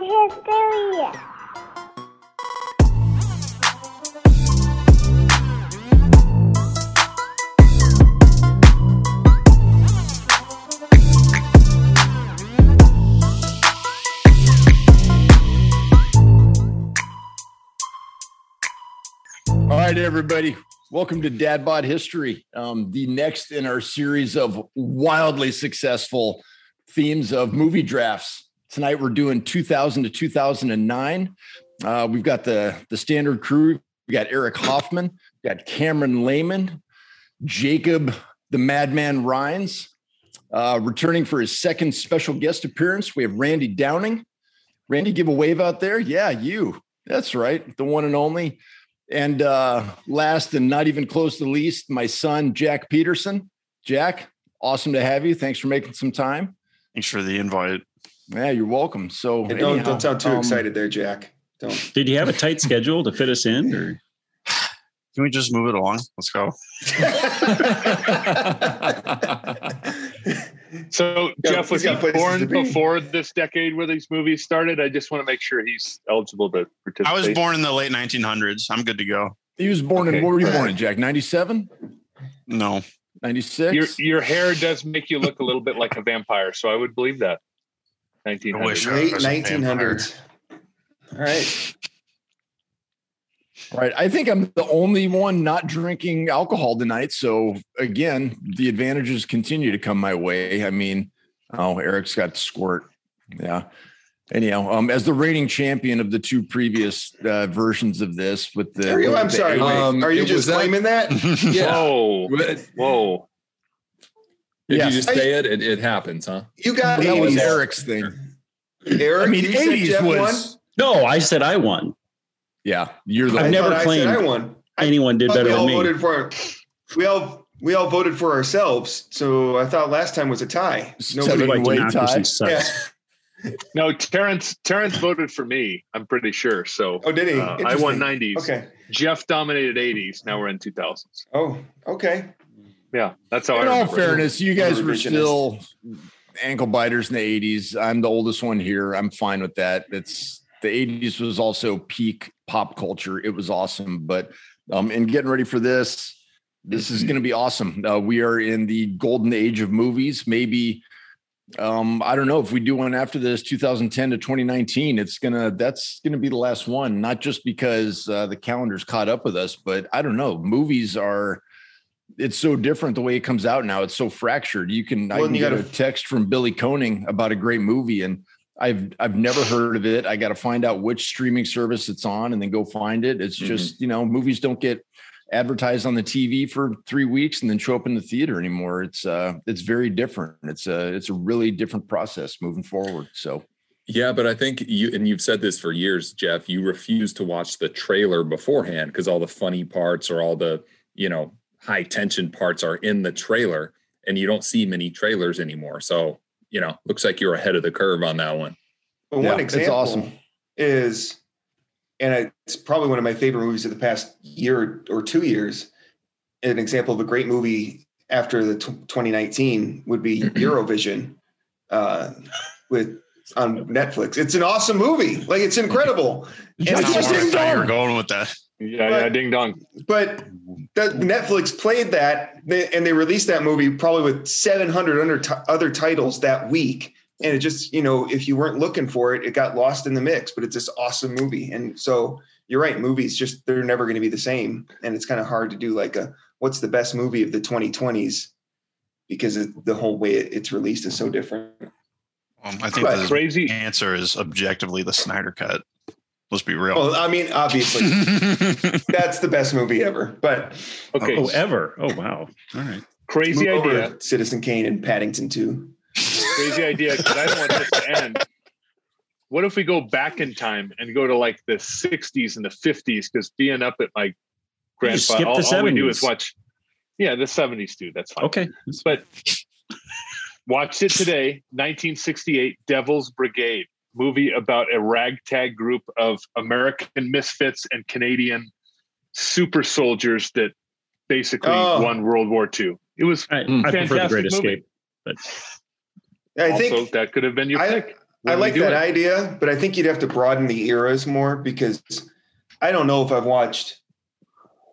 Hysteria. All right, everybody. Welcome to Dad Bod History, um, the next in our series of wildly successful themes of movie drafts. Tonight we're doing 2000 to 2009. Uh, we've got the the standard crew. We got Eric Hoffman, we got Cameron Lehman, Jacob the Madman Rhines. Uh, returning for his second special guest appearance, we have Randy Downing. Randy, give a wave out there. Yeah, you. That's right, the one and only. And uh, last and not even close to least, my son, Jack Peterson. Jack, awesome to have you. Thanks for making some time. Thanks for the invite. Yeah, you're welcome. So And don't anyhow, don't sound too um, excited there, Jack. Don't. Did you have a tight schedule to fit us in? Or Can we just move it along? Let's go. So Yeah, Jeff, was he got born be. before this decade where these movies started? I just want to make sure he's eligible to participate. I was born in the late 1900s. I'm good to go. He was born in, Okay. what were you born in, Jack? 97? No, 96? Your your hair does make you look a little bit like a vampire, so I would believe that. Nineteen I wish hundred. I Late was a nineteen hundreds. All right. Right. I think I'm the only one not drinking alcohol tonight. So again, the advantages continue to come my way. I mean, oh, Eric's got squirt. Yeah. Anyhow, um, as the reigning champion of the two previous uh, versions of this, with the, Are you, I'm the sorry. Um, are you just was that- claiming that? Yeah. Whoa, Did whoa! Yeah. you just say it? It, it happens, huh? You got that was Eric's thing. Eric, I mean, 80s Jeff was, no, I said I won. yeah, you're the I've never thought I said claimed I won. Anyone did better we all than me. voted for. We all we all voted for ourselves. So I thought last time was a tie. Nobody. Like Like way tie. sucks. Yeah. No, Terrence Terrence voted for me. I'm pretty sure. So Oh, did he? uh, I won nineties. Okay. Jeff dominated eighties. Now we're in two thousands. Oh, okay. Yeah, that's how I In all fairness, you guys were still ankle biters in the 80s. I'm the oldest one here. I'm fine with that. It's the 80s was also peak pop culture. It was awesome. But um, in getting ready for this, this is going to be awesome. Uh, we are in the golden age of movies. Maybe um, I don't know if we do one after this 2010 to 2019. It's gonna that's gonna be the last one, not just because uh, the calendar's caught up with us, but I don't know. Movies are it's so different the way it comes out now. It's so fractured. You can I Well, can you get a gotta- text from Billy Koning about a great movie, and I've I've never heard of it. I got to find out which streaming service it's on, and then go find it. It's Mhm. just you know movies don't get advertised on the TV for three weeks and then show up in the theater anymore. It's uh it's very different. It's a it's a really different process moving forward. So Yeah, but I think you and you've said this for years, Jeff. You refuse to watch the trailer beforehand because all the funny parts or all the you know high tension parts are in the trailer, and you don't see many trailers anymore. So you know, looks like you're ahead of the curve on that one. Well, Yeah, one it's example awesome. is, and it's probably one of my favorite movies of the past year or two years. An example of a great movie after the t- 2019 would be Eurovision, uh, with on Netflix. It's an awesome movie. Like it's incredible. And I it's just thought ding you were going with that. Yeah, yeah, ding dong. But the, Netflix played that, and they released that movie probably with 700 under t- other titles that week. And it just, you know, if you weren't looking for it, it got lost in the mix. But it's this awesome movie, and so you're right. Movies just they're never going to be the same, and it's kind of hard to do like a what's the best movie of the 2020s because it, the whole way it, it's released is so different. Um, I think But the Crazy. answer is objectively the Snyder Cut. Let's be real. Well, I mean, obviously, that's the best movie ever. But Okay, Oh, ever? Oh, wow. All right. crazy move over idea. Citizen Kane and Paddington too. crazy idea because I don't want this to end. What if we go back in time and go to like the 60s and the 50s? Because being up at my grandfather, all, all we do is watch. Yeah, the 70s, dude. That's fine. Okay. But watched it today 1968 Devil's Brigade movie about a ragtag group of American misfits and Canadian super soldiers that basically Oh. won World War II. It was I. I prefer the Great movie. Escape. But I also think that could have been your I, pick. I when like that it. idea, but I think you'd have to broaden the eras more because I don't know if I've watched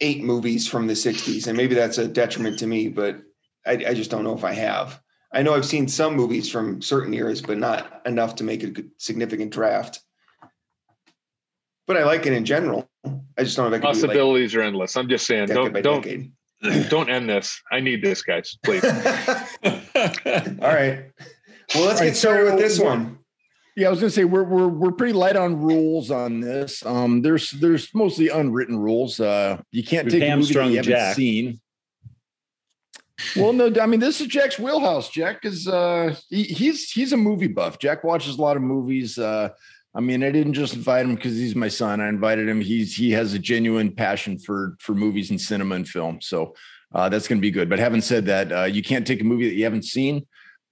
eight movies from the 60s, and maybe that's a detriment to me, but I, I just don't know if I have. I know I've seen some movies from certain eras, but not enough to make a significant draft. But I like it in general. I just don't know if I can do like Possibilities are endless. I'm just saying, don't don't don't end this. I need this, guys. Please. All right. Well, let's All right, get started so with this one. Yeah, I was gonna say we're we're we're pretty light on rules on this. Um, there's there's mostly unwritten rules. Uh, you can't You're take a movie that strong, you haven't Jack. seen. Well, no, I mean this is Jack's wheelhouse. Jack is uh he, he's he's a movie buff. Jack watches a lot of movies. Uh, I mean, I didn't just invite him because he's my son. I invited him. He's he has a genuine passion for for movies and cinema and film. So uh, that's going to be good. But having said that, uh, you can't take a movie that you haven't seen.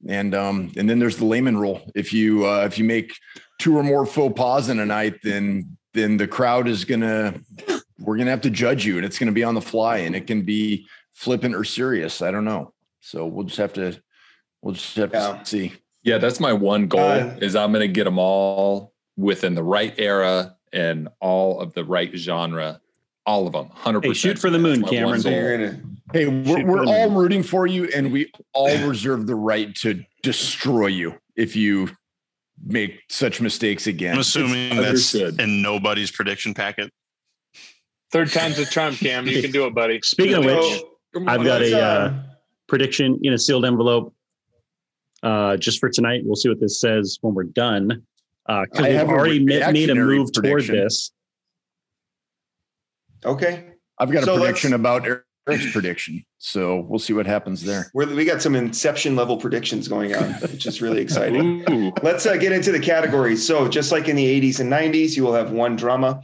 And um, and then there's the Lehman rule. If you uh, if you make two or more faux pas in a night, then then the crowd is gonna we're gonna have to judge you, and it's gonna be on the fly, and it can be flippant or serious. I don't know. So we'll just have to we'll just have Yeah. to see. Yeah, that's my one goal Uh, is I'm going to get them all within the right era and all of the right genre, all of them, 100%. Hey, shoot for the moon, That's my Cameron. So goal. you're gonna Hey, we're, we're all moon. rooting for you, and we all reserve the right to destroy you if you make such mistakes again. I'm assuming that's understood. in nobody's prediction packet. Third time's a charm, Cam. You can do it, buddy. Speaking of which, So, I've got a uh, uh, prediction in a sealed envelope uh, just for tonight. We'll see what this says when we're done. Because I we've have a already made a reactionary move toward this. okay. I've got a So let's- prediction about Eric's prediction, so we'll see what happens there. We're, we got some inception level predictions going on, which is really exciting. Let's uh, get into the categories. So, just like in the 80s and 90s, you will have one drama,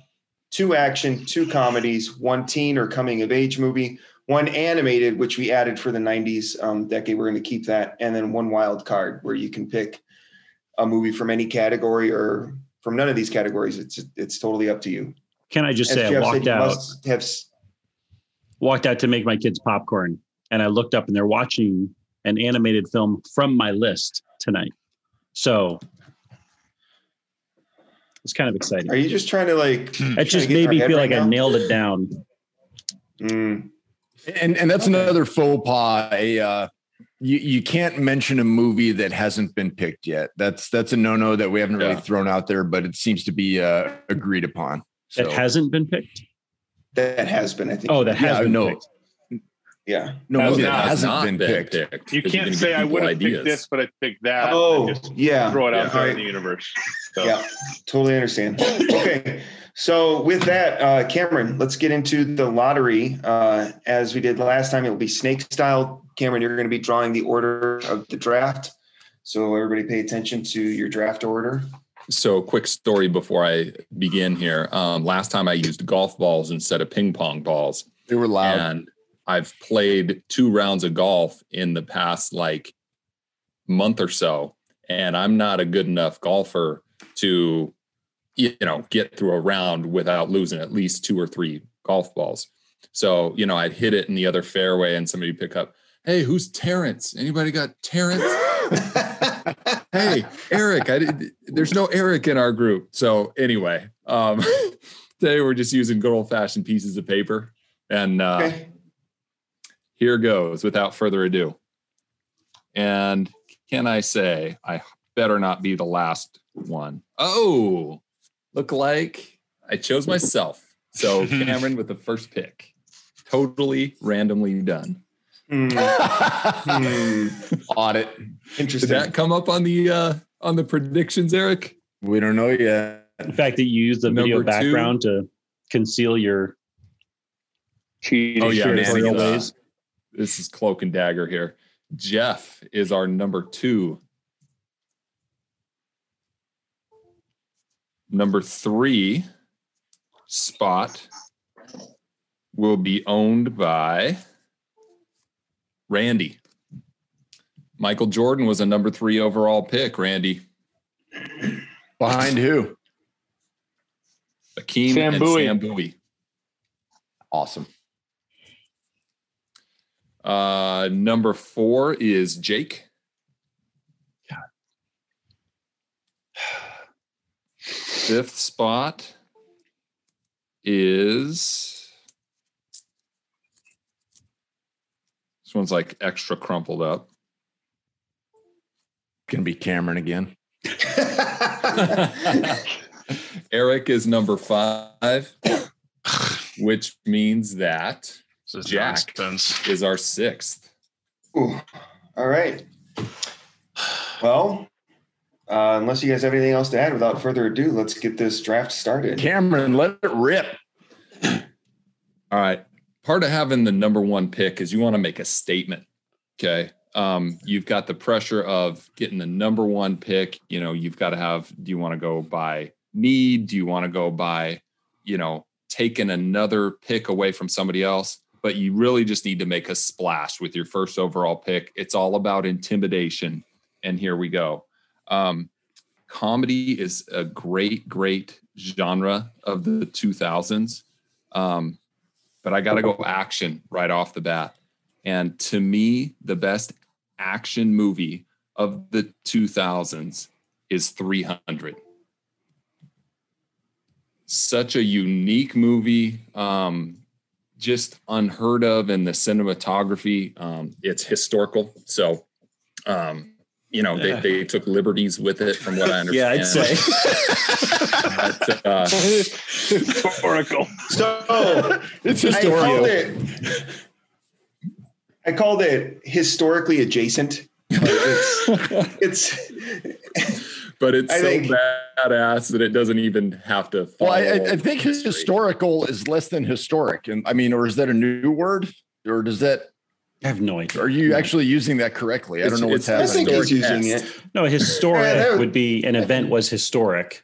two action, two comedies, one teen or coming of age movie, one animated, which we added for the 90s um, decade. We're going to keep that. And then one wild card where you can pick a movie from any category or from none of these categories. It's it's totally up to you. Can I just As say I walked said, out, have walked out to make my kids popcorn, and I looked up and they're watching an animated film from my list tonight. So it's kind of exciting. Are you just trying to like? It just to get in made me feel right like I nailed it down. Mm, And and that's another faux pas. A, uh, you you can't mention a movie that hasn't been picked yet. That's that's a no no that we haven't really Yeah. thrown out there, but it seems to be uh, agreed upon. So That hasn't been picked. that has been, I think. Oh, that has Yeah, been no. picked. Yeah. no Has movie that hasn't not been, picked. You 'cause you're can't say I would have ideas. picked this, but I picked that. Oh, just yeah. throw it out Yeah. there in the universe. So, Yeah, totally understand. Okay, so with that, uh, Cameron, let's get into the lottery. Uh, as we did last time, it will be snake style. Cameron, you're going to be drawing the order of the draft. So everybody pay attention to your draft order. So, quick story before I begin here. Um, last time I used golf balls instead of ping pong balls. They were loud. and I've played two rounds of golf in the past like month or so, and I'm not a good enough golfer to, you know, get through a round without losing at least two or three golf balls. So, you know, I'd hit it in the other fairway, and somebody pick up, "Hey, who's Terrence? Anybody got Terrence?" hey, Eric. I did, there's no Eric in our group. So anyway, um, today we're just using good old fashioned pieces of paper, and uh, Okay. Here goes without further ado. And can I say, I better not be the last one. Oh, look like I chose myself. So Cameron with the first pick, totally randomly done. Hmm, Audit. Did Interesting. that come up on the uh on the predictions, Eric? We don't know yet. The fact that you use the video Number two. background to conceal your cheating. Oh yeah, Sure, uh, ways. This is cloak and dagger here. Jeff is our number two. Number three spot will be owned by Randy. Michael Jordan was a number three overall pick, Randy. Behind who? Akeem Sam and Bowie. Sam Bowie. Awesome. Uh, number four is Jake. Fifth spot is this one's like extra crumpled up. Gonna be Cameron again. Eric is number five, which means that This is Jack. nonsense. is our sixth. Ooh, all right. Well, uh, unless you guys have anything else to add, without further ado, let's get this draft started. Cameron, let it rip. All right. Part of having the number one pick is you want to make a statement. Okay. Um, you've got the pressure of getting the number one pick. You know, you've got to have, do you want to go by need? Do you want to go by, you know, taking another pick away from somebody else? But you really just need to make a splash with your first overall pick. It's all about intimidation. And here we go. Um, comedy is a great, great genre of the 2000s. Um, but I got to go action right off the bat. And to me, the best action movie of the 2000s is 300. Such a unique movie, um, just unheard of in the cinematography. Um, it's historical. So, um, you know, Yeah. they, they took liberties with it from what I understand. Yeah, I'd say. But, uh, Historical. So It's I called historical. it. I called it historically adjacent. It's, it's but it's I so think- badass that it doesn't even have to. Well, I, I- follow I think history. historical is less than historic, and I mean, or is that a new word, or does that? I have no idea. Are you actually using that correctly? I don't know what's it's- I happening. think he's using it. No, historic Yeah, would- would be an event was historic.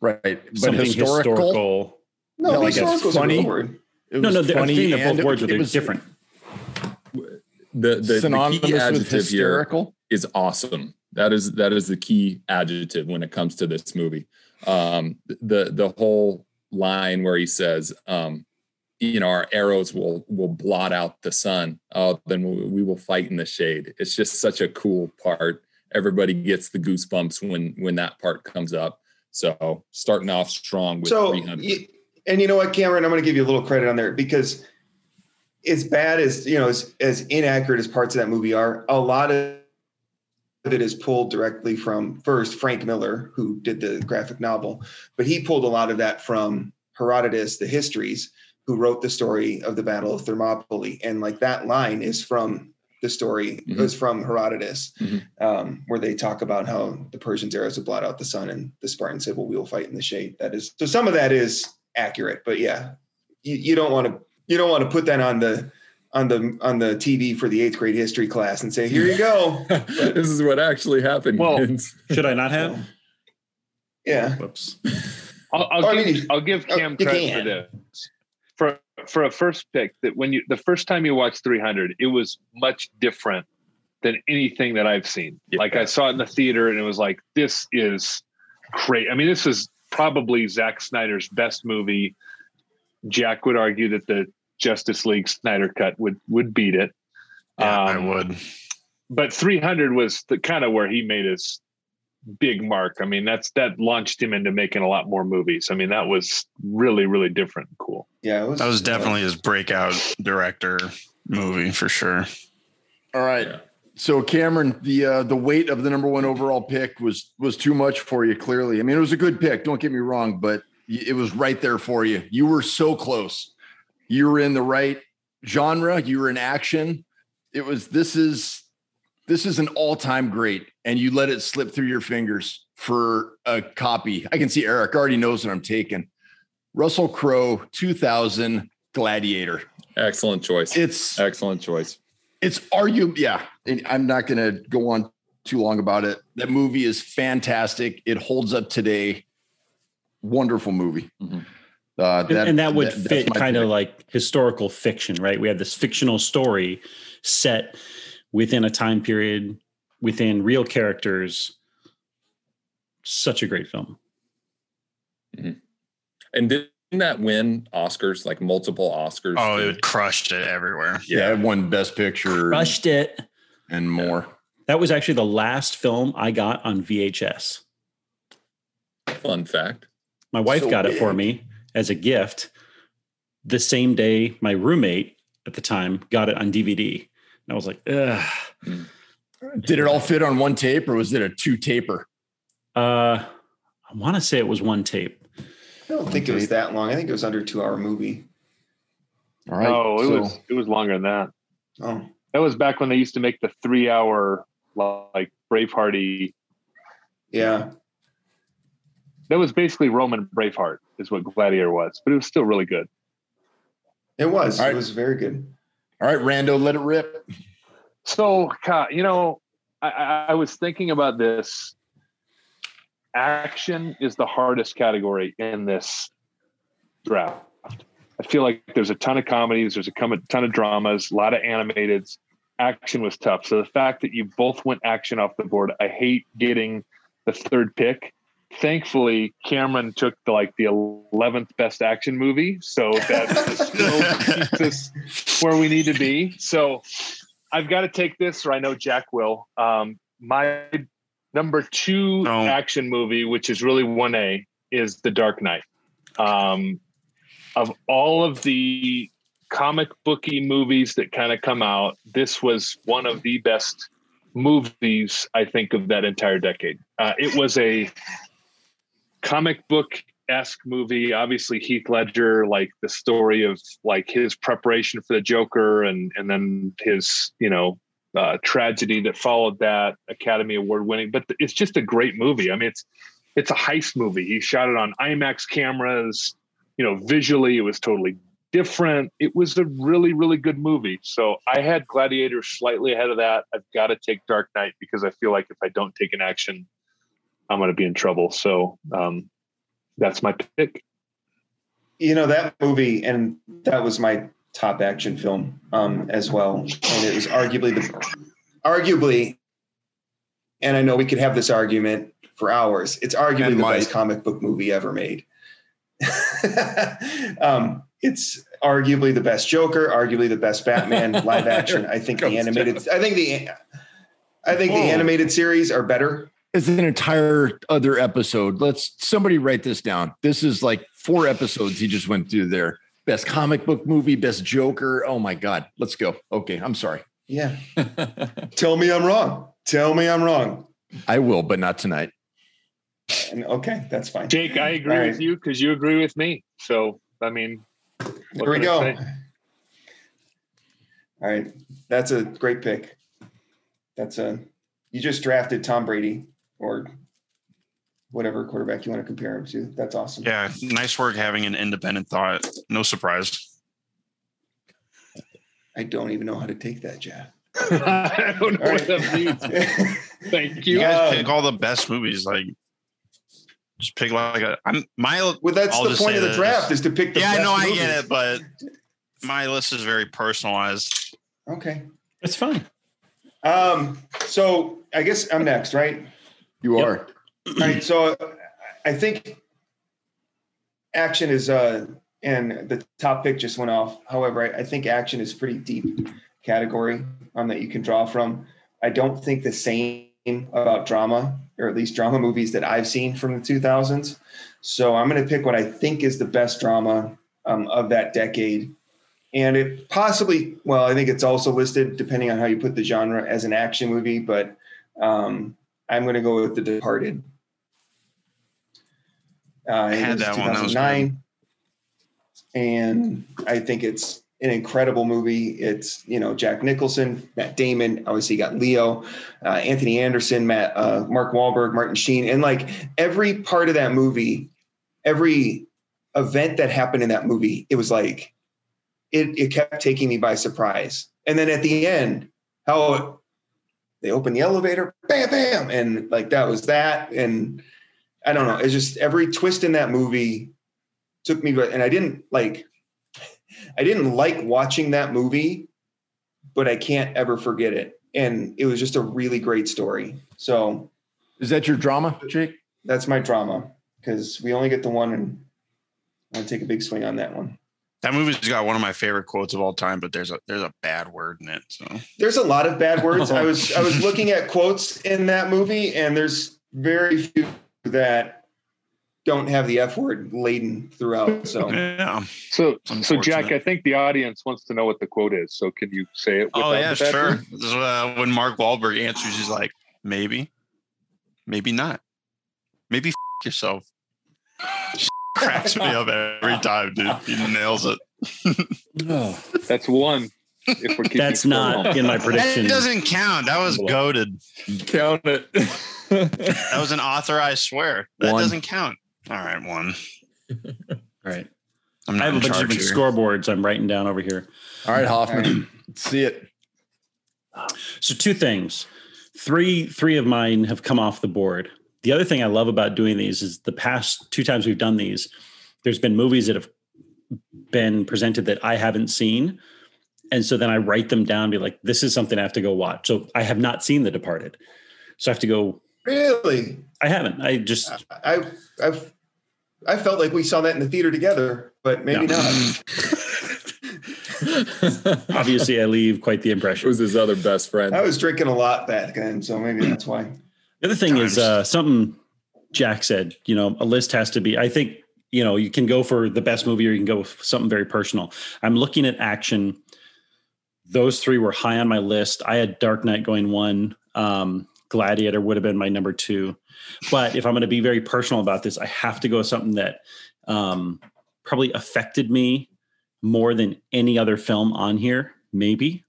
right, but Something historical. historical. No, Yeah, like a historical is a funny- real word. it No, was no, they're, funny thinking of both words, it they're was different. the the, the synonymous key adjective here hysterical. is awesome. That is that is the key adjective when it comes to this movie. Um, the the whole line where he says, um, you know, our arrows will will blot out the sun. Oh, then we, we will fight in the shade. It's just such a cool part. Everybody gets the goosebumps when when that part comes up. So starting off strong with So, 300. y- and you know what, Cameron, I'm going to give you a little credit on there because as bad as you know, as, as inaccurate as parts of that movie are, a lot of it is pulled directly from first Frank Miller, who did the graphic novel, but he pulled a lot of that from Herodotus, the histories, who wrote the story of the Battle of Thermopylae, and like that line is from the story Mhm. was from Herodotus, Mhm. um, where they talk about how the Persians' arrows would blot out the sun, and the Spartans said, "Well, we will fight in the shade." That is so. Some of that is accurate, but yeah, you, you don't want to you don't want to put that on the on the on the TV for the eighth grade history class and say, "Here you go." this is what actually happened. Well. Should I not have? Yeah, Whoops. I'll, I'll Or I give mean, I'll give uh, Cam you credit can. for this. For for a first pick, that when you the first time you watched 300, it was much different than anything that I've seen. Yeah. Like I saw it in the theater, and it was like, this is great. I mean, this is probably Zack Snyder's best movie. Jack would argue that the Justice League Snyder cut would would beat it. Yeah, I Um, would. but 300 was the kind of where he made his big mark. I mean, that's that launched him into making a lot more movies. I mean, that was really, really different and cool. yeah, it was, That was definitely his breakout director movie for sure. All right. Yeah. So Cameron, the uh, the weight of the number one overall pick was was too much for you. Clearly, I mean, it was a good pick. Don't get me wrong, but it was right there for you. You were so close. You were in the right genre. You were in action. It was. This is this is an all time great, and you let it slip through your fingers for a copy. I can see Eric already knows what I'm taking. Russell Crowe, 2000 Gladiator. Excellent choice. It's Excellent choice. it's arguable. Yeah, and I'm not going to go on too long about it. That movie is fantastic. It holds up today. Wonderful movie. Mhm. Uh, And- and that would that's fit kind of like historical fiction, right? We have this fictional story set within a time period, within real characters. Such a great film. And didn't that win Oscars, like multiple Oscars? Oh, it crushed it everywhere. yeah, it won Best Picture Crushed it. and more. That was actually the last film I got on VHS. fun fact. My wife So got it for me as a gift the same day my roommate at the time got it on DVD. And I was like, Ugh. Did it all fit on one tape or was it a two taper? Uh, I want to say it was one tape. I don't think it was that long. I think it was under a two hour movie. All right. oh, it so- was it was longer than that. Oh, That was back when they used to make the three hour like Bravehearty. yeah. That was basically Roman Braveheart, is what Gladiator was, but it was still really good. It was. All right. It was very good. All right, Rando, let it rip. So, you know, I, I, I was thinking about this. Action is the hardest category in this draft. I feel like there's a ton of comedies, there's a ton of dramas, a lot of animateds. Action was tough. So the fact that you both went action off the board, I hate getting the third pick. Thankfully, Cameron took the like the eleventh best action movie, so that still keeps us where we need to be. So I've got to take this, or I know Jack will. Um, my number two action movie, which is really one A, is The Dark Knight. Um, of all of the comic booky movies that kind of come out, this was one of the best movies I think of that entire decade. Uh, it was a comic book esque movie. Obviously, Heath Ledger, like the story of like his preparation for the Joker, and and then his you know uh, tragedy that followed that, Academy Award winning. But it's just a great movie. I mean, it's it's a heist movie. He shot it on IMAX cameras. You know, visually, it was totally different. It was a really, really good movie. So I had Gladiator slightly ahead of that. I've got to take Dark Knight because I feel like if I don't take an action, I'm going to be in trouble. So um, that's my pick. You know that movie, and that was my top action film um, as well. And it was arguably the arguably, and I know we could have this argument for hours. It's arguably And the might. best comic book movie ever made. um, it's arguably the best Joker, arguably the best Batman live action. I think the animated. I think the. I think the animated series are better. It's an entire other episode. Let's somebody write this down. This is like four episodes he just went through there. Best comic book movie, best Joker. Oh my God. Let's go. Okay. I'm sorry. Yeah. Tell me I'm wrong. Tell me I'm wrong. I will, but not tonight. Okay, that's fine. Jake, I agree All right. with you because you agree with me. So, I mean, what There we go. All right. That's a great pick. That's a you just drafted Tom Brady or whatever quarterback you want to compare him to. That's awesome. Yeah, nice work having an independent thought. No surprise. I don't even know how to take that, Jeff. I don't know All what right. that means. Thank You you. guys Um, pick all the best movies. Like, just pick like a. I'm my. well, that's I'll the point of the draft is to pick the yeah, I best know, I movies. get it, but my list is very personalized. Okay. It's fine. Um, so I guess I'm next, right? You Yep. are. All right, so I think action is uh and the top pick just went off. However, I, I think action is pretty deep category um, that you can draw from. I don't think the same about drama, or at least drama movies that I've seen from the 2000s. So I'm going to pick what I think is the best drama um, of that decade. And it possibly, well, I think it's also listed, depending on how you put the genre, as an action movie, but um, I'm going to go with The Departed. Uh, I had that one. That was 2009. And I think it's an incredible movie. It's, you know, Jack Nicholson, Matt Damon, obviously you got Leo, uh, Anthony Anderson, Matt, uh, Mark Wahlberg, Martin Sheen. And like every part of that movie, every event that happened in that movie, it was like, it, it kept taking me by surprise. And then at the end, how they open the elevator, bam, bam, and like that was that. And I don't know, it's just every twist in that movie took me, and I didn't like, I didn't like watching that movie, but I can't ever forget it. And it was just a really great story. So Is that your drama, Jake? that's my drama because we only get the one, and I take a big swing on that one. That movie's got one of my favorite quotes of all time, but there's a there's a bad word in it. So There's a lot of bad words. I was I was looking at quotes in that movie, and there's very few that don't have the F word laden throughout. So Yeah. So, so Jack. I think the audience wants to know what the quote is. So, can you say it? Oh yeah, the sure. This is, uh, when Mark Wahlberg answers, he's like, maybe, maybe not, maybe f- yourself. Cracks me up every time, dude. He nails it. Oh, That's one. If we're that's score. not in my prediction. That doesn't count. That was goaded. Count it. That was an authorized swear. That One. doesn't count. All right, one. All right. I'm I have a bunch of different here. scoreboards I'm writing down over here. All right, Hoffman. Let's see it. So two things. Three three of mine have come off the board. The other thing I love about doing these is the past two times we've done these, there's been movies that have been presented that I haven't seen. And so then I write them down, be like, this is something I have to go watch. So I have not seen The Departed. So I have to go, really, I haven't. I just I I've I felt like we saw that in the theater together, but maybe No. not. obviously I leave quite the impression. It impression. was his other best friend. I was drinking a lot back then, so maybe that's why. The other thing is uh, something Jack said. You know, a list has to be. I think you know you can go for the best movie, or you can go with something very personal. I'm looking at action. Those three were high on my list. I had Dark Knight going one. Um, Gladiator would have been my number two. But if I'm going to be very personal about this, I have to go with something that um, probably affected me more than any other film on here, maybe.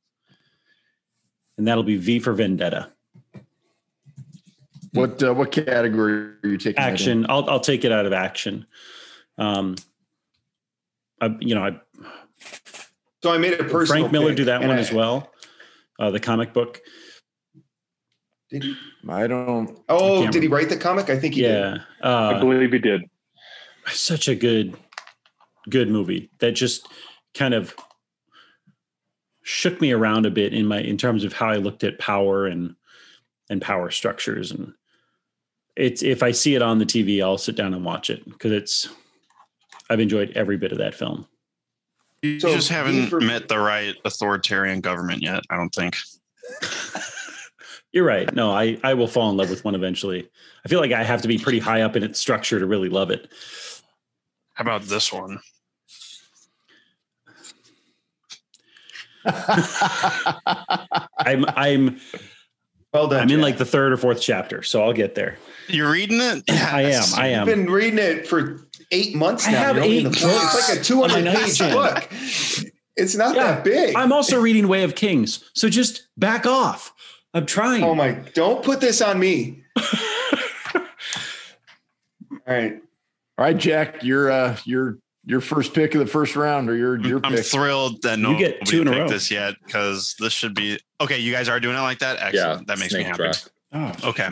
And that'll be V for Vendetta. What uh, what category are you taking? that action i'll i'll take it out of action um I, you know I, So I made a personal. frank miller pick, do that one I- as well uh the comic book Did he? I don't. Oh, can't did he write the comic? I think he did. yeah I uh believe he did. such a good good movie that just kind of shook me around a bit in my in terms of how i looked at power and and power structures and it's if i see it on the tv i'll sit down and watch it because it's i've enjoyed every bit of that film You So, just haven't for- met the right authoritarian government yet. I don't think. You're right. No, I, I will fall in love with one eventually. I feel like I have to be pretty high up in its structure to really love it. How about this one? I'm I'm Well done. I'm in like the third or fourth chapter, so I'll get there. You're reading it? I am. I I've am. been reading it for eight months I now. have You're only in eight the books It's like a 200 page nightstand. book. It's not Yeah, that big. I'm also reading Way of Kings, so just back off. I'm trying. oh my! Don't put this on me. All right. All right, Jack, you're uh, your your first pick of the first round, or your your I'm pick. thrilled that You nobody get two in a picked row. this yet because this should be okay. You guys are doing it like that. Excellent. Yeah, that makes me happy. Oh, Okay.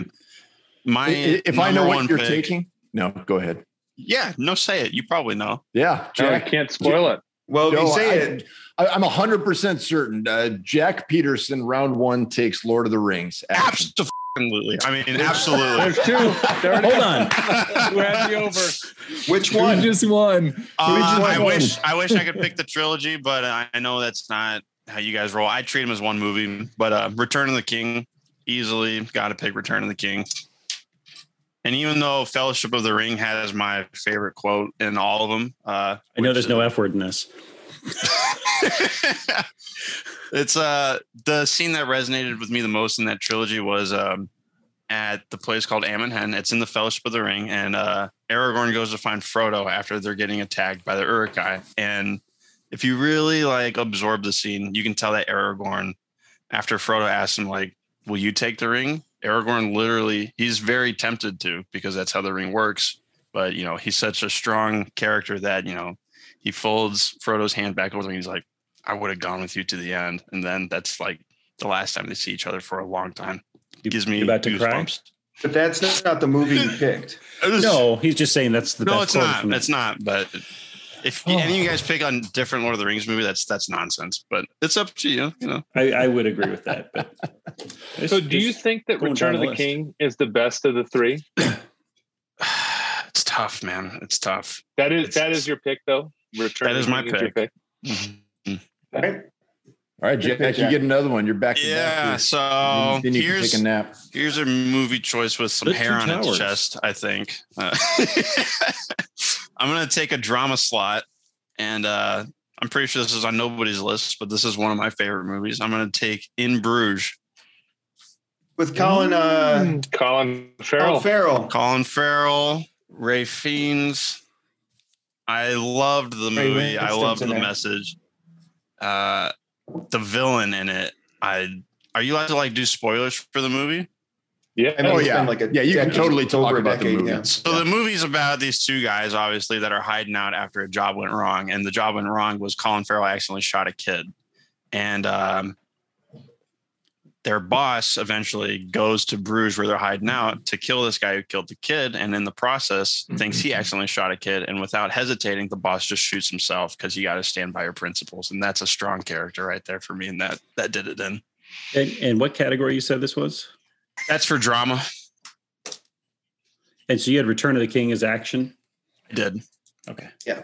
My if I know what one you're pick- taking, no, go ahead. yeah, no, say it. You probably know. Yeah, No, I Jack. can't spoil it. Well, No, you say I- it, I, I'm hundred percent certain. Uh, Jack Peterson, round one, takes Lord of the Rings. Action. Absolutely. I mean, absolutely. There's two. There it hold is. on. Who had me over? which Who one? just won? Uh, Which I one? wish I wish I could pick the trilogy, but I I know that's not how you guys roll. I treat them as one movie, but uh, Return of the King easily got to pick Return of the King. And even though Fellowship of the Ring has my favorite quote in all of them, uh, I know which there's no F word in this. it's uh the scene that resonated with me the most in that trilogy was um at the place called Amon Hen. It's in the Fellowship of the Ring, and uh Aragorn goes to find Frodo after they're getting attacked by the Uruk-hai. And if you really like absorb the scene, you can tell that Aragorn, after Frodo asks him, like, will you take the ring? Aragorn literally, he's very tempted to because that's how the ring works. But you know, he's such a strong character that, you know, he folds Frodo's hand back over and he's like, I would have gone with you to the end. And then that's like the last time they see each other for a long time. It You- gives me about to cry? But that's not the movie you picked. Was- No, he's just saying that's the no, best it's not. from It's not. But if Oh. any of you guys pick on different Lord of the Rings movie, that's that's nonsense. But it's up to you. You know, I, I would agree with that. But So, do you think that Return of the the. King is the best of the three? it's tough, man. It's tough. That is It's- that is your pick, though. Return That of is my King your pick. All right. All right, Jack, Jack. you get another one. You're back. to back Yeah. So Then- then you can here's take a nap. here's a movie choice with some The hair Two on its chest. I think. Uh, I'm gonna take a drama slot, and uh, I'm pretty sure this is on nobody's list, but this is one of my favorite movies. I'm gonna take In Bruges. With Colin uh Mm, Colin Farrell. Colin Farrell. Colin Farrell, Ray Fiennes. I loved the Ray movie. I Winston's loved in the there. message. Uh, the villain in it. I are you allowed to like do spoilers for the movie? Yeah. I mean, Oh, it's yeah. like a Yeah, you can totally talk over a about the movie. yeah. So the movie's about these two guys, obviously, that are hiding out after a job went wrong, and the job went wrong was Colin Farrell accidentally shot a kid, and um, their boss eventually goes to Bruges where they're hiding out to kill this guy who killed the kid, and in the process mm-hmm. thinks he accidentally shot a kid, and without hesitating, the boss just shoots himself because you got to stand by your principles, and that's a strong character right there for me, and that that did it. Then And, and what category you said this was? that's for drama. And so you had Return of the King as action. I did. Okay. Yeah.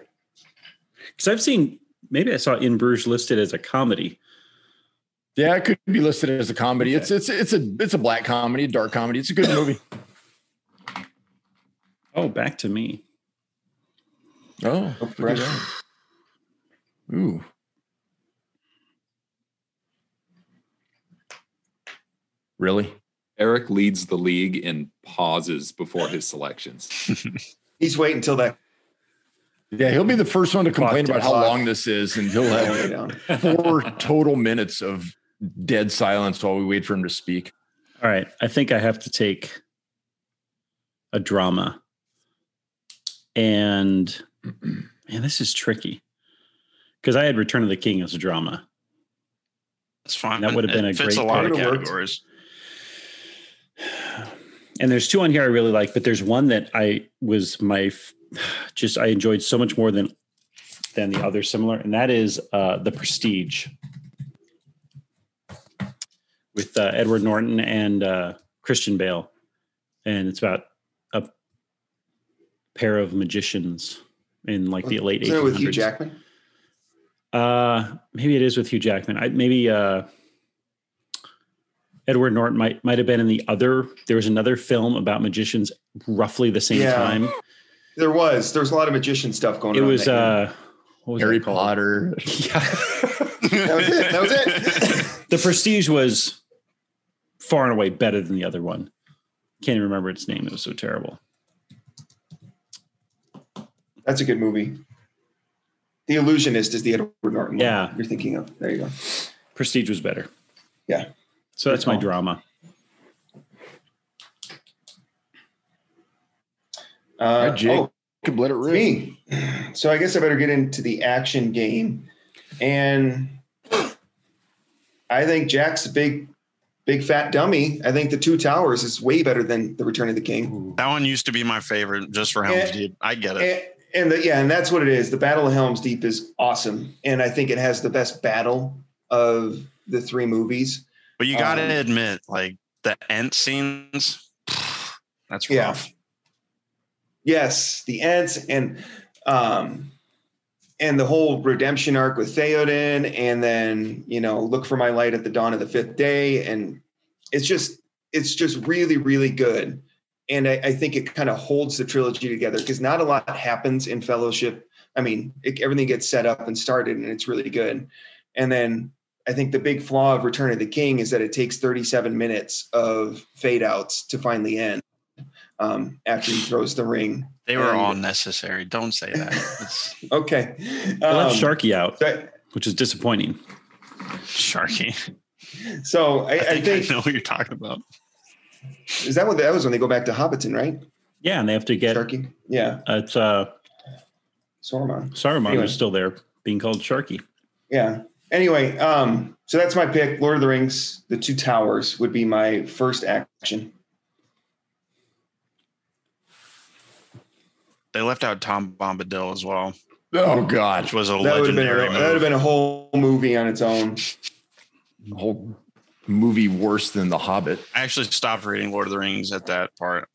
Because I've seen maybe I saw In Bruges listed as a comedy. Yeah, it could be listed as a comedy. It's it's it's a it's a black comedy, dark comedy. It's a good movie. Oh, back to me. Oh, Oh, fresh. ooh. Really? Eric leads the league in pauses before his selections. He's waiting until that Yeah, he'll be the first one to complain about how long this is, and he'll all the way have four total minutes of dead silence while we wait for him to speak. All right. I think I have to take a drama. And man, this is tricky. Because I had Return of the King as a drama. That's fine. That would have been It a fits great a lot of pick. Would've worked. categories. And there's two on here I really like, but there's one that I was my f- just I enjoyed so much more than than the other similar, and that is uh The Prestige with uh, Edward Norton and uh, Christian Bale, and it's about a pair of magicians in like the late Isn't it with Hugh 1800s. Jackman? Uh, maybe it is with Hugh Jackman. I maybe uh, Edward Norton might might have been in the other. There was another film about magicians, roughly the same Yeah. time. There was. There was a lot of magician stuff going It on. was uh, what was Harry that? Potter. Yeah, that was it. That was it. the Prestige was far and away better than the other one. Can't even remember its name. It was so terrible. That's a good movie. The Illusionist is the Edward Norton. one Yeah. you're thinking of. There you go. Prestige was better. Yeah. So that's my drama. Uh, All right, Jake. oh, Could let it rip. me. So I guess I better get into the action game, and I think Jack's a big, big fat dummy. I think the Two Towers is way better than the Return of the King. That one used to be my favorite just for Helm's Yeah. Deep. I get it. And, and the, yeah, and that's what it is. The Battle of Helm's Deep is awesome, and I think it has the best battle of the three movies. But you got to um, admit, like the end scenes, that's Yeah. rough. Yes, the Ents and um and the whole redemption arc with Theoden, and then you know, look for my light at the dawn of the fifth day, and it's just it's just really really good, and I, I think it kind of holds the trilogy together because not a lot happens in Fellowship. I mean, it, everything gets set up and started, and it's really good, and then. I think the big flaw of Return of the King is that it takes 37 minutes of fade outs to finally end um, after he throws the ring. They were And- all necessary. Don't say that. It's Okay. I left Um, Sharkey out, so- which is disappointing. Sharkey. So I, I I think I, know what you're talking about. is that what that was when they go back to Hobbiton, right? Yeah, and they have to get Sharkey. Yeah, it's uh Saruman. Saruman Anyway. was still there being called Sharkey. Yeah. Anyway, um, so that's my pick. Lord of the Rings, The Two Towers would be my first action. They left out Tom Bombadil as well, Oh God, which was a That would have been a, legendary that would have been a whole movie on its own. the whole movie worse than The Hobbit. I actually stopped reading Lord of the Rings at that part.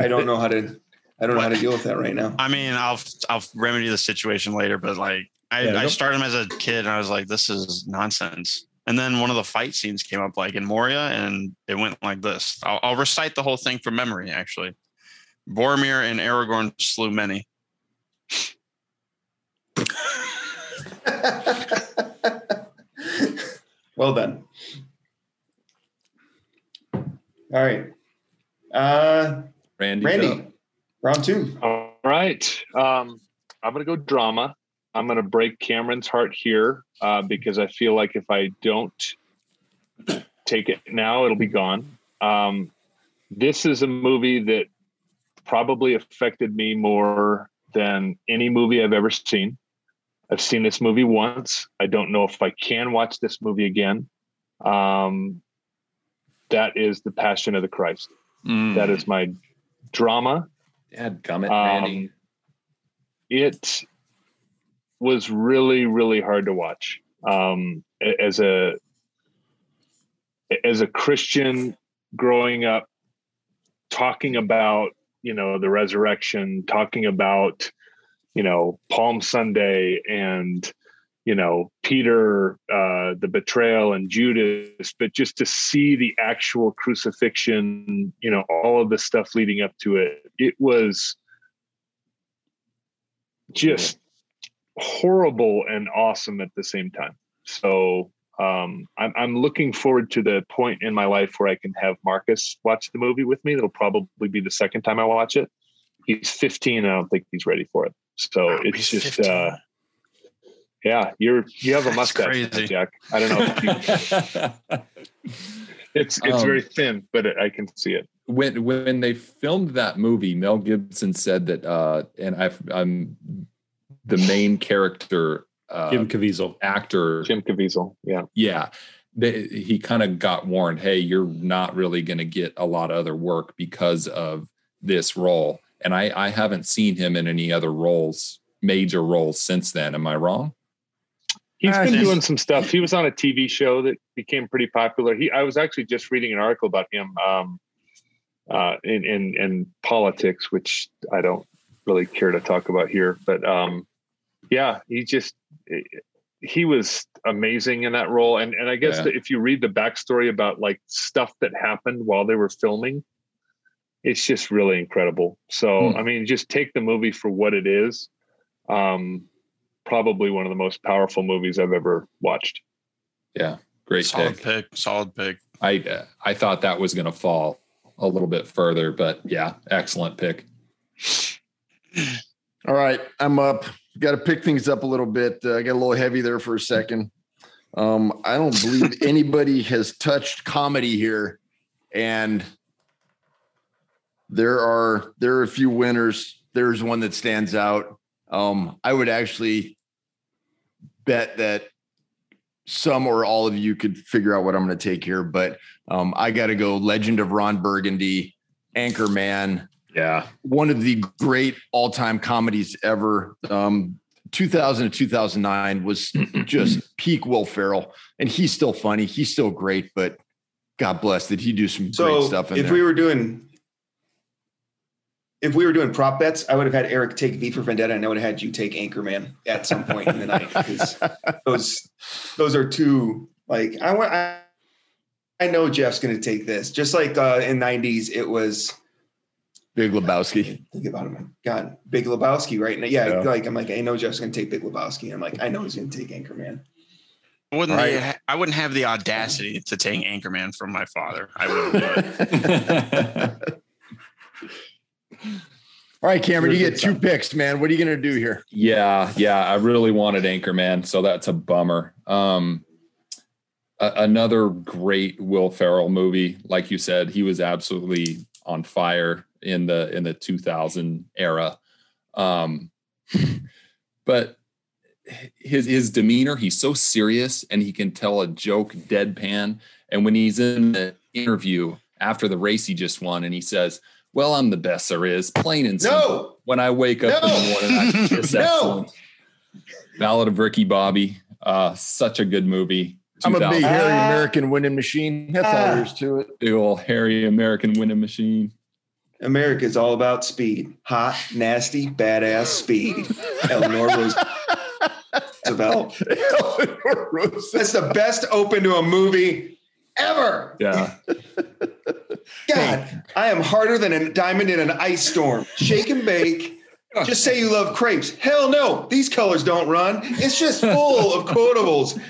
I don't know how to I don't know how to deal with that right now. I mean, I'll I'll remedy the situation later, but like I, Yeah, I don't- started him as a kid and I was like, this is nonsense. And then one of the fight scenes came up like in Moria and it went like this. I'll, I'll recite the whole thing from memory, actually. Boromir and Aragorn slew many. well done. All right. Uh, Randy's Randy, up. round two. All right. Um, I'm going to go drama. I'm going to break Cameron's heart here uh, because I feel like if I don't take it now, it'll be gone. Um, this is a movie that probably affected me more than any movie I've ever seen. I've seen this movie once. I don't know if I can watch this movie again. Um, that is The Passion of the Christ. Mm. That is my drama. Dad gummit, Um, Randy. it was really really hard to watch. Um as a as a christian growing up talking about you know the resurrection talking about you know palm sunday and you know peter uh the betrayal and judas but just to see the actual crucifixion you know all of the stuff leading up to it it was just horrible and awesome at the same time. So um, I'm, I'm looking forward to the point in my life where I can have Marcus watch the movie with me. That'll probably be the second time I watch it. He's 15. And I don't think he's ready for it. So it's just, uh, yeah, you're you have a mustache. Jack. I don't know. If you, it's it's Um, very thin, but it, I can see it. when when they filmed that movie, Mel Gibson said that, uh, and I've, I'm the main character uh, Jim Caviezel. actor. Jim Caviezel. Yeah. Yeah, they, he kind of got warned. Hey, you're not really going to get a lot of other work because of this role. And I, I haven't seen him in any other roles, major roles since then. Am I wrong? He's Ah, been he's- doing some stuff. He was on a TV show that became pretty popular. He, I was actually just reading an article about him um, uh, in, in in politics, which I don't really care to talk about here. But um, yeah, he just he was amazing in that role. And and I guess Yeah. if you read the backstory about like stuff that happened while they were filming, it's just really incredible. So Hmm. I mean, just take the movie for what it is. Um, probably one of the most powerful movies I've ever watched. Yeah, great solid pick. pick. Solid pick. I uh, I thought that was going to fall a little bit further, but yeah, excellent pick. All right, I'm up. Got to pick things up a little bit. Uh, I got a little heavy there for a second. Um, I don't believe anybody has touched comedy here, and there are there are a few winners. There's one that stands out. Um, I would actually bet that some or all of you could figure out what I'm going to take here, but um, I got to go. Legend of Ron Burgundy, Anchorman Yeah, one of the great all-time comedies ever. Um, 2000 to 2009 was just peak Will Ferrell, and he's still funny. He's still great, but God bless, did he do some great stuff in if there? we were doing if we were doing prop bets, I would have had Eric take V for Vendetta, and I would have had you take Anchorman at some point in the night. 'cause Those those are two like I want. I, I know Jeff's going to take this. Just like uh, in '90s, it was Big Lebowski. think about him. God, Big Lebowski, right? now. Yeah, Yeah. like I'm like I know Jeff's going to take Big Lebowski. I'm like I know he's going to take Anchorman. I wouldn't. Right. ha- I wouldn't have the audacity to take Anchorman from my father. I wouldn't. All right, Cameron, you get two picks, man. What are you going to do here? yeah, yeah. I really wanted Anchorman, so that's a bummer. Um, a- another great Will Ferrell movie, like you said, he was absolutely on fire in the in the 2000 era. Um, but his his demeanor, he's so serious, and he can tell a joke deadpan. And when he's in the interview after the race he just won, and he says, "Well, I'm the best there is," plain and simple. No, When I wake up in the morning, I, it's No. excellent. Ballad of Ricky Bobby, uh, such a good movie. I'm a big hairy. American winning machine. That's all there is to it. big old hairy American winning machine. America's all about speed. Hot, nasty, badass speed. Eleanor Roosevelt. Eleanor Roosevelt. That's the best open to a movie ever. Yeah. God, I am harder than a diamond in an ice storm. Shake and bake. Just say you love crepes. Hell no, these colors don't run. It's just full of quotables.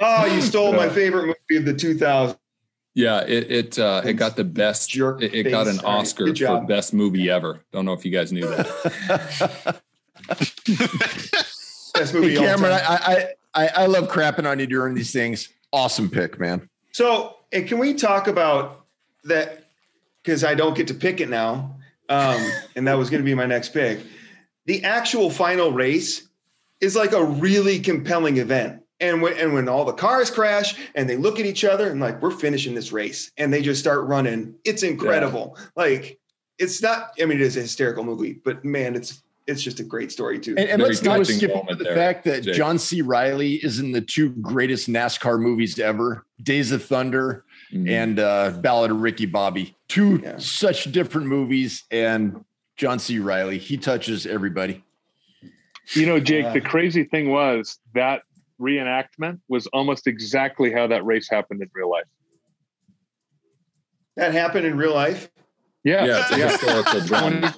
Oh, you stole my favorite movie of the 2000s. Yeah, it it uh, it got the best. Jerk It, it got an face. All right, Oscar good for best movie ever. Don't know if you guys knew that. Best movie Hey, all Cameron, time. I, I I I love crapping on you during these things. Awesome pick, man. So, and can we talk about that? Because I don't get to pick it now, um, and that was going to be my next pick. The actual final race is like a really compelling event, and when and when all the cars crash and they look at each other and like we're finishing this race, and they just start running, it's incredible. Like it's not. I mean, it is a hysterical movie, but man, it's it's just a great story too. And, and let's not touching skip over the there, fact that Jake. John C. Reilly is in the two greatest NASCAR movies ever: Days of Thunder Mhm. and uh, Ballad of Ricky Bobby. Two Yeah. such different movies, and John C. Reilly he touches everybody. You know, Jake, Yeah. the crazy thing was that reenactment was almost exactly how that race happened in real life. that happened in real life. Yeah. yeah, it's a historical drama.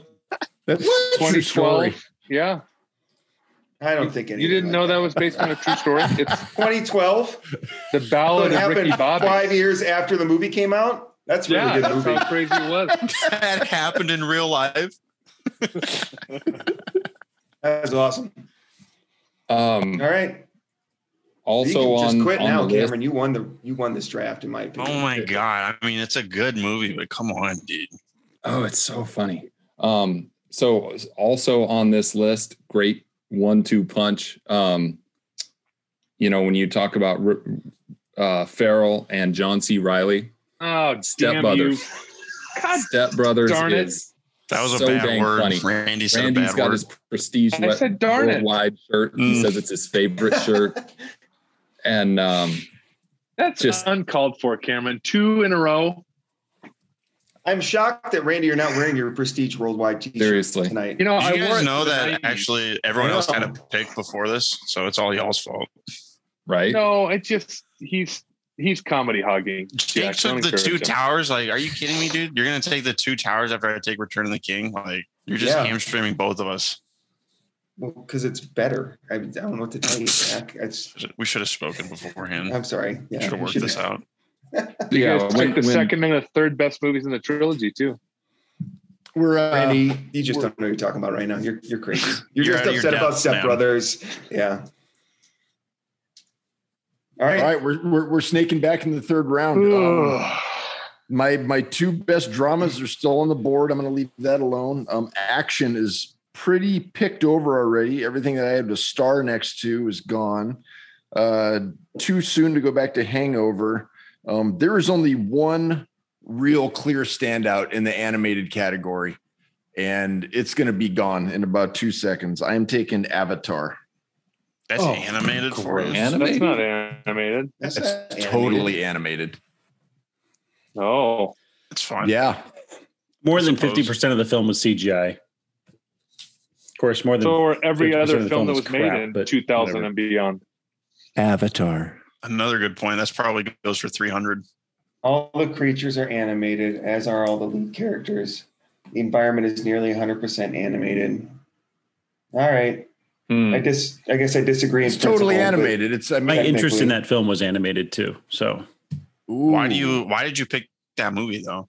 That's a true story. 2012. Yeah. I don't think any You didn't know that was based on a true story? It's 2012. the So ballad it of Ricky happened Bobby. five years after the movie came out. That's a really yeah, good that's movie. how crazy it was. that happened in real life. That's awesome. Um, All right. Also you can on, just quit on now, the list, Cameron. You won the you won this draft, in my opinion. Oh my god! I mean, it's a good movie, but come on, dude. Oh, it's so funny. Um, so also on this list, great one-two punch. Um, you know, when you talk about uh, Ferrell and John C. Reilly, Oh, Step Brothers. God, Step Brothers darn it. is That was a so bad dang word. funny. Randy said Randy's a bad got word. his prestige I le- said darn it. worldwide shirt. He Mm. says it's his favorite shirt, and um, that's Just- uncalled for, Cameron. Two in a row. I'm shocked that Randy, you're not wearing your Prestige Worldwide T-shirt Seriously. tonight. You know, Did I you wore guys know that 90s. actually everyone else had know. a pick before this, so it's all y'all's fault. right? No, it just he's he's comedy hogging. Jake Jack, don't took the two him. towers. Like, are you kidding me, dude? You're gonna take the two towers after I take Return of the King? Like, you're just Yeah. hamstringing both of us. Because it's better. I, I don't know what to tell you, Jack. It's, We should have spoken beforehand. I'm sorry. Yeah, should have worked this out. You Yeah, guys when- the when- second and the third best movies in the trilogy too. We're uh, Randy, you just don't know what you're talking about right now. You're you're crazy. You're, You're just out of your upset about depth, Step man. Brothers. Yeah. All right. all right. We're, we're we're snaking back in the third round. Um, my my two best dramas are still on the board. I'm going to leave that alone. Um, action is pretty picked over already. Everything that I had a star next to is gone. Uh, too soon to go back to Hangover. Um, there is only one real clear standout in the animated category, and it's going to be gone in about two seconds. I am taking Avatar. That's Oh, animated for gross. you. That's not animated. That's It's animated. totally animated. Oh, It's fine. Yeah, More than suppose. fifty percent of the film was CGI. Of course, more than so were every other film film that was was made in 2000 whatever. and beyond. Avatar. Another good point. That's probably goes for 300. All the creatures are animated, as are all the lead characters. The environment is nearly 100% animated. All right. Hmm. I dis. I guess I disagree. It's totally animated. It's I my interest in that film was animated too. So Why do you? Why did you pick that movie though?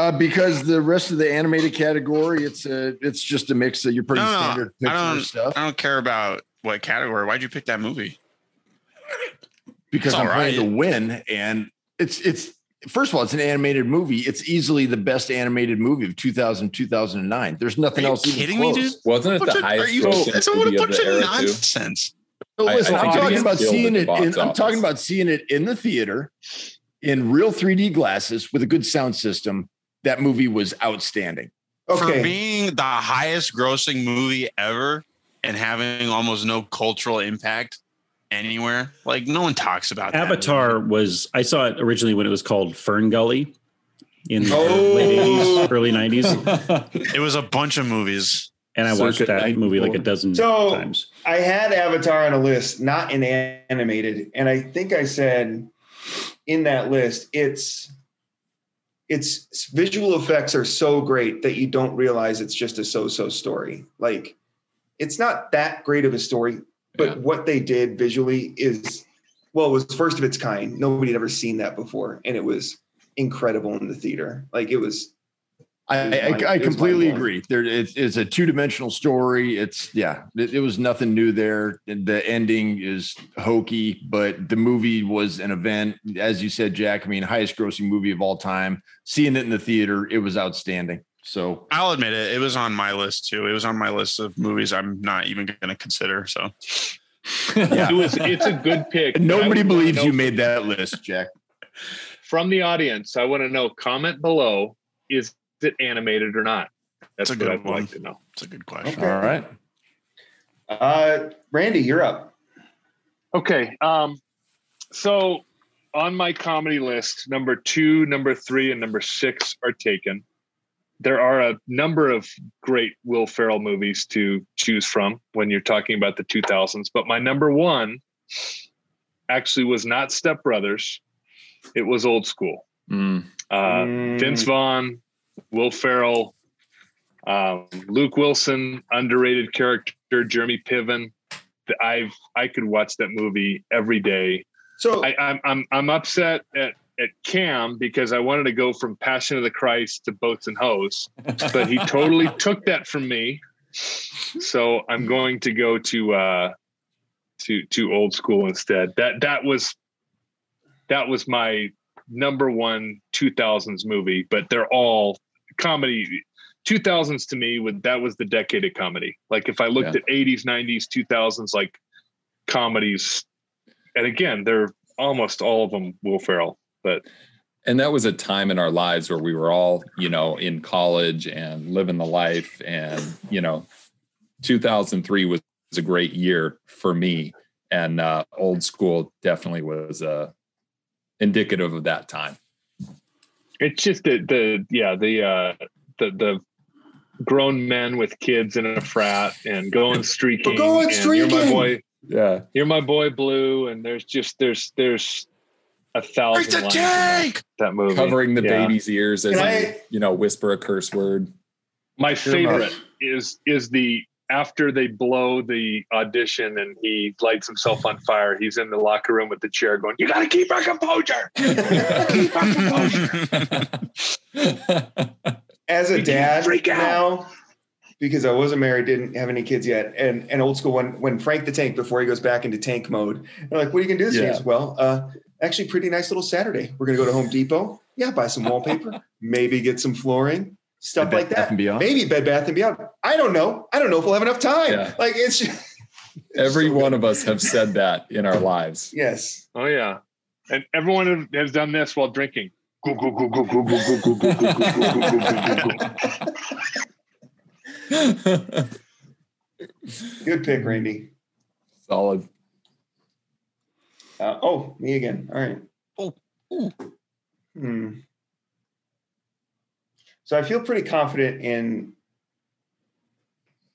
Uh, because the rest of the animated category, it's a, it's just a mix of your pretty No, no, standard I Pixar don't- stuff. I don't care about what category. Why'd you pick that movie? Because I'm all trying to win, and it's it's first of all, it's an animated movie. It's easily the best animated movie of 2000 2009. There's nothing Are you else. even kidding me, close. dude? Wasn't it Bunch the of- are highest you- grossing It's a what a movie of the of era too? nonsense. So I- listen, I I'm talking about seeing it. In, I'm talking about seeing it in the theater in real 3D glasses with a good sound system. That movie was outstanding. For being the highest grossing movie ever and having almost no cultural impact anywhere, like no one talks about that Avatar was I saw it originally when it was called Fern Gully in the Oh. late 80s, early early '90s, It was a bunch of movies. and I watched Circa that movie like a 94. dozen So- times. I had Avatar on a list, not in animated, and I think I said in that list, it's its visual effects are so great that you don't realize it's just a so-so story. Like it's not that great of a story, but Yeah. what they did visually is well, it was first of its kind. Nobody had ever seen that before, and it was incredible in the theater. Like it was I, I, I completely agree. There, it's, it's a two dimensional story. It's yeah, it, it was nothing new there. The ending is hokey, but the movie was an event, as you said, Jack. I mean, highest grossing movie of all time. Seeing it in the theater, it was outstanding. So I'll admit it. It was on my list too. It was on my list of movies I'm not even going to consider. So Yeah. It was. It's a good pick. nobody believes know you made that list, Jack. from the audience. I want to know. Comment below. Is it animated or not? That's That's a what good I'd one. like to know. it's a good question. Okay. All right. uh Randy, you're up. Okay. Um, so on my comedy list, number two, number three, and number six are taken. There are a number of great Will Ferrell movies to choose from when you're talking about the 2000s, but my number one actually was not Step Brothers. It was old school. Mm. Uh, Mm, Vince Vaughn, Will Ferrell, um, Luke Wilson, underrated character, Jeremy Piven. I've I could watch that movie every day. so I, I'm I'm I'm upset at at Cam because I wanted to go from Passion of the Christ to Boats and Hose, but he totally took that from me. So I'm going to go to uh, to to old school instead. That that was that was my number one 2000s movie, but they're all comedy. 2000s to me would that was the decade of comedy. Like if I looked Yeah. at 80s, 90s, 2000s, like comedies, and again, they're almost all of them Will Ferrell. But and that was a time in our lives where we were all you know in college and living the life and you know 2003 was, was a great year for me and uh old school definitely was uh indicative of that time it's just the the yeah the uh the the grown men with kids in a frat and going streaking. going and You're my boy. yeah You're my boy, Blue. And there's just there's there's a thousand Break the lines in that, tank! that movie. covering the Yeah. baby's ears as I- you know whisper a curse word My favorite is is the after they blow the audition and he lights himself on fire. He's in the locker room with the chair going, "You got to keep our composure." keep our composure. as a you dad freak out? now because I wasn't married, didn't have any kids yet, and and old school when when Frank the Tank before he goes back into tank mode, they're like, "What are you gonna do this?" year?" Yeah. goes, Well, uh, actually, pretty nice little Saturday. We're gonna go to Home Depot. Yeah, buy some wallpaper, maybe get some flooring, stuff Bed like Bath that. and Beyond? Maybe Bed Bath and Beyond. I don't know. I don't know if we'll have enough time. Yeah. Like it's just, every so one good. of us have said that in our lives yes. Oh yeah, and everyone has done this while drinking. Go, go, go, go, go, go, go, go, go, go, go, go, go, go, go, go. Good pick, Randy. solid Uh, oh, me again. All right. Oh. Hmm. So I feel pretty confident in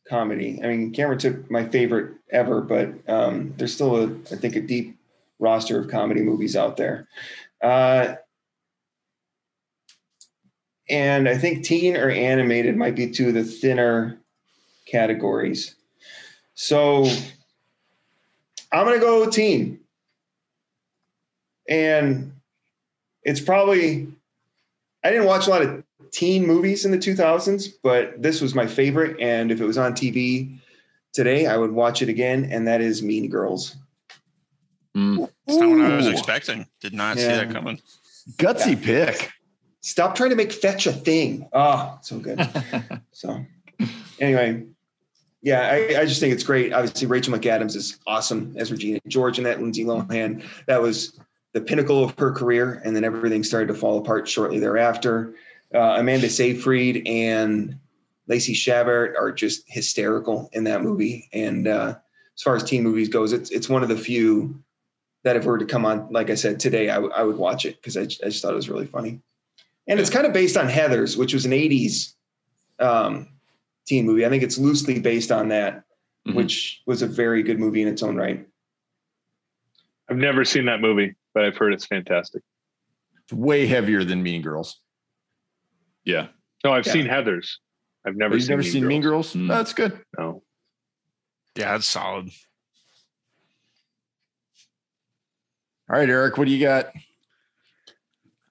comedy. I mean, Cameron took my favorite ever, but um, there's still a, I think, a deep roster of comedy movies out there. Uh, and I think teen or animated might be two of the thinner categories. So I'm going to go teen. And it's probably, I didn't watch a lot of teen movies in the 2000s, but this was my favorite. And if it was on TV today, I would watch it again. And that is Mean Girls. Mm. That's not what I was expecting. Did not see that coming. Gutsy pick. Stop trying to make fetch a thing. Oh, so good. so, anyway, yeah, I, I just think it's great. Obviously, Rachel McAdams is awesome as Regina George and that Lindsay Lohan. That was the pinnacle of her career, and then everything started to fall apart shortly thereafter. Uh, Amanda Seyfried and Lacey Chabert are just hysterical in that movie. And uh, as far as teen movies goes, it's it's one of the few that if it were to come on, like I said today, I, w- I would watch it because I, j- I just thought it was really funny. and it's kind of based on Heather's, which was an '80s um, teen movie. I think it's loosely based on that, Mhm. which was a very good movie in its own right. I've never seen that movie, but I've heard it's fantastic. It's way heavier than Mean Girls. Yeah. No, I've Yeah. seen Heather's. I've never You've seen never Mean seen Girls. Mean Girls? Mm. That's good. No. Yeah, that's solid. All right, Eric, what do you got?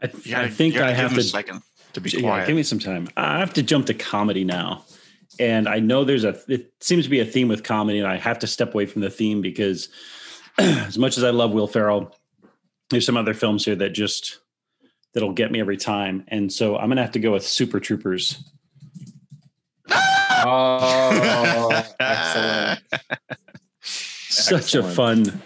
I, th- You gotta- I think you gotta I give have a to. second to be Yeah, give me some time. I have to jump to comedy now. And I know there's a, it seems to be a theme with comedy, and I have to step away from the theme because as much as I love Will Ferrell, there's some other films here that just, that'll get me every time. And so I'm going to have to go with Super Troopers. Oh, excellent. Such a fun,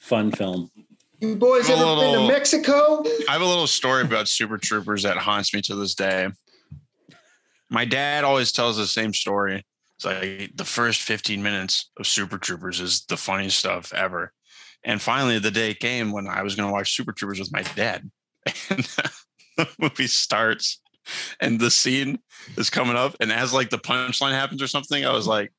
fun film. You boys I'm a ever been to Mexico? I have a little story about Super Troopers that haunts me to this day. My dad always tells the same story. It's like the first 15 minutes of Super Troopers is the funniest stuff ever. And finally, the day came when I was going to watch Super Troopers with my dad. And the movie starts and the scene is coming up. And as like the punchline happens or something, I was like,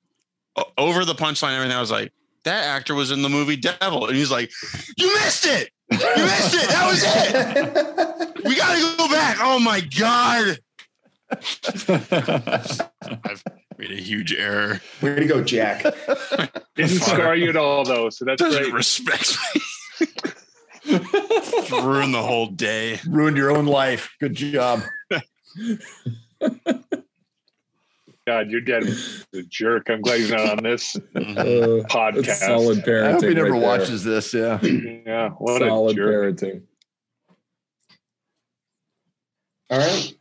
over the punchline and everything, I was like, that actor was in the movie Devil. And he's like, you missed it. You missed it. That was it. We gotta go back. Oh my god. I've made a huge error. Way to go, Jack. Didn't scar you at all, though. So that's Doesn't great. respect me. Ruin the whole day. Ruined your own life. Good job. God, your dad was a jerk. I'm glad he's not on this. Uh, podcast. solid parenting. I hope he never right there. watches this. Yeah. Yeah, what solid a jerk. parenting. All right.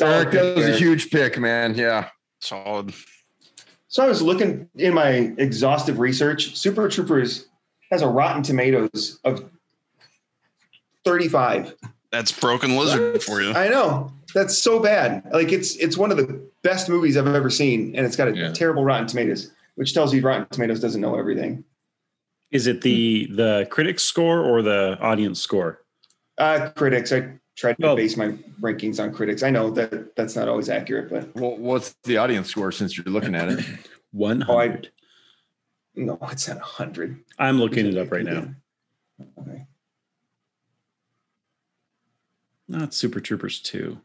Eric, that was a huge pick, man. Yeah. Solid. So I was looking in my exhaustive research. Super Troopers has a Rotten Tomatoes of 35. That's broken lizard for you. I know that's so bad. Like it's it's one of the best movies I've ever seen, and it's got a Yeah. terrible Rotten Tomatoes, which tells you Rotten Tomatoes doesn't know everything. Is it the the critics score or the audience score? Uh, critics, I tried to Oh. base my rankings on critics. I know that that's not always accurate, but Well, what's the audience score since you're looking at it? One hundred. no, it's not hundred. I'm looking it up right now. Okay. Not Super Troopers two.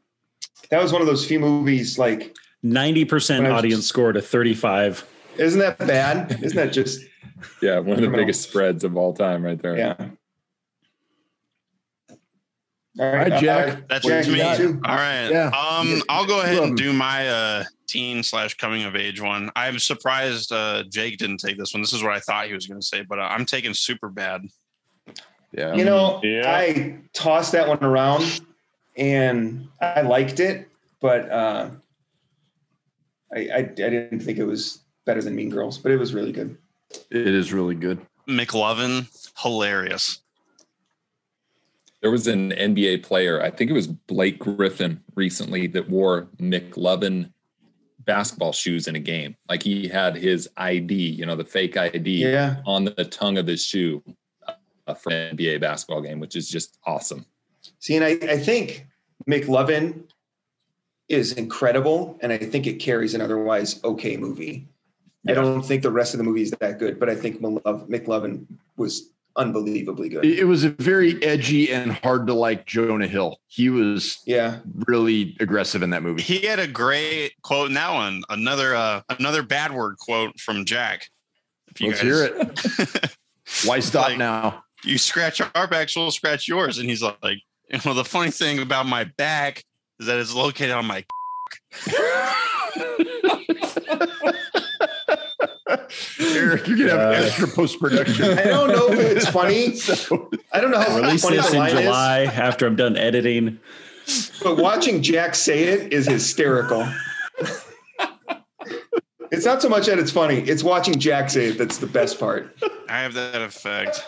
That was one of those few movies. Like, Ninety percent When I was audience just- score to thirty-five. isn't that bad? isn't that just Yeah, one of the Criminal. biggest spreads of all time, right there. yeah? All All right, Jack. That's Jack, it's me. got All two. Yeah. Um, I'll go ahead and do my uh teen slash coming of age one. I'm surprised uh Jake didn't take this one. This is what I thought he was going to say, but uh, I'm taking Superbad. Yeah. You know, Yeah. I tossed that one around and I liked it, but uh, I, I I didn't think it was better than Mean Girls, but it was really good. it is really good. McLovin, hilarious. There was an NBA player, I think it was Blake Griffin recently, that wore McLovin basketball shoes in a game. Like he had his ID, you know, the fake ID Yeah, on the tongue of his shoe uh, for an NBA basketball game, which is just awesome. See, and I I think McLovin is incredible, and I think it carries an otherwise okay movie. I don't think the rest of the movie is that good, but I think McLov- McLovin was unbelievably good. It, it was a very edgy and hard to like Jonah Hill. He was Yeah, really aggressive in that movie. He had a great quote in that one. Another uh another bad word quote from Jack. If you Let's guys- hear it. Why stop Like- now? you scratch our backs, we'll scratch yours. And he's like, you know, the funny thing about my back is that it's located on my. Eric, you're gonna have Uh, extra post production. I don't know if it's funny. So, I don't know how Release funny this the in line is. July after I'm done editing. But watching Jack say it is hysterical. it's not so much that it's funny; it's watching Jack say it that's the best part. I have that effect.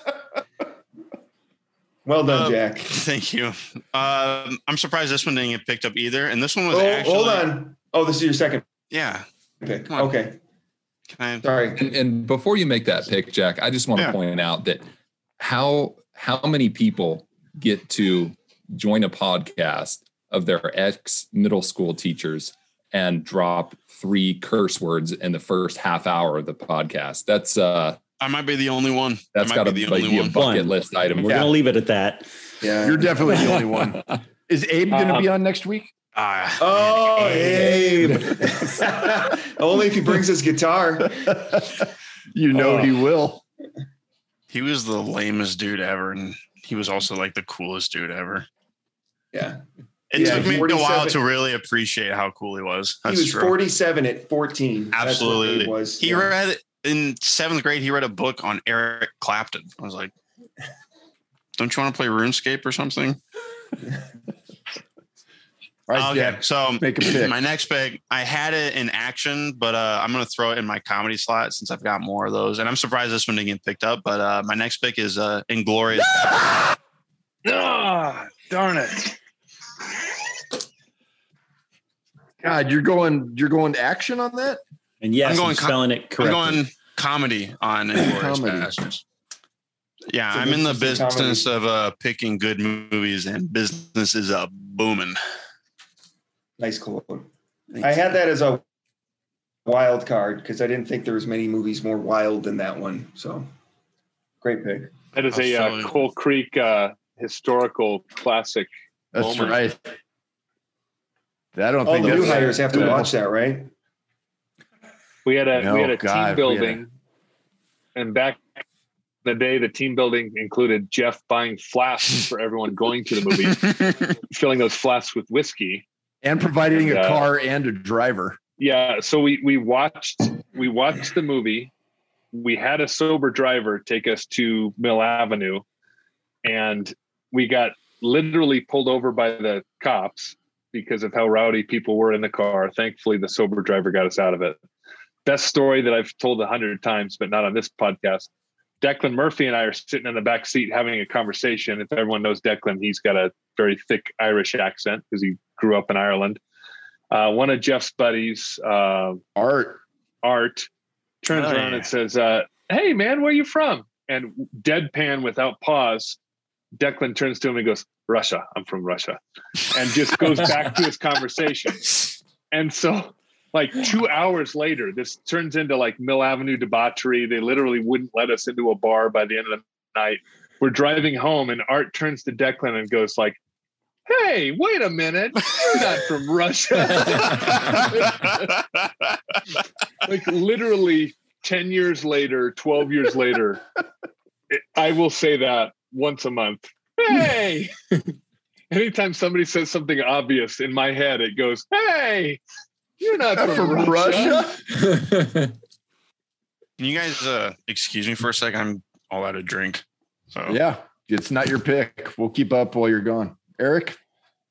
Well done, Um, Jack. Thank you. Um, I'm surprised this one didn't get picked up either. And this one was Oh, actually. hold on. Oh, this is your second Yeah. pick. Come on. Okay, Can I? sorry. And, and before you make that pick, Jack, I just want to point out that how how many people get to join a podcast of their ex middle school teachers and drop three curse words in the first half hour of the podcast. That's uh I might be the only one. That's got to be be, the like, only be a bucket One. list item. We're Yeah. gonna leave it at that. Yeah. You're definitely the only one. Is Abe going to be on next week? Ah, Oh, Abe. Only if he brings his guitar. You know Oh. he will. he was the lamest dude ever, and he was also like the coolest dude ever. Yeah. It Yeah, took me a while to really appreciate how cool he was. He was true. 47 at 14. That's what Absolutely. Abe was. He Yeah. read in seventh grade. He read a book on Eric Clapton. I was like, "Don't you want to play RuneScape or something?" Right, okay, Jack, so make a pick. my next pick, I had it in action, but uh, I'm gonna throw it in my comedy slot since I've got more of those. And I'm surprised this one didn't get picked up. But uh, my next pick is uh, Inglourious. Ah, darn it. God, you're going you're going to action on that? And yes, I'm I'm, going com- spelling it I'm going comedy on Inglourious Comedy. Basterds. Yeah, So I'm in the this is a comedy. business of uh, picking good movies, and business is uh, booming. Nice quote. I had that as a wild card because I didn't think there was many movies more wild than that one. So great pick. That is a uh, Coal Creek uh, historical classic. That's Moment. right. I don't All think the new hires have to Yeah. watch that, right? We had a we had Oh, a God, team had a- building, and back in the day, the team building included Jeff buying flasks for everyone going to the movie, filling those flasks with whiskey. And providing a uh, car and a driver. Yeah, so we we watched we watched the movie. We had a sober driver take us to Mill Avenue, and we got literally pulled over by the cops because of how rowdy people were in the car. Thankfully, the sober driver got us out of it. Best story that I've told a hundred times, but not on this podcast. Declan Murphy and I are sitting in the back seat having a conversation. If everyone knows Declan, he's got a very thick Irish accent because he grew up in Ireland. Uh, one of Jeff's buddies, uh, Art. Art, turns Oh, around yeah. and says, uh, "Hey, man, where are you from?" And deadpan without pause, Declan turns to him and goes, "Russia. I'm from Russia," and just goes back to his conversation. And so, like two hours later, this turns into like Mill Avenue debauchery. They literally wouldn't let us into a bar by the end of the night. We're driving home, and Art turns to Declan and goes like, "Hey, wait a minute, you're not from Russia." like literally 10 years later 12 years later it- i will say that once a month hey anytime somebody says something obvious in my head it goes hey you're not from, From russia, Russia? Can you guys uh, excuse me for a second? I'm all out of drink. So Yeah, it's not your pick. We'll keep up while you're gone. Eric,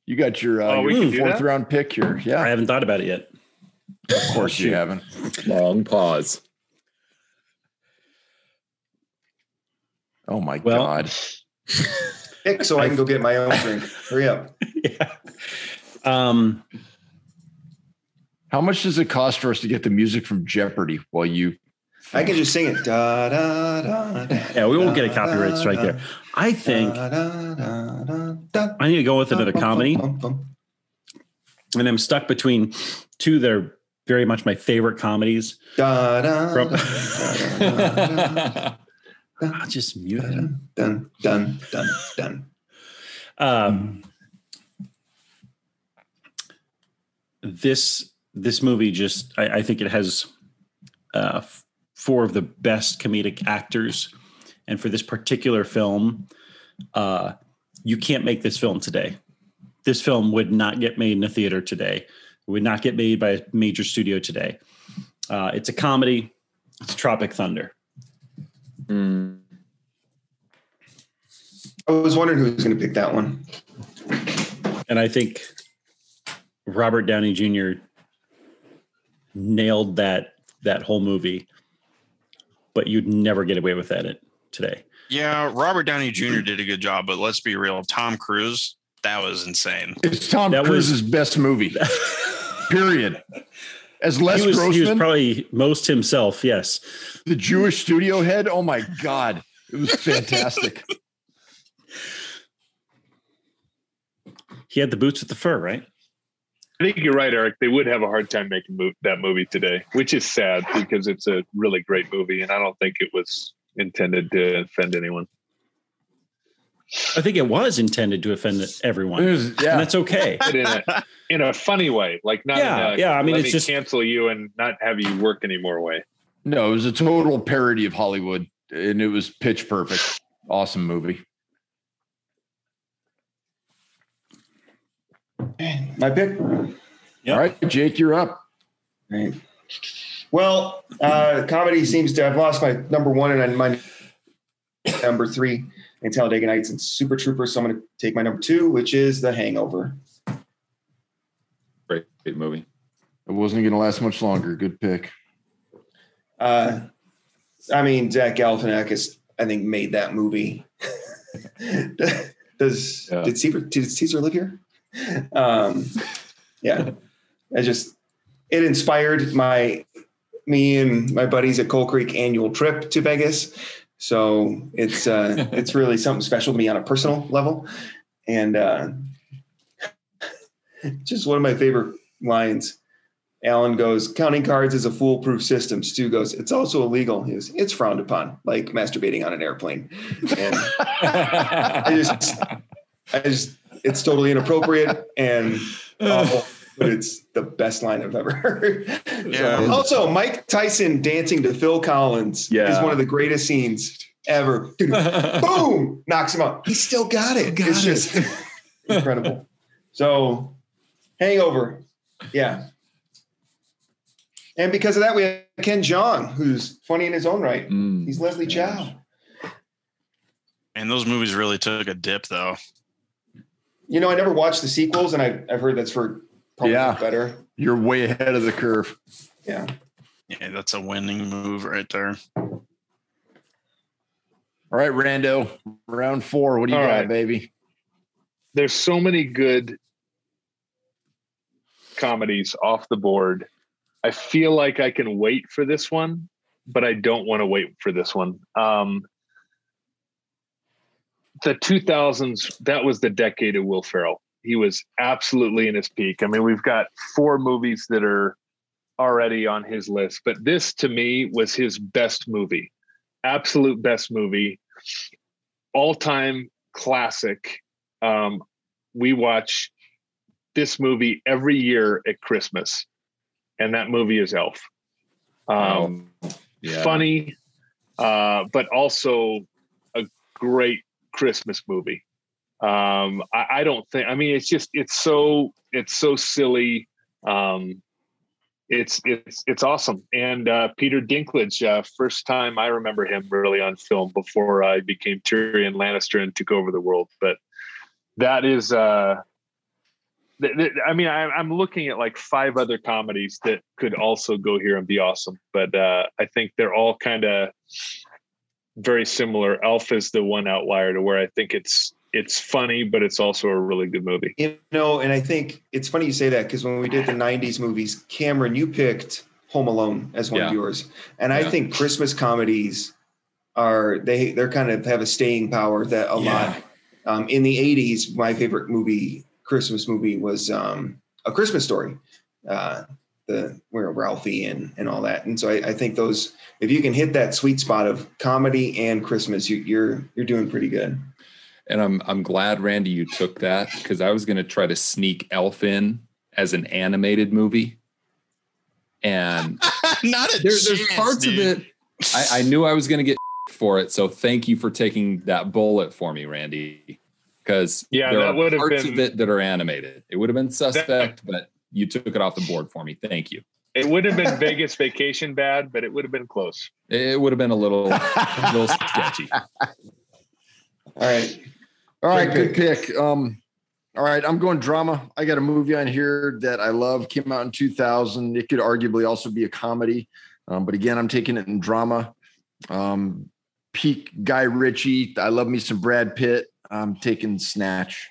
you got your, uh, Oh, your fourth round pick here. Yeah, I haven't thought about it yet. of course you haven't. Long pause. Oh my Well- God. Pick so I can go get my own drink. Hurry up. yeah. Um, How much does it cost for us to get the music from Jeopardy while you? I can just sing it. Da, da, da, da, yeah, we won't get a copyright strike there. I think da, I need to go with another comedy, and I'm stuck between two that are very much my favorite comedies. Da, da, From- da, I'll just mute it. dun, dun, dun, dun. Um, this this movie just I, I think it has uh, four of the best comedic actors, and for this particular film, uh, you can't make this film today. This film would not get made in a theater today. It would not get made by a major studio today. Uh, it's a comedy. It's Tropic Thunder. Mm. I was wondering who was going to pick that one. and I think Robert Downey Jr. nailed that that whole movie, but you'd never get away with that it, today. yeah, Robert Downey Jr. did a good job, but let's be real. Tom Cruise, that was insane. It's Tom That was- Cruise's best movie. Period. As Les he was, he was Grossman, probably most himself. Yes, the Jewish studio head. Oh my God, it was fantastic. He had the boots with the fur, right? I think you're right, Eric. They would have a hard time making mo- that movie today, which is sad because it's a really great movie, and I don't think it was intended to offend anyone. I think it was intended to offend everyone. It was- And yeah. that's okay. But in a in a funny way, like not Yeah, in a, yeah, I mean, it's me just- cancel you and not have you work anymore way. No, it was a total parody of Hollywood, and it was pitch perfect. Awesome movie. My pick. Yep. All right, Jake, you're up. Right. Well, uh, comedy seems to have lost my number one and my number three in Talladega Nights and Super Troopers. So I'm going to take my number two, which is The Hangover. Great, great movie. It wasn't going to last much longer. Good pick. Uh, I mean, Zach Galifianakis, I think, made that movie. Does Yeah. did Caesar did Caesar live here? Um, yeah, I just it inspired my me and my buddies at Coal Creek annual trip to Vegas. So it's uh, it's really something special to me on a personal level, and uh, just one of my favorite lines. Alan goes, counting cards is a foolproof system. Stu goes, it's also illegal. He goes, it's frowned upon, like masturbating on an airplane. And I just, I just, it's totally inappropriate and awful, but it's the best line I've ever heard. Yeah. So, also, Mike Tyson dancing to Phil Collins Yeah. is one of the greatest scenes ever. Dude, boom, knocks him out. He still got it. Got it's it. just incredible. So, Hangover, yeah. And because of that, we have Ken Jeong, who's funny in his own right. Mm. He's Leslie Chow. And those movies really took a dip, though. You know, I never watched the sequels, and I, I've heard that's for probably Yeah. better. You're way ahead of the curve. Yeah. Yeah, that's a winning move right there. All right, Rando, round four. What do you All got, right. baby? There's so many good comedies off the board. I feel like I can wait for this one, but I don't want to wait for this one. Um, the 2000s, that was the decade of Will Ferrell. He was absolutely in his peak. I mean, we've got four movies that are already on his list, but this to me was his best movie, absolute best movie, all time classic. Um, we watch this movie every year at Christmas, and that movie is Elf. Um, Yeah. funny, uh, but also a great Christmas movie. Um, I, I don't think. I mean, it's just it's so it's so silly. Um, it's it's it's awesome. And uh, Peter Dinklage, uh, first time I remember him really on film before I became Tyrion Lannister and took over the world. But that is. Uh, th- th- I mean, I, I'm looking at like five other comedies that could also go here and be awesome, but uh, I think they're all kind of very similar. Elf is the one outlier to where I think it's it's funny, but it's also a really good movie. You know, and I think it's funny you say that because when we did the 90s movies, Cameron, you picked Home Alone as one Yeah. of yours. And I think Christmas comedies are they they're kind of have a staying power that a lot. Um, in the 80s, my favorite movie, Christmas movie, was um, a Christmas story. Uh, the where Ralphie and and all that. And so I, I think those if you can hit that sweet spot of comedy and Christmas, you, you're you're doing pretty good. And I'm I'm glad Randy you took that because I was gonna try to sneak Elf in as an animated movie. And Not a there, there's parts dude. of it I, I knew I was gonna get for it. So thank you for taking that bullet for me, Randy. Because Yeah, there that are would have parts been- of it that are animated. It would have been suspect, but you took it off the board for me. Thank you. It would have been Vegas Vacation bad, but it would have been close. It would have been a little, a little sketchy. All right. All right, Great good pick. Um, all right, I'm going drama. I got a movie on here that I love. Came out in 2000. It could arguably also be a comedy, um, but again, I'm taking it in drama. Um, peak Guy Ritchie. I love me some Brad Pitt. I'm taking Snatch.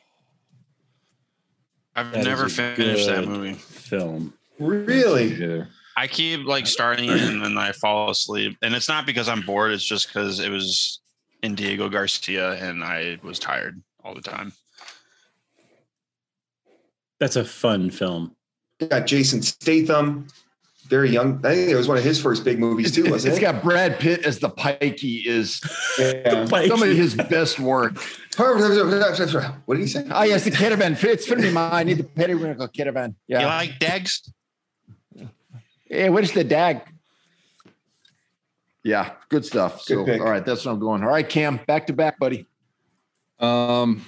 I've That is never finished that movie. Film. Really? I keep like starting it and then I fall asleep. And it's not because I'm bored, it's just because it was in Diego Garcia and I was tired all the time. That's a fun film. Got Jason Statham, very young. I think it was one of his first big movies too, wasn't it's it? got Brad Pitt as the pikey is yeah. Like- some of his best work. What did he say? Oh yes, the caravan. It's for me, ma. I need the periwinkle caravan. You Yeah. like dags? Hey, where's the dag? Yeah, good stuff. Good so, pick. all right, that's what I'm going. All right, Cam, back to back, buddy. Um,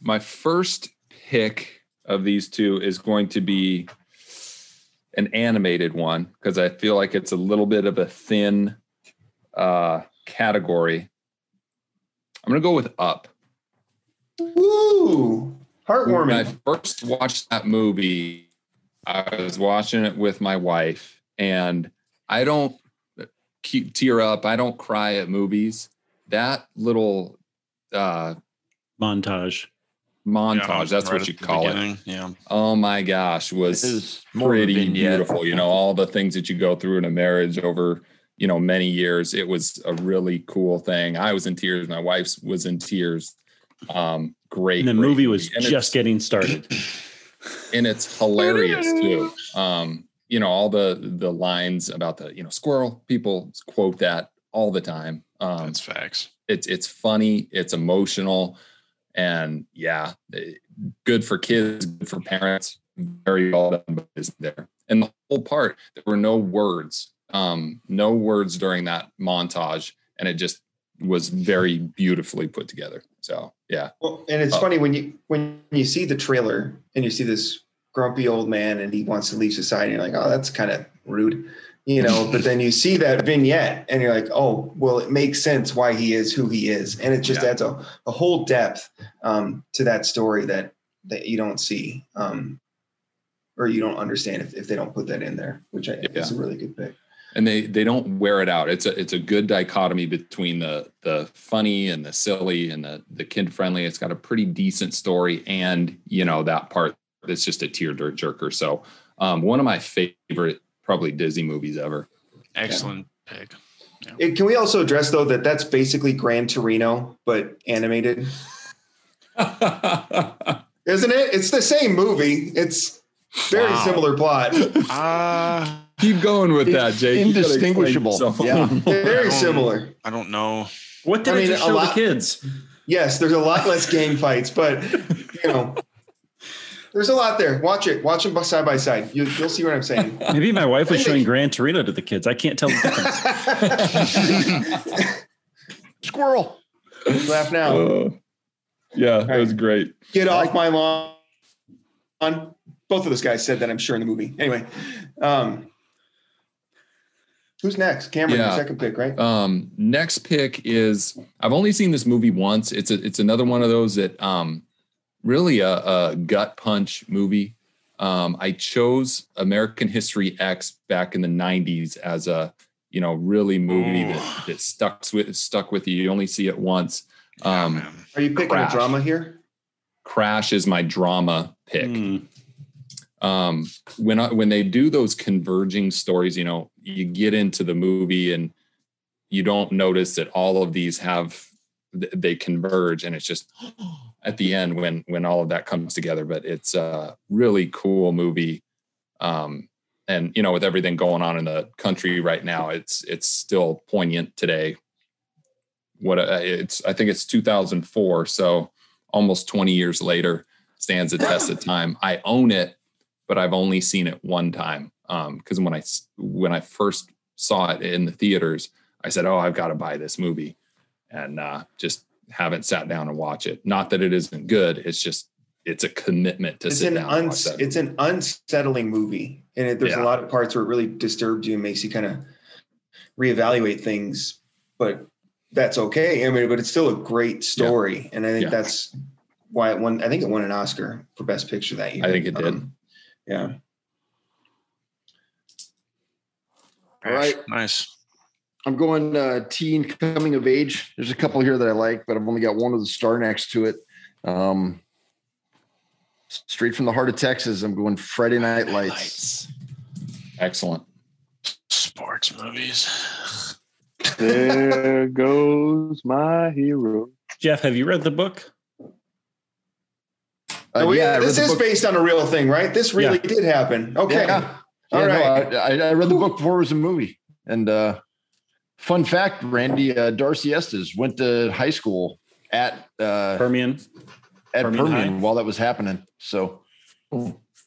my first pick of these two is going to be an animated one because I feel like it's a little bit of a thin uh, category. I'm gonna go with Up. Woo! When Heartwarming. I first watched that movie, I was watching it with my wife, and I don't keep tear up. I don't cry at movies. That little uh, Montage. Montage, Yeah, that's right what you the call it. Yeah. Oh my gosh, was This is more of a pretty beautiful. You know, all the things that you go through in a marriage over, you know, many years. It was a really cool thing. I was in tears. My wife was in tears. Um, great. And the great movie was And just getting started. and it's hilarious too. Um, you know, all the the lines about the, you know, squirrel, people quote that all the time. Um, That's facts. it's it's funny, it's emotional, and yeah, eh, good for kids, good for parents. Very well done, but is there. And the whole part, there were no words, um, no words during that montage, and it just was very beautifully put together. So yeah, Well, and it's Oh. funny when you when you see the trailer and you see this grumpy old man and he wants to leave society. You're like, oh, that's kind of rude, you know. but then you see that vignette and you're like, oh, well, it makes sense why he is who he is, and it just Yeah. adds a, a whole depth um, to that story that that you don't see um, or you don't understand if, if they don't put that in there, which I think is a really good pick. and they they don't wear it out. It's a it's a good dichotomy between the the funny and the silly and the the kid friendly. It's got a pretty decent story, and you know that part that's just a tear jerker. So um, one of my favorite probably Disney movies ever. Excellent pick. Eh, Can we also address though that that's basically Gran Torino but animated? Isn't it? It's the same movie. It's very Wow. similar plot. Uh, Keep going with that, Jake. You gotta explain Indistinguishable. Yeah. Very don't- similar. I don't know. What did I I, mean, just a show lot- the kids? Yes, there's a lot less gang fights, but you know, there's a lot there. Watch it. Watch them side by side. You, you'll see what I'm saying. Maybe my wife was showing Gran Torino to the kids. I can't tell the difference. Squirrel. Laugh now. Uh, yeah, that was great. Get off my lawn. Both of those guys said that, I'm sure, in the movie. Anyway, um, who's next? Cameron, your Yeah. second pick, right? Um, next pick is I've only seen this movie once. It's a it's another one of those that um really a, a gut punch movie. Um, I chose American History X back in the '90s as a you know really movie Ooh. that, that stuck with stuck with you. You only see it once. Um, man. Are you picking Crash. a drama here? Crash is my drama pick. Hmm. um when I, when they do those converging stories you know you get into the movie and you don't notice that all of these have they converge and it's just at the end when when all of that comes together but it's a really cool movie. Um and you know with everything going on in the country right now it's it's still poignant today. What a, it's i think it's 2004 so almost 20 years later stands the test of time. I own it but I've only seen it one time. Um, because I when I first saw it in the theaters, I said, "Oh, I've got to buy this movie," and uh, just haven't sat down and watch it. Not that it isn't good; it's just it's a commitment to It's sit an down. and uns- watch that it's an unsettling movie, and it, there's Yeah. a lot of parts where it really disturbs you and makes you kind of reevaluate things. But that's okay. I mean, but it's still a great story, and I think Yeah. that's why it won. I think it won an Oscar for Best Picture that year. I think it did. Um, yeah. All right. Nice. I'm going uh, teen coming of age. There's a couple here that I like, but I've only got one with a star next to it. Um, straight from the heart of Texas, I'm going Friday Night Lights. Excellent. Sports movies. There goes my hero. Jeff, have you read the book? Uh, Oh, yeah, this is book- based on a real thing, right? This really Yeah. did happen. Okay. Yeah. All Yeah, right. I, I, I read the book before it was a movie. And uh, fun fact, Randy uh, Darcy Estes went to high school at uh, Permian. at Permian Permian, while that was happening. So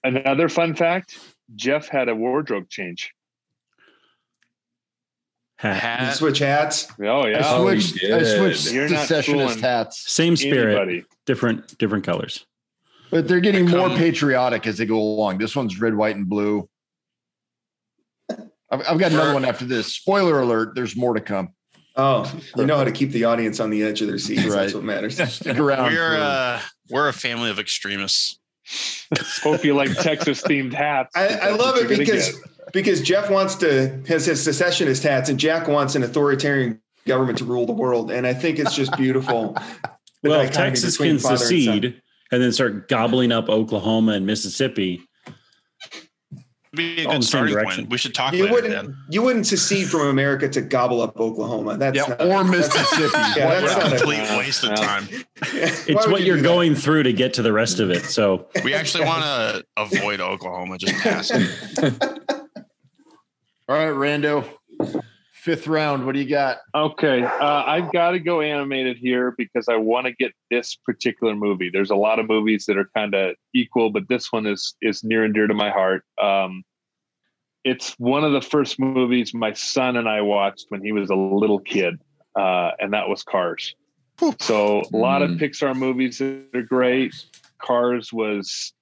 Another fun fact: Jeff had a wardrobe change. Hat. You switch hats. Oh I yeah, Oh, switched. I switched You're secessionist hats, Same spirit, anybody. different different colors. but they're getting more patriotic as they go along. This one's red, white, and blue. I've, I've got another one after this. Spoiler alert: There's more to come. Oh, you know how to keep the audience on the edge of their seats. Right. That's what matters. Stick around. we're for- uh, we're a family of extremists. Hope you like Texas themed hats. I, I love it because because Jeff wants to has his secessionist hats and Jack wants an authoritarian government to rule the world, and I think it's just beautiful. Well, if Texas can father and secede and then start gobbling up Oklahoma and Mississippi, Be a All good starting direction. point. We should talk You later, wouldn't Dan. you wouldn't secede from America to gobble up Oklahoma. That's yeah, not, or that's- Mississippi. Yeah, What that's a a- complete uh, waste of yeah. time. it's what you you're do that? going through to get to the rest of it. So We actually want to avoid Oklahoma. Just pass it. All right, Rando. Fifth round. What do you got? Okay, uh, I've got to go animated here because I want to get this particular movie. There's a lot of movies that are kind of equal, but this one is is near and dear to my heart. Um, it's one of the first movies my son and I watched when he was a little kid, uh, and that was Cars. So a lot of Mm. Pixar movies that are great. Cars was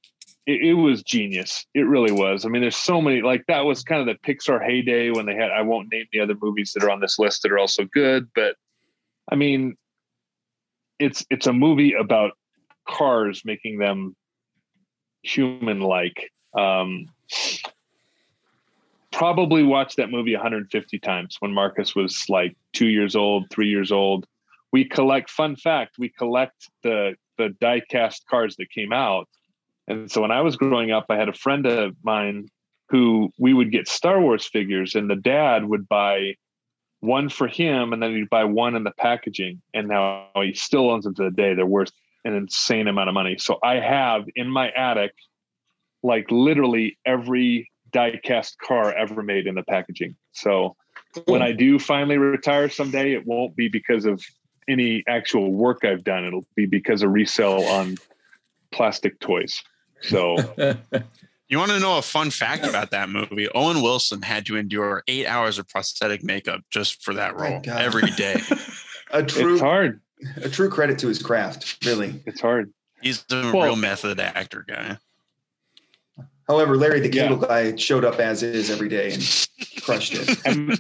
it, it was genius. It really was. I mean, there's so many like that was kind of the Pixar heyday when they had. I won't name the other movies that are on this list that are also good, but I mean, it's it's a movie about cars making them human like. Um, probably watched that movie 150 times when Marcus was like two years old, three years old. We collect. Fun fact: we collect the the die cast cars that came out. And so when I was growing up, I had a friend of mine who we would get Star Wars figures, and the dad would buy one for him, and then he'd buy one in the packaging. And now he still owns them to the day. They're worth an insane amount of money. So I have in my attic, like literally every die cast car ever made in the packaging. So when I do finally retire someday, it won't be because of any actual work I've done. It'll be because of resale on plastic toys. So You want to know a fun fact about that movie? Owen Wilson had to endure eight hours of prosthetic makeup just for that role God. every day. a true it's hard. a true credit to his craft, really. It's hard. He's a Well- real method actor guy. However, Larry the Yeah. Cable Guy showed up as is every day and crushed it. And,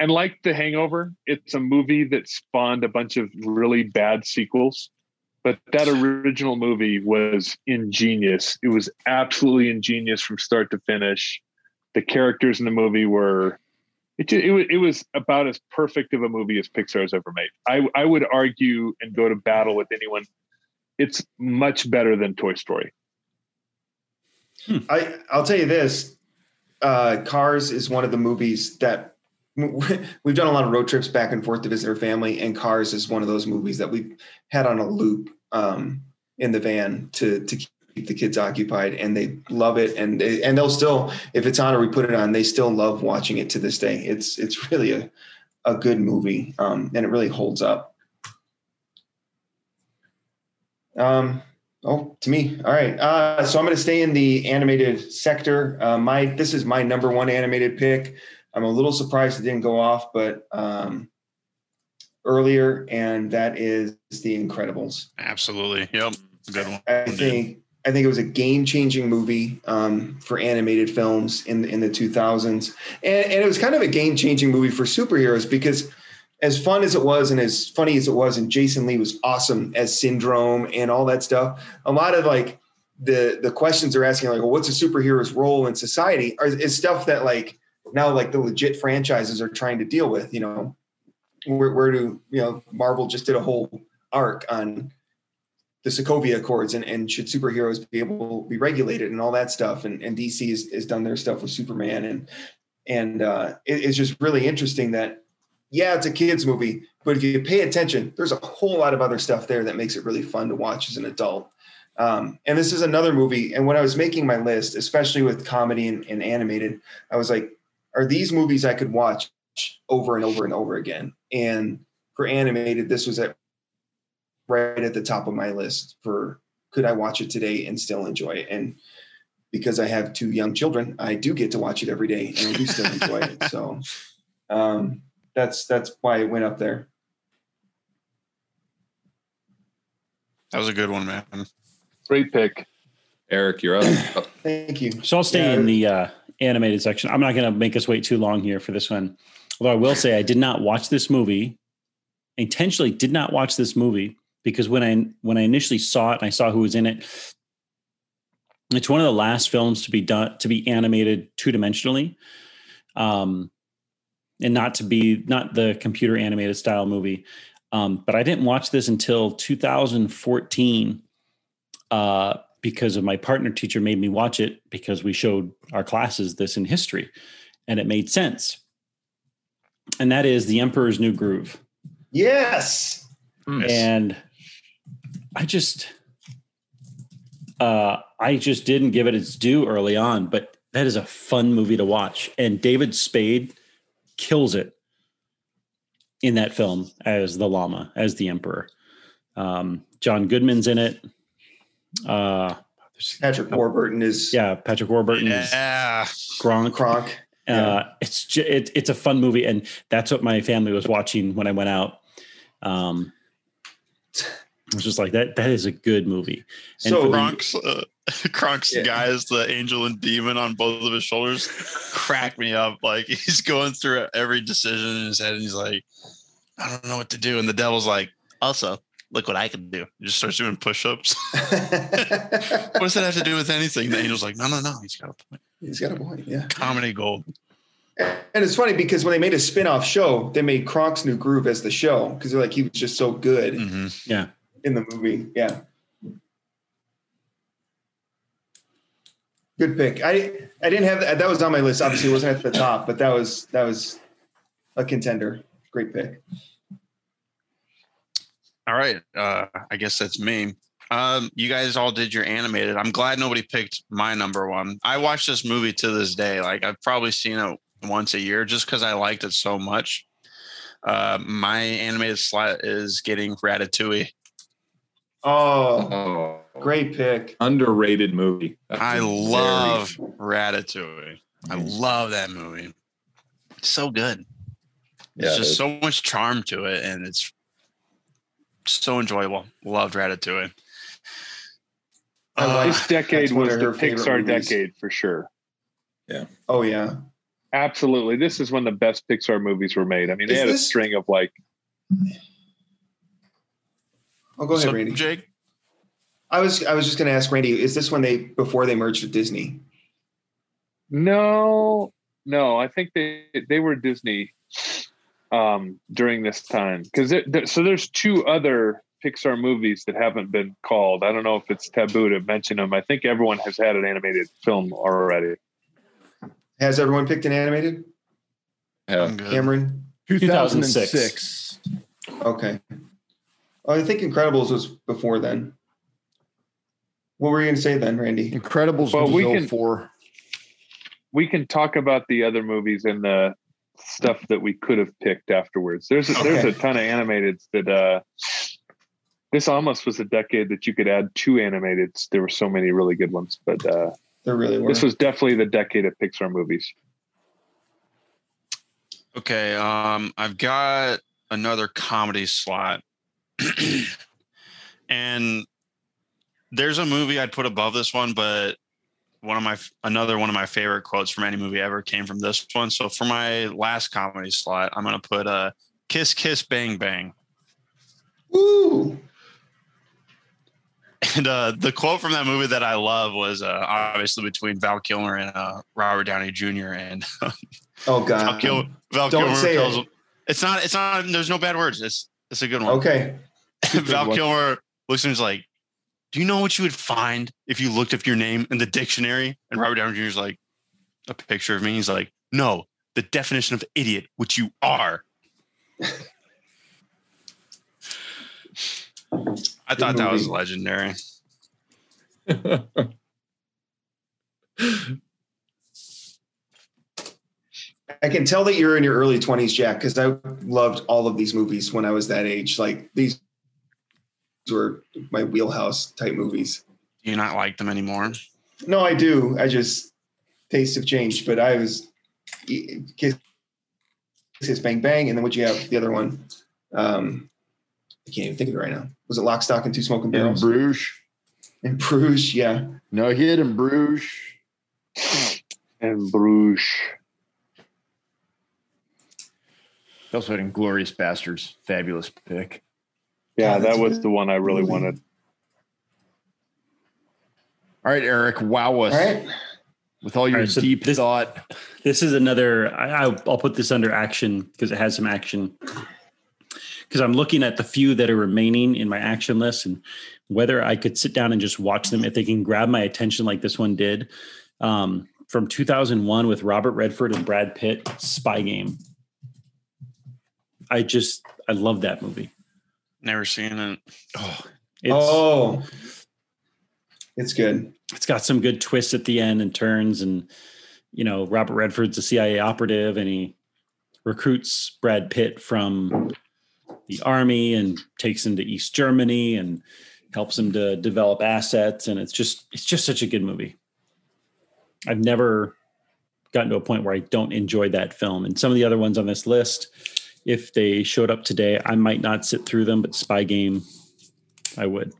and like The Hangover, it's a movie that spawned a bunch of really bad sequels. But that original movie was ingenious. It was absolutely ingenious from start to finish. The characters in the movie were it, ju- it, it was about as perfect of a movie as Pixar's ever made. I, I would argue and go to battle with anyone. It's much better than Toy Story. I I'll tell you this, uh, Cars is one of the movies that we've done a lot of road trips back and forth to visit our family, and Cars is one of those movies that we've had on a loop um, in the van to to keep the kids occupied, and they love it, and they, and they'll still if it's on or we put it on, they still love watching it to this day. It's it's really a a good movie, um, and it really holds up. Um, Oh, to me. All right. Uh, so I'm going to stay in the animated sector. Uh, my this is my number one animated pick. I'm a little surprised it didn't go off, but um, earlier, and that is The Incredibles. Absolutely. Yep. Good one. I think I think it was a game changing movie um, for animated films in in the 2000s, and, and it was kind of a game changing movie for superheroes because as fun as it was and as funny as it was, and Jason Lee was awesome as Syndrome and all that stuff. A lot of like the the questions they're asking, like, well, what's a superhero's role in society, are, is stuff that like now like the legit franchises are trying to deal with. You know, where where do you know Marvel just did a whole arc on the Sokovia Accords and, and should superheroes be able to be regulated and all that stuff. And, and DC has, has done their stuff with Superman. And, and uh, it- it's just really interesting that, yeah, it's a kid's movie, but if you pay attention, there's a whole lot of other stuff there that makes it really fun to watch as an adult. Um, and this is another movie. And when I was making my list, especially with comedy and, and animated, I was like, are these movies I could watch over and over and over again? And for animated, this was at right at the top of my list for could I watch it today and still enjoy it? And because I have two young children, I do get to watch it every day and I do still enjoy it. So um, that's that's why it went up there. That was a good one, man. Great pick. Eric, you're up. Thank you. So I'll stay Yeah. in the uh, animated section. I'm not going to make us wait too long here for this one. Although I will say I did not watch this movie. Intentionally did not watch this movie because when I when I initially saw it and I saw who was in it, it's one of the last films to be done to be animated two dimensionally, um, and not to be not the computer animated style movie. Um, but I didn't watch this until 2014 uh, because of my partner teacher made me watch it because we showed our classes this in history, and it made sense. And that is the Emperor's New Groove Yes. and I just uh I just didn't give it its due early on, but that is a fun movie to watch. And David Spade kills it in that film as the llama, as the emperor. Um, John Goodman's in it. Uh Patrick Warburton is yeah, Patrick Warburton is Yeah. Gronk. Kronk. Uh, it's ju- it, it's a fun movie, and that's what my family was watching when I went out. Um, I was just like that. That is a good movie. And So for the- Kronk's, uh, Kronk's Yeah. guy is the angel and demon on both of his shoulders. Crack me up. Like he's going through every decision in his head and he's like, I don't know what to do. And the devil's like, also, look what I can do. He just starts doing push ups. what does that have to do with anything? The angel's like, no, no, no. He's got a point. He's got a point. Yeah. Comedy gold. And it's funny because when they made a spin-off show, they made Kronk's New Groove as the show because they're like he was just so good hmm Yeah, in the movie. Yeah. Good pick. I I didn't have that. That was on my list. Obviously, it wasn't at the top, but that was that was a contender. Great pick. All right. Uh, I guess that's me. Um, you guys all did your animated. I'm glad nobody picked my number one. I watch this movie to this day. Like I've probably seen it once a year just because I liked it so much. Uh, my animated slot is getting Ratatouille. Oh, Oh, great pick. underrated movie. That's I a love Ratatouille. I love that movie. It's so good. There's Yeah, it just is. so much charm to it, and it's so enjoyable. Loved Ratatouille. I Uh, like- This decade was of the Pixar movies. decade for sure. Yeah. Oh yeah. Absolutely. This is when the best Pixar movies were made. I mean, they Is had a string of like Oh, go ahead, so, Randy. Jake. I was I was just going to ask Randy. Is this when they before they merged with Disney? No, no. I think they they were Disney um, during this time because so there's two other Pixar movies that haven't been called. I don't know if it's taboo to mention them. I think everyone has had an animated film already. Has everyone picked an animated? Yeah. Cameron. 2006. Okay. Oh, I think Incredibles was before then. What were you going to say then, Randy? Incredibles Well, was we can- 04. We can talk about the other movies and the stuff that we could have picked afterwards. There's a, there's a ton of animated that uh, this almost was a decade that you could add two animated. There were so many really good ones, but uh, There really were. this was definitely the decade of Pixar movies. Okay, um, I've got another comedy slot, and there's a movie I'd put above this one, but one of my another one of my favorite quotes from any movie ever came from this one. So for my last comedy slot, I'm gonna put uh, "Kiss Kiss Bang Bang," Woo! and uh, the quote from that movie that I love was uh, obviously between Val Kilmer and uh, Robert Downey Jr. and Oh Val, God. Kil- Val Don't Kilmer say tells it. him. It's not. It's not. There's no bad words. It's it's a good one. Okay. Val one. Kilmer looks and is like, "Do you know what you would find if you looked up your name in the dictionary?" And Robert Downey Jr. is like, "A picture of me." He's like, "No, the definition of idiot, which you are." I thought that was legendary. I can tell that you're in your early 20s, Jack, because I loved all of these movies when I was that age. Like these were my wheelhouse type movies. Do you not like them anymore? No, I do. I just tastes have changed, but I was kiss, kiss bang bang, and then what you have the other one? Um, I can't even think of it right now. Was it Lock, Stock, and Two Smoking In Barrels? Bruges. In Bruges, yeah. No hit in Bruges. And Bruges. He also had Inglourious Basterds. Fabulous pick. Yeah, Yeah, that was good the one I really wanted. All right, Eric, wow us All right. with all your All right, so deep this- thought. This is another. I, I'll, I'll put this under action because it has some action. Because I'm looking at the few that are remaining in my action list and whether I could sit down and just watch them if they can grab my attention like this one did. Um, from 2001 with Robert Redford and Brad Pitt, Spy Game. I just I love that movie. Never seen it. Oh, it's oh, it's good. it's got some good twists at the end and turns and you know robert redford's a cia operative and he recruits brad pitt from the army and takes him to east germany and helps him to develop assets. And it's just it's just such a good movie. I've never gotten to a point where i don't enjoy that film. And some of the other ones on this list if they showed up today i might not sit through them but spy game i would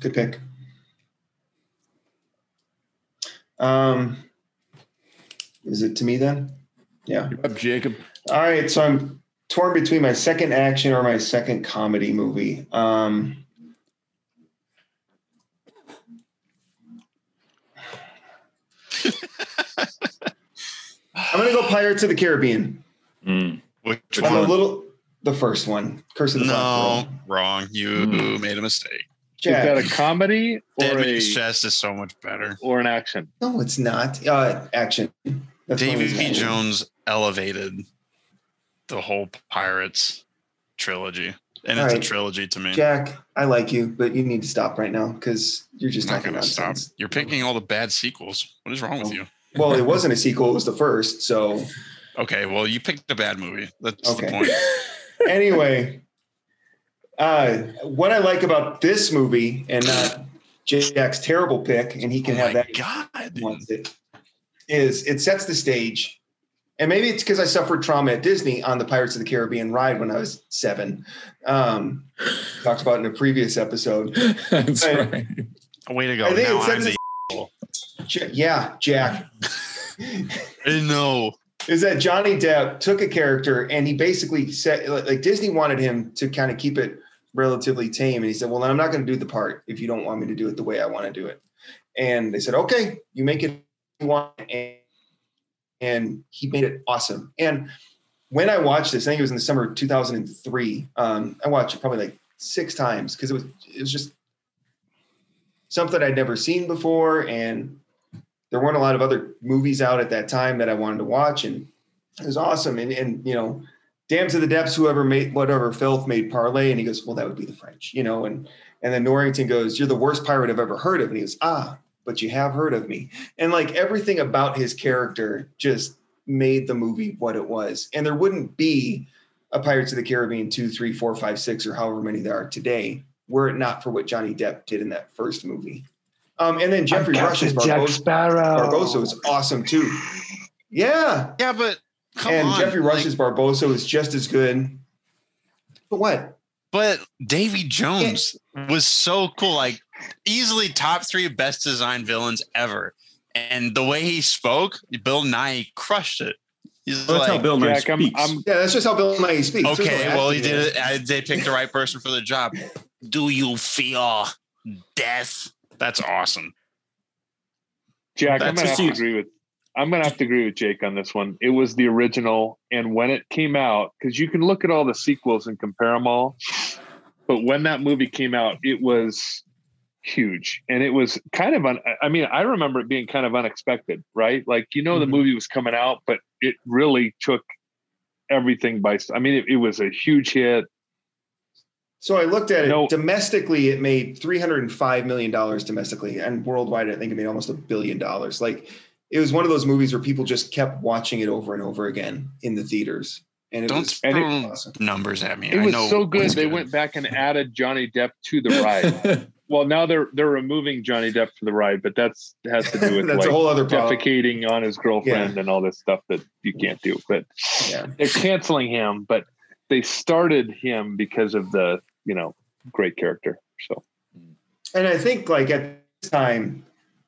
Good pick. Um, is it to me then? Yeah. You're up, Jacob. All right. So I'm torn between my second action or my second comedy movie. Um, I'm gonna go Pirates of the Caribbean. Mm. Which I'm a little the first one, Curse of the Black No, Pearl. wrong. You Mm. made a mistake. Is that Jack. a comedy Dead or a Man's Chest is so much better. or an action? no, it's not. Uh, action. That's one of David B. Jones elevated the whole Pirates trilogy, and All it's right. a trilogy to me. Jack, I like you, but you need to stop right now because you're just I'm not talking going to stop. You're picking all the bad sequels. What is wrong with Oh. you? Well, it wasn't a sequel; it was the first. So Okay, well, you picked a bad movie. That's Okay. the point. anyway, uh, what I like about this movie and not Jack's terrible pick, and he can oh have my that God. if wants it, is it sets the stage. And maybe it's because I suffered trauma at Disney on the Pirates of the Caribbean ride when I was seven. Um, talked about in a previous episode. That's I- right. Way to go. I think Now it I'm sets the. J- yeah, Jack. No. is that Johnny Depp took a character and he basically said, like, like Disney wanted him to kind of keep it relatively tame. And he said, Well, then I'm not going to do the part if you don't want me to do it the way I want to do it. And they said, Okay, you make it you want. And, and he made it awesome. And when I watched this, I think it was in the summer of 2003. Um, I watched it probably like six times because it was it was just something I'd never seen before, and there weren't a lot of other movies out at that time that I wanted to watch, and it was awesome. And and you know, damn to the depths, whoever made whatever filth made parlay, and he goes, well, that would be the French, you know, and and then Norrington goes, you're the worst pirate I've ever heard of, and he goes, ah, but you have heard of me, and like everything about his character just made the movie what it was, and there wouldn't be a Pirates of the Caribbean two, three, four, five, six, or however many there are today, were it not for what Johnny Depp did in that first movie. Um, and then Geoffrey Rush's Jack Barbossa, Sparrow. Barbossa was awesome too. Yeah, Yeah, but come and on. Jeffrey like, Rush's Barbossa is just as good. But what? but Davy Jones was so cool. Like easily top three best designed villains ever. And the way he spoke, Bill Nighy crushed it. He's Well, that's like, how Bill Nighy Jack, I'm, speaks. I'm Yeah, that's just how Bill Nighy speaks. Okay, no well, he did it. I, they picked the right person for the job. Do you fear death? That's awesome. Jack, I'm gonna have to agree with I'm gonna have to agree with Jake on this one. It was the original, and when it came out, because you can look at all the sequels and compare them all, but when that movie came out, it was huge, and it was kind of un, I mean, I remember it being kind of unexpected, right? Like you know, Mhm. the movie was coming out, but it really took everything by. I mean, it, it was a huge hit. So I looked at it No. domestically. It made three hundred and five million dollars domestically, and worldwide, I think it made almost a billion dollars. Like it was one of those movies where people just kept watching it over and over again in the theaters, and it Don't was and it- throw awesome. numbers at me. It I was know so good. it's They went back and added Johnny Depp to the ride. well, now they're they're removing Johnny Depp from the ride, but that's has to do with That's like a whole other problem. defecating on his girlfriend and all this stuff that you can't do. But Yeah. they're canceling him, but they started him because of the you know great character. So And I think like at this time,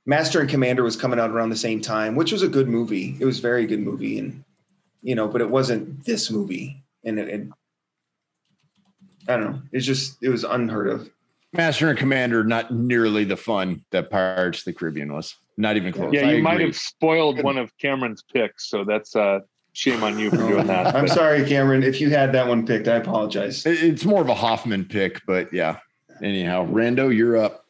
Master and Commander was coming out around the same time, which was a good movie. It was a very good movie, and you know, but it wasn't this movie, and it, it I don't know. It's just it was unheard of. Master and Commander, not nearly the fun that Pirates of the Caribbean was. Not even close. yeah, I you might agree. have spoiled one of Cameron's picks, so that's uh shame on you for doing that. I'm But- sorry, Cameron. If you had that one picked, I apologize. It's more of a Hoffman pick, but yeah. Anyhow, Rando, you're up.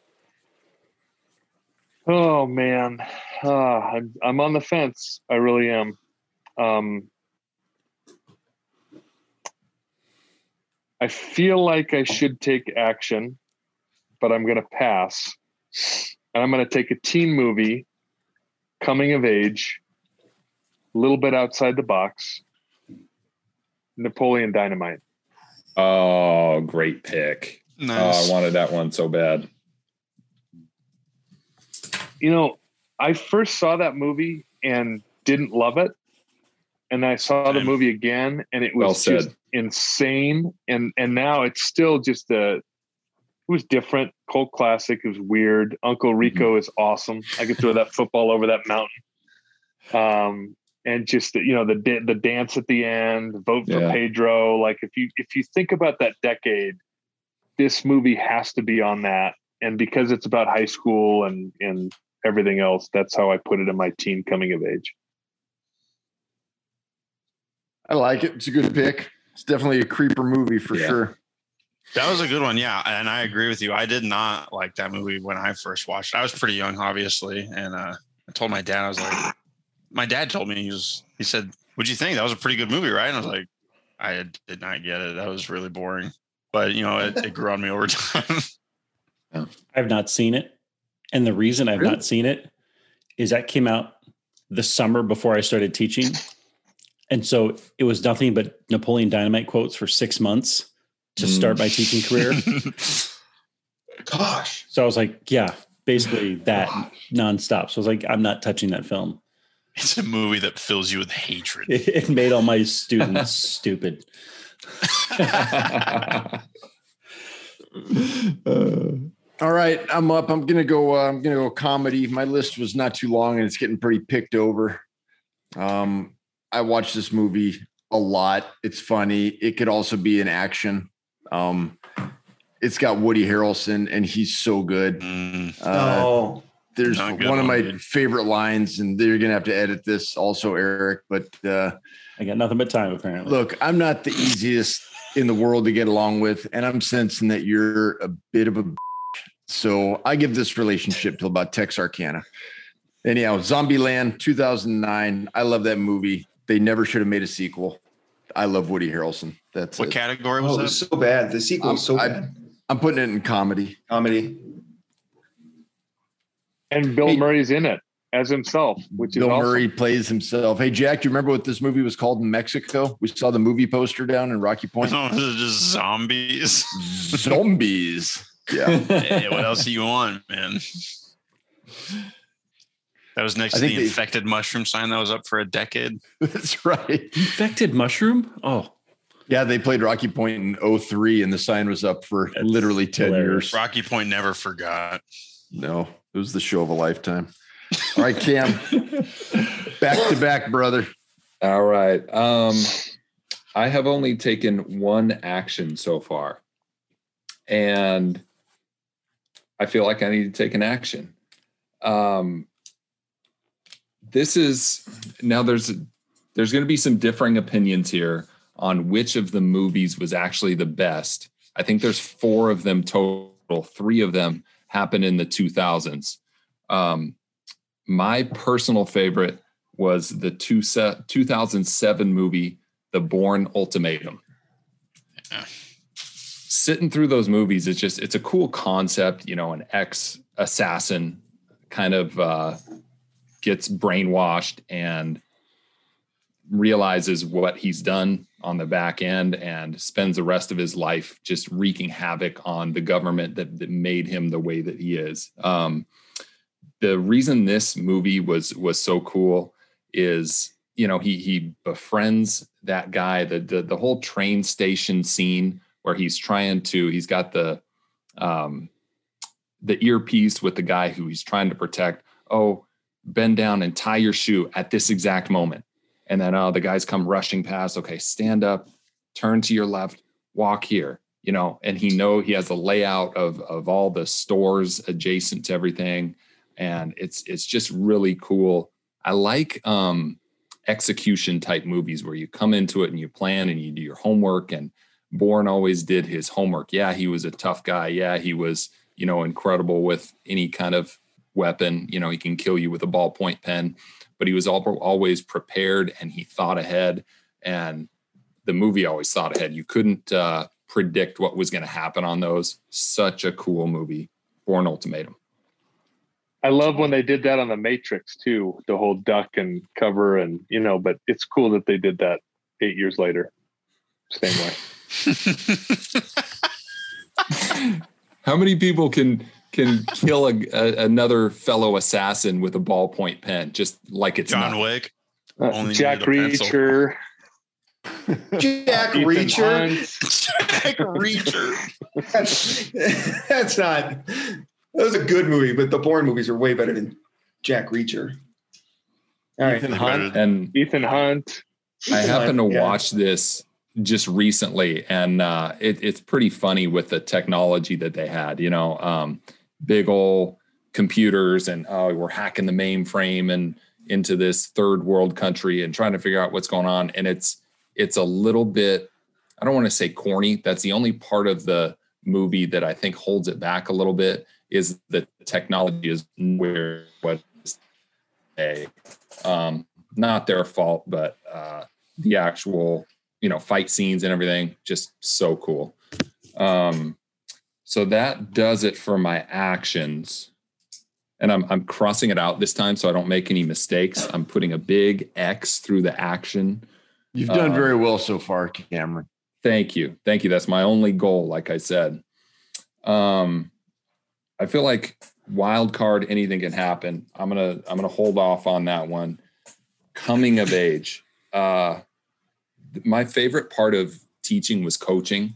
Oh man, uh, I'm I'm on the fence. I really am. Um, I feel like I should take action, but I'm going to pass. And I'm going to take a teen movie, coming of age, a little bit outside the box. Napoleon Dynamite. oh, great pick. Oh, I wanted that one so bad. you know, I first saw that movie and didn't love it. And I saw the movie again and it was Well said. just insane. And and now it's still just a it was different, cult classic. It was weird. Uncle Rico is awesome. I could throw that football over that mountain. Um and just you know the the dance at the end, vote for Yeah. Pedro. Like if you if you think about that decade, this movie has to be on that. And because it's about high school and and everything else, that's how I put it in my teen coming of age. I like it. It's a good pick. It's definitely a creeper movie for Yeah. sure. That was a good one. Yeah. And I agree with you. I did not like that movie when I first watched it. I was pretty young, obviously. And uh, I told my dad, I was like, my dad told me, he was, he said, What'd you think? That was a pretty good movie, right? And I was like, I did not get it. That was really boring. But, you know, it, it grew on me over time. I've not seen it. And the reason I've Really? not seen it is that came out the summer before I started teaching. And so it was nothing but Napoleon Dynamite quotes for six months to mm. start my teaching career. Gosh. So I was like, yeah, basically that nonstop. So I was like, I'm not touching that film. It's a movie that fills you with hatred. It, it made all my students stupid. All right, I'm up. I'm gonna go. Uh, I'm gonna go comedy. My list was not too long, and it's getting pretty picked over. Um, I watched this movie a lot. It's funny. It could also be an action. Um, it's got Woody Harrelson, and he's so good. Mm, Uh, oh, there's Not a good one of my dude. favorite lines, and they're gonna have to edit this also, Eric. But uh, I got nothing but time apparently. look, I'm not the easiest in the world to get along with, and I'm sensing that you're a bit of a. b- So I give this relationship till about Texarkana. Anyhow, Zombieland 2009. I love that movie. They never should have made a sequel. I love Woody Harrelson. That's what it. category oh, was it that? was so bad. The sequel was so I- bad. I'm putting it in comedy. Comedy. And Bill Hey. Murray's in it as himself, which is Bill awesome. Murray plays himself. Hey, Jack, do you remember what this movie was called in Mexico? We saw the movie poster down in Rocky Point. No, it's just zombies. Zombies. Yeah. hey, what else do you want, man? That was next I to the think they- infected mushroom sign that was up for a decade. That's right. Infected mushroom? Oh, Yeah, they played Rocky Point in 03 and the sign was up for That's literally 10 hilarious. years. Rocky Point never forgot. No, it was the show of a lifetime. All right, Cam, back to back, brother. All right. Um, I have only taken one action so far, and I feel like I need to take an action. Um, this is now there's there's going to be some differing opinions here on which of the movies was actually the best. I think there's four of them total. Three of them happen in the 2000s. Um, my personal favorite was the two se- 2007 movie The Bourne Ultimatum. Yeah. sitting through those movies, it's just it's a cool concept. You know, an ex assassin kind of uh, gets brainwashed and realizes what he's done on the back end and spends the rest of his life just wreaking havoc on the government that, that made him the way that he is. Um, the reason this movie was was so cool is you know he he befriends that guy the the, the whole train station scene where he's trying to he's got the um the earpiece with the guy who he's trying to protect oh bend down and tie your shoe at this exact moment and then oh the guys come rushing past okay stand up turn to your left walk here you know and he know he has a layout of of all the stores adjacent to everything and it's it's just really cool i like um execution type movies where you come into it and you plan and you do your homework and Bourne always did his homework. Yeah, he was a tough guy. Yeah, he was, you know, incredible with any kind of weapon. You know, he can kill you with a ballpoint pen, but he was always prepared and he thought ahead. And the movie always thought ahead. You couldn't uh, predict what was going to happen on those. Such a cool movie, Bourne Ultimatum. I love when they did that on the Matrix too, the whole duck and cover, and you know. But it's cool that they did that eight years later, same way. How many people can can kill a, a, another fellow assassin with a ballpoint pen, just like it's John nothing? Wick? Uh, Jack Reacher. Jack Reacher. Jack Reacher. that's, that's not. That was a good movie, but the Bourne movies are way better than Jack Reacher. All right, Ethan Hunt and Ethan Hunt. I happen to yeah. watch this just recently, and uh, it, it's pretty funny with the technology that they had. You know, um, big old computers, and oh, we're hacking the mainframe and into this third world country and trying to figure out what's going on. And it's it's a little bit. I don't want to say corny. That's the only part of the movie that I think holds it back a little bit. Is the technology is where what a um, not their fault, but uh, the actual you know fight scenes and everything just so cool um so that does it for my actions. And I'm, I'm crossing it out this time so i don't make any mistakes. I'm putting a big x through the action. You've done uh, very well so far cameron. Thank you. Thank you. That's my only goal like i said. Um i feel like wild card anything can happen. I'm gonna i'm gonna hold off on that one. Coming of age. Uh my favorite part of teaching was coaching.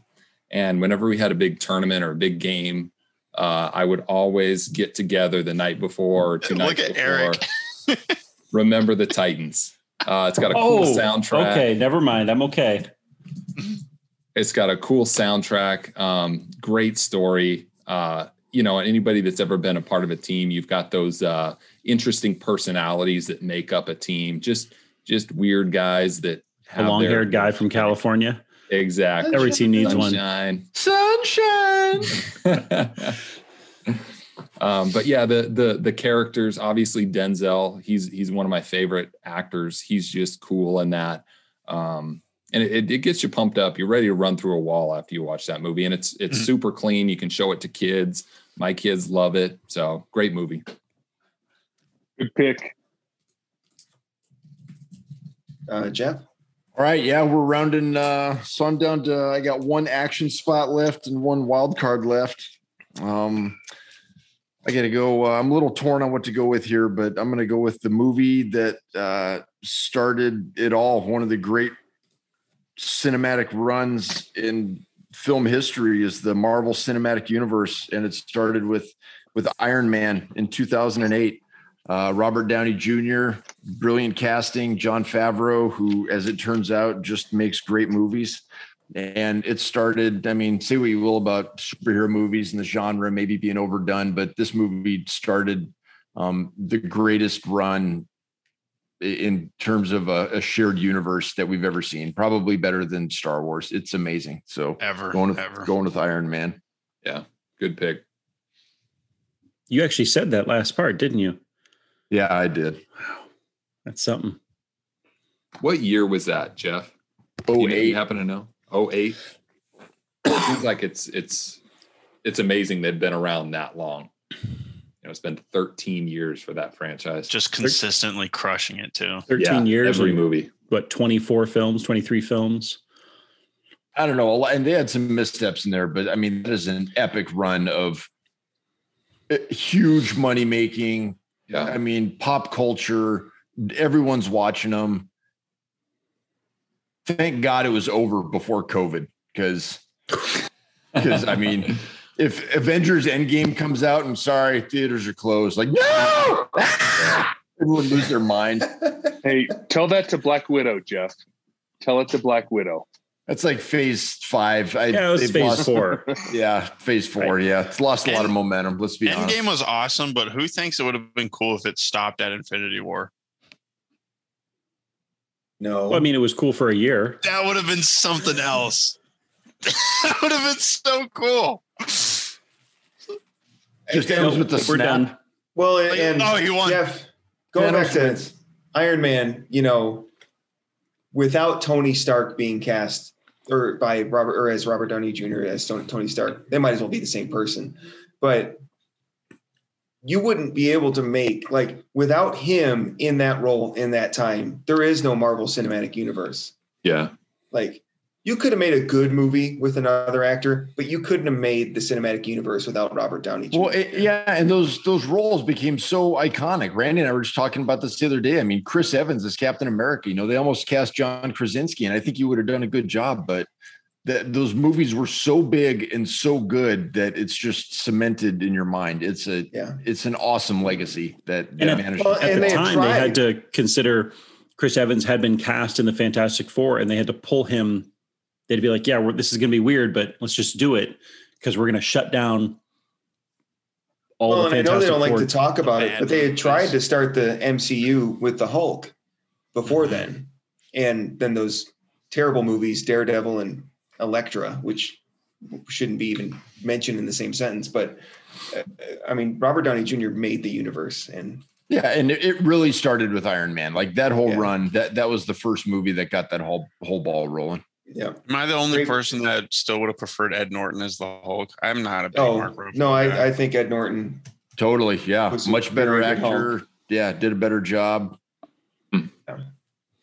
And whenever we had a big tournament or a big game, uh, I would always get together the night before or two nights before. Eric. remember the Titans. Uh, it's got a cool oh, soundtrack. Okay, never mind. I'm okay. It's got a cool soundtrack. Um, great story. Uh, you know, anybody that's ever been a part of a team, you've got those uh, interesting personalities that make up a team. Just, just weird guys that the long haired guy from California. Exactly. Every team needs Sunshine. one. Sunshine. um, but yeah, the the the characters, obviously Denzel, he's he's one of my favorite actors. He's just cool in that. Um, and it, it gets you pumped up. You're ready to run through a wall after you watch that movie. And it's it's mm-hmm. super clean. You can show it to kids. My kids love it. So great movie. Good pick. Uh, Jeff? All right, yeah, we're rounding. Uh, so I'm down to. I got one action spot left and one wild card left. Um, I got to go. Uh, I'm a little torn on what to go with here, but I'm going to go with the movie that uh, started it all. One of the great cinematic runs in film history is the Marvel Cinematic Universe, and it started with with Iron Man in 2008. Uh, Robert Downey Jr., brilliant casting. Jon Favreau, who, as it turns out, just makes great movies. And it started, I mean, say what you will about superhero movies and the genre maybe being overdone, but this movie started um, the greatest run in terms of a, a, shared universe that we've ever seen. Probably better than Star Wars. It's amazing. So ever going with, ever. going with Iron Man. Yeah, good pick. You actually said that last part, didn't you? Yeah, I did. Wow. That's something. What year was that, Jeff? Oh eight. You happen to know? Oh eight. it seems like it's it's it's amazing they've been around that long. You know, it's been 13 years for that franchise. Just consistently crushing it too. 13 Yeah, years, every and, movie. what 24 films, 23 films. I don't know, a lot- and they had some missteps in there, but I mean, that is an epic run of uh, huge money making. Yeah. I mean, pop culture. Everyone's watching them. Thank God it was over before COVID, because because I mean, if Avengers Endgame comes out, I'm sorry, theaters are closed. Like no, everyone lose their mind. Hey, tell that to Black Widow, Jeff. Tell it to Black Widow. That's like phase five. I, Yeah, it was phase lost- four. Yeah, phase four. Yeah, it's lost a lot of momentum. Let's be honest. Endgame was awesome, but who thinks it would have been cool if it stopped at Infinity War? No. Well, I mean, it was cool for a year. That would have been something else. that would have been so cool. Just ends with the We're snap. done. well, oh, and, Like, and oh, he won. Jeff, going Thanos back to wins. Iron Man, you know, without Tony Stark being cast or by Robert or as Robert Downey Jr. as Tony Tony Stark, they might as well be the same person. But you wouldn't be able to make like without him in that role in that time, there is no Marvel Cinematic Universe. Yeah. Like you could have made a good movie with another actor, but you couldn't have made the cinematic universe without Robert Downey Jr. Well, it, yeah, and those those roles became so iconic. Randy and I were just talking about this the other day. I mean, Chris Evans as Captain America. You know, they almost cast John Krasinski, and I think he would have done a good job. But that those movies were so big and so good that it's just cemented in your mind. It's a yeah. it's an awesome legacy that, And that managed. Well, to At And the they had time, they had to consider Chris Evans had been cast in the Fantastic Four, and they had to pull him. They'd be like, "Yeah, we're, this is going to be weird, but let's just do it because we're going to shut down all well, the and I know they don't like to talk about it, but they had movies. tried to start the MCU with the Hulk before then, and then those terrible movies, Daredevil and Elektra, which shouldn't be even mentioned in the same sentence. But uh, I mean, Robert Downey Jr. made the universe, and Yeah, and it- it really started with Iron Man. Like that whole Yeah. run, that that was the first movie that got that whole whole ball rolling. Yeah. Am I the only Great. person that still would have preferred Ed Norton as the Hulk? I'm not a big Oh Mark Ruffalo no. I, I think Ed Norton. Totally, yeah, much better very good actor. Yeah, did a better job.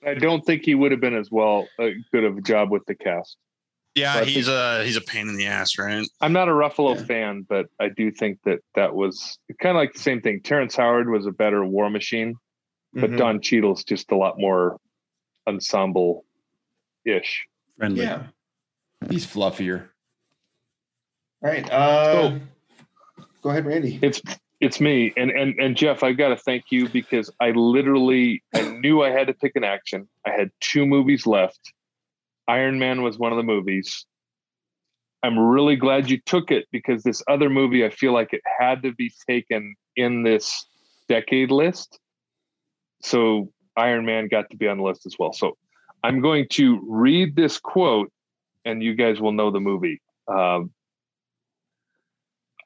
I don't think he would have been as well uh, good of a job with the cast. yeah, I he's a he's a pain in the ass, right? I'm not a Ruffalo Yeah. fan, but I do think that that was kind of like the same thing. Terrence Howard was a better War Machine, but Mhm. Don Cheadle's just a lot more ensemble ish. Friendly. yeah. He's fluffier. All right. Uh, go ahead, Randy. It's it's me and and and Jeff. I've got to thank you because I literally I knew I had to pick an action. I had two movies left. Iron Man was one of the movies. I'm really glad you took it because this other movie I feel like it had to be taken in this decade list. So Iron Man got to be on the list as well. So I'm going to read this quote and you guys will know the movie. Um,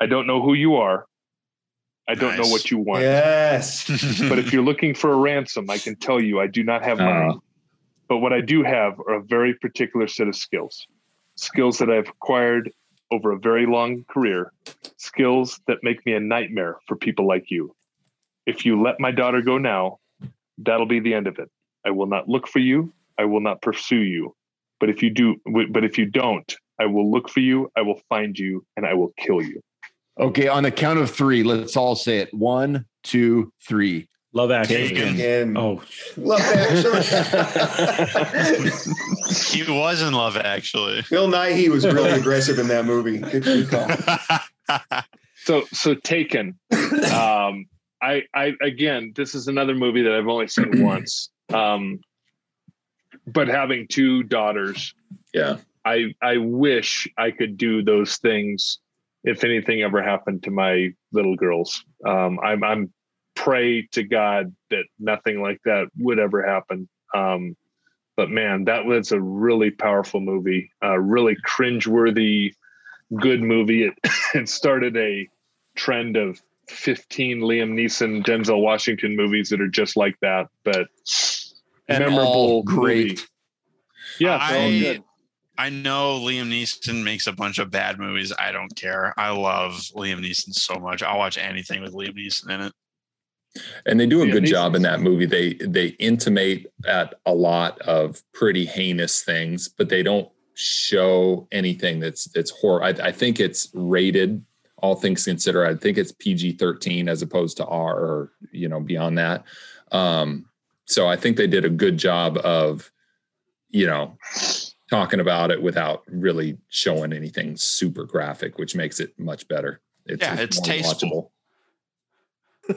I don't know who you are. I don't know what you want. Yes. But if you're looking for a ransom, I can tell you I do not have money. Oh. But what I do have are a very particular set of skills. Skills that I've acquired over a very long career. Skills that make me a nightmare for people like you. If you let my daughter go now, that'll be the end of it. I will not look for you. I will not pursue you. But if you do, but if you don't, I will look for you. I will find you, and I will kill you. Okay, on the count of three, let's all say it. One, two, three. Love Actually. Taken. Oh, Love Actually. he was in love, actually. Bill Nighy was really aggressive in that movie. Good, good so so taken um i i again this is another movie that i've only seen once um but having two daughters Yeah. i i wish i could do those things if anything ever happened to my little girls. Um i'm i'm pray to god that nothing like that would ever happen. Um but man that was a really powerful movie uh really cringeworthy good movie. It, it started a trend of 15 Liam Neeson, Denzel Washington movies that are just like that, but memorable all great. movie. Yeah, they're all I good. I know Liam Neeson makes a bunch of bad movies. I don't care. I love Liam Neeson so much. I'll watch anything with Liam Neeson in it. And they do a Yeah, good these- job in that movie. They they intimate at a lot of pretty heinous things, but they don't show anything that's that's horror. I, I think it's rated. All things considered, I think it's PG thirteen as opposed to R or you know beyond that. Um, so I think they did a good job of you know talking about it without really showing anything super graphic, which makes it much better. It's, Yeah, it's more tasteful.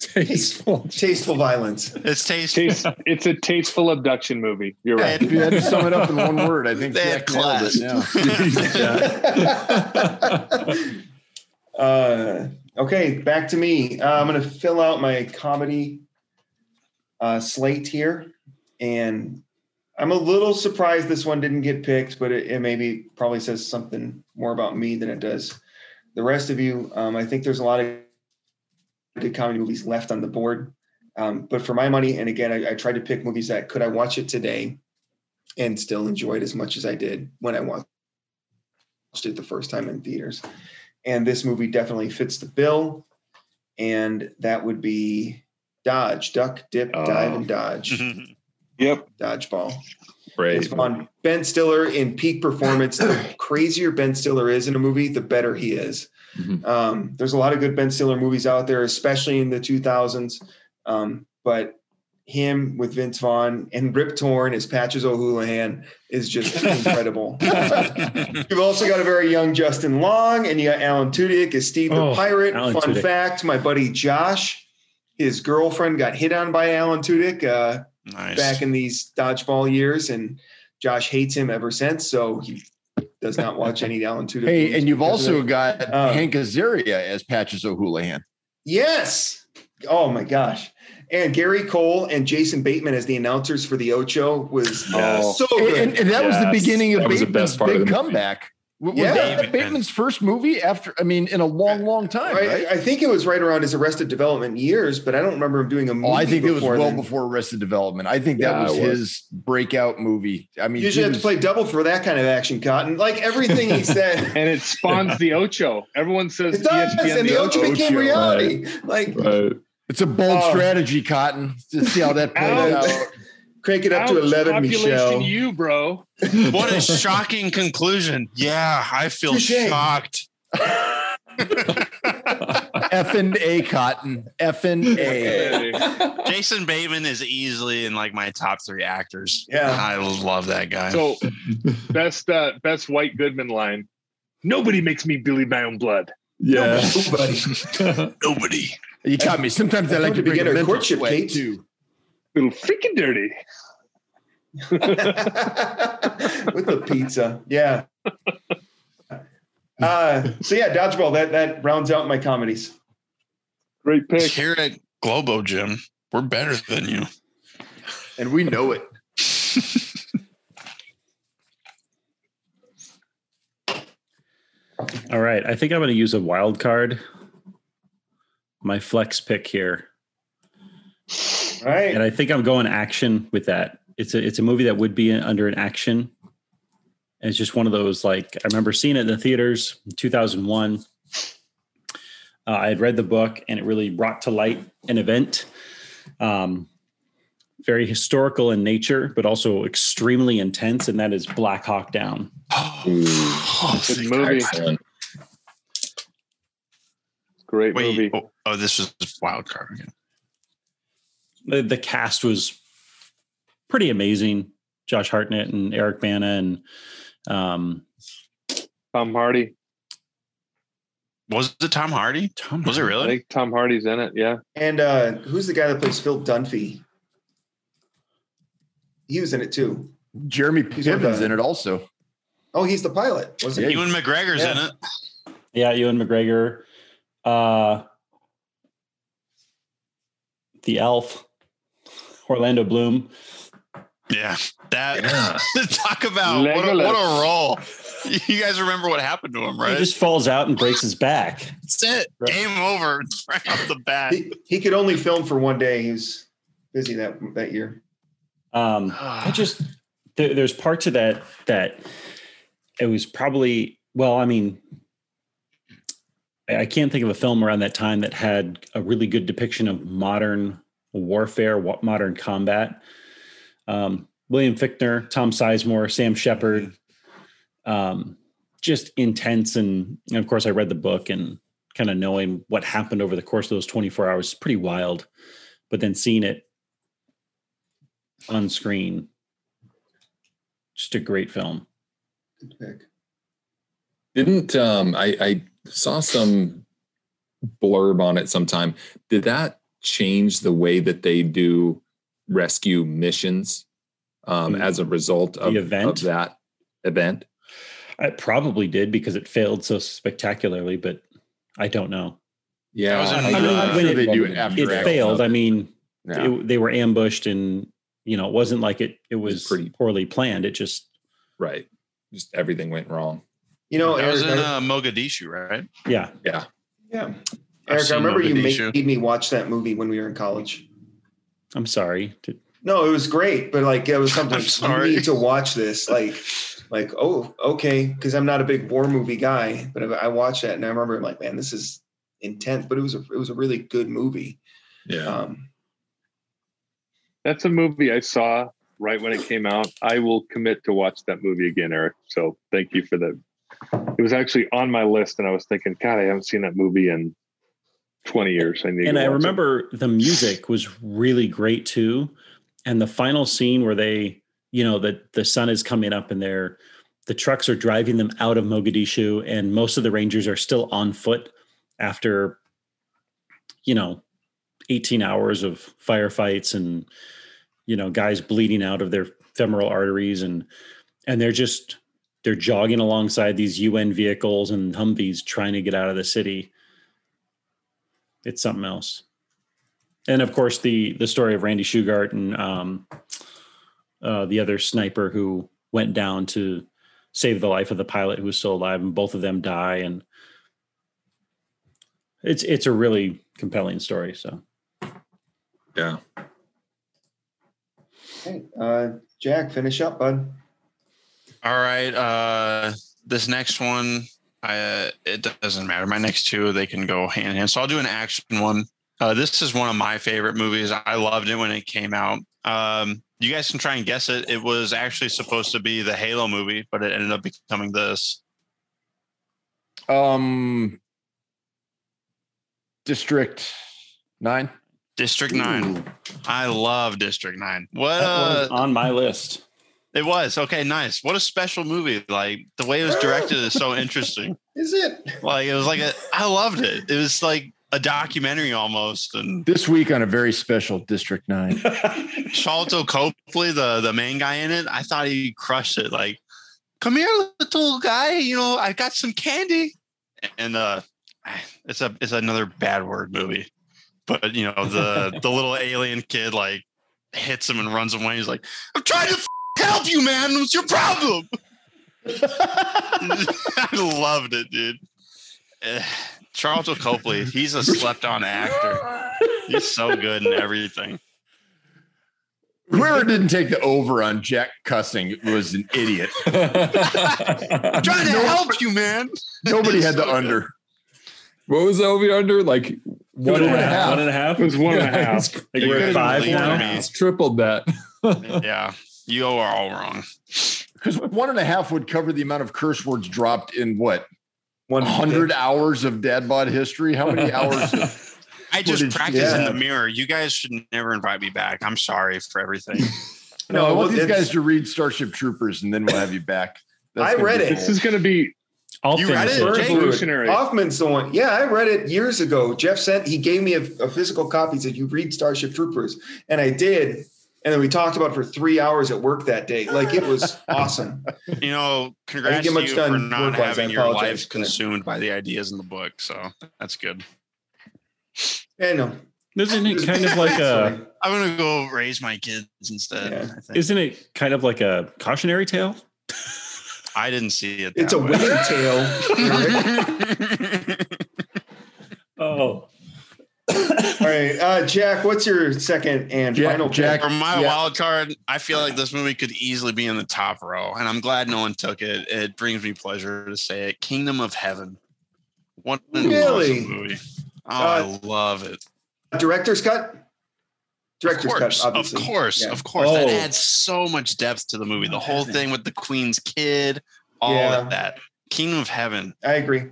tasteful. Tasteful violence. It's tasteful. Taste, it's a tasteful abduction movie. You're right. If you had to sum it up in one word, I think They had Jack nailed it. class. Yeah. uh, okay, back to me. Uh, I'm going to fill out my comedy uh, slate here, and I'm a little surprised this one didn't get picked, but it, it maybe probably says something more about me than it does the rest of you. Um, I think there's a lot of good comedy movies left on the board, um, but for my money, and again, I, I tried to pick movies that could I watch it today and still enjoy it as much as I did when I watched it the first time in theaters. And this movie definitely fits the bill. And that would be dodge duck dip dive and dodge Yep. dodgeball Great. it's fun ben stiller in peak performance the crazier ben stiller is in a movie the better he is Mhm. um, there's a lot of good ben stiller movies out there especially in the 2000s um, but him with Vince Vaughn and Rip Torn as Patches O'Houlihan is just incredible. You've also got a very young Justin Long, and you got Alan Tudyk as Steve the Oh, Pirate. Alan Fun Tudyk. fact: my buddy Josh, his girlfriend got hit on by Alan Tudyk uh, nice. back in these dodgeball years, and Josh hates him ever since. So he does not watch any Alan Tudyk. Hey, and you've also got Um, Hank Azaria as Patches O'Houlihan. yes. Oh my gosh. And Gary Cole and Jason Bateman as the announcers for the Ocho was Yes. so good. And, and that was the beginning of That the Bateman's best part of big the movie. Comeback. W- Was Yeah. that Bateman. Bateman's first movie after? I mean, in a long, long time, I, right? I think it was right around his Arrested Development years, but I don't remember him doing a movie. Oh, I think it was well then. before Arrested Development. I think that Yeah, was, was. his breakout movie. I mean, You usually he have to play double for that kind of action, Cotton. Like everything he said. And it spawns the Ocho. Everyone says It does, ESPN and the Ocho became Ocho, reality. Like Right. It's a bold Oh. strategy, Cotton. To see how that played Ouch. out. Crank it up to eleven, population Michelle. you, bro. what a shocking conclusion. Yeah, I feel Touche. shocked. F and A, Cotton. F and A. Jason Bateman is easily in like my top three actors. Yeah. I love that guy. So best uh, best White Goodman line. Nobody makes me believe my own blood. Yeah. Nobody. Nobody. You caught me. Sometimes I I like to you bring a courtship, sweat Kate. too. Little freaking dirty. With the pizza. Yeah. Uh, so yeah, dodgeball. That that rounds out my comedies. Great pick. Here at Globo Gym, we're better than you. And we know it. All right. I think I'm going to use a wild card. My flex pick here. All right. And I think I'm going action with that. It's a it's a movie that would be under an action. And it's just one of those like I remember seeing it in the theaters in 2001. Uh, I had read the book and it really brought to light an event. Um, very historical in nature, but also extremely intense, and that is Black Hawk Down. Oh, Good movie. Excellent. Great Wait, movie. oh, oh, this was wild card again. The, the cast was pretty amazing. Josh Hartnett and Eric Bana and um, Tom Hardy. Was it Tom Hardy? Tom. Was it really? I really? think Tom Hardy's in it. Yeah. And uh, who's the guy that plays Phil Dunphy? He was in it too. Jeremy He's Piven's in it also. Oh, he's the pilot, wasn't he? Ewan McGregor's in it. Yeah, Ewan McGregor, uh, the Elf, Orlando Bloom. Yeah, that Yeah. talk about what a, Legolas. what a role. You guys remember what happened to him, right? He just falls out and breaks his back. That's it. Right. Game over. Right off the bat. He, he could only film for one day. He was busy that that year. Um, I just there, there's parts of that that it was probably well. I mean, I I can't think of a film around that time that had a really good depiction of modern warfare, wa- modern combat. Um, William Fichtner, Tom Sizemore, Sam Shepard, um, just intense. And, and of course, I read the book and kind of knowing what happened over the course of those 24 hours is pretty wild. But then seeing it on screen, just a great film. Good pick. Didn't um I, I saw some blurb on it sometime. Did that change the way that they do rescue missions um The- as a result of, event? of that event? I probably did because it failed so spectacularly, but I don't know. Yeah. That I the- did- I'm sure they do it after It failed. I mean, Yeah. it, they were ambushed and, you know, it wasn't like it, it was was pretty- poorly planned. It just, right. Just everything went wrong. You know, That was in uh, Mogadishu, right? yeah. Yeah. yeah. I've Eric, I remember you Mogadishu. made me watch that movie when we were in college. I'm sorry. To, No, it was great, but like it was something I'm you sorry. need to watch this. Like, like oh, okay, because I'm not a big war movie guy, but I watched that and I remember I'm like, man, this is intense. But it was a it was a really good movie. Yeah. Um, That's a movie I saw right when it came out. I will commit to watch that movie again, Eric. So thank you for that. It was actually on my list, and I was thinking, God, I haven't seen that movie in 20 years. I need. and I watch it. remember the music was really great too. And the final scene where they, you know, the, the sun is coming up and they're, the trucks are driving them out of Mogadishu and most of the Rangers are still on foot after, you know, 18 hours of firefights and, you know, guys bleeding out of their femoral arteries and, and they're just, they're jogging alongside these UN vehicles and Humvees trying to get out of the city. It's something else. And of course, the the story of Randy Shugart and um, uh, the other sniper who went down to save the life of the pilot who was still alive, and both of them die. And it's it's a really compelling story. So Yeah. okay, uh, Jack, finish up, bud. All right. Uh, this next one, I, uh, it doesn't matter. My next two, they can go hand in hand. So I'll do an action one. Uh, this is one of my favorite movies. I loved it when it came out. Um, you guys can try and guess it. It was actually supposed to be the Halo movie, but it ended up becoming this. Um, District Nine. District Nine. I love District Nine. What uh, on my list. It was. Okay, nice. What a special movie. Like the way it was directed is so interesting. Is it? Like it was like a I loved it. It was like a documentary almost. And This week on a very special District Nine. Sharlto Copley, the the main guy in it, I thought he crushed it. Like, come here, little guy. You know, I got some candy. And uh it's a it's another bad word movie. But you know, the the little alien kid like hits him and runs away. He's like, I'm trying to f- help you, man. What's your problem? I loved it, dude. Eh, Sharlto Copley, he's a slept on actor. He's so good in everything. Whoever didn't take the over on Jack cussing was an idiot. I'm trying to help you, man. Nobody had the under. What was the over under? Like one and a half. One and a half. It was one and a half. it's- Like You we're at five now. It's tripled that. Yeah, you are all wrong. Because one and a half would cover the amount of curse words dropped in what? 100 hours of dad bod history? How many hours? Of, I just Footage, practice in the mirror. You guys should never invite me back. I'm sorry for everything. no, I want these guys to read Starship Troopers and then we'll have you back. I read it. cool. This is going to be I'll You read it. it? Burn it. Revolutionary. Hoffman's the one. Yeah, I read it years ago. Jeff sent. He gave me a, a physical copy. Said you read Starship Troopers, and I did. And then we talked about it for three hours at work that day. Like it was awesome. You know, congrats get to much you done for not. I having your apologize, life consumed by the ideas in the book. So that's good. I know. Isn't it kind of like a? I'm gonna go raise my kids instead. Yeah. I, think. Isn't it kind of like a cautionary tale? I didn't see it. It's a that winning tale. Oh, All right, uh, Jack. What's your second and Jack- final Jack- pick? For my Yeah. wild card, I feel like this movie could easily be in the top row, and I'm glad no one took it. It brings me pleasure to say it. Kingdom of Heaven. What an Really? awesome movie. Oh, Uh, I love it. Director's cut. Director's of course, cut. of course, Yeah. of course. That Oh. adds so much depth to the movie. The whole thing with the Queen's kid, all Yeah. of that. Kingdom of Heaven. I agree.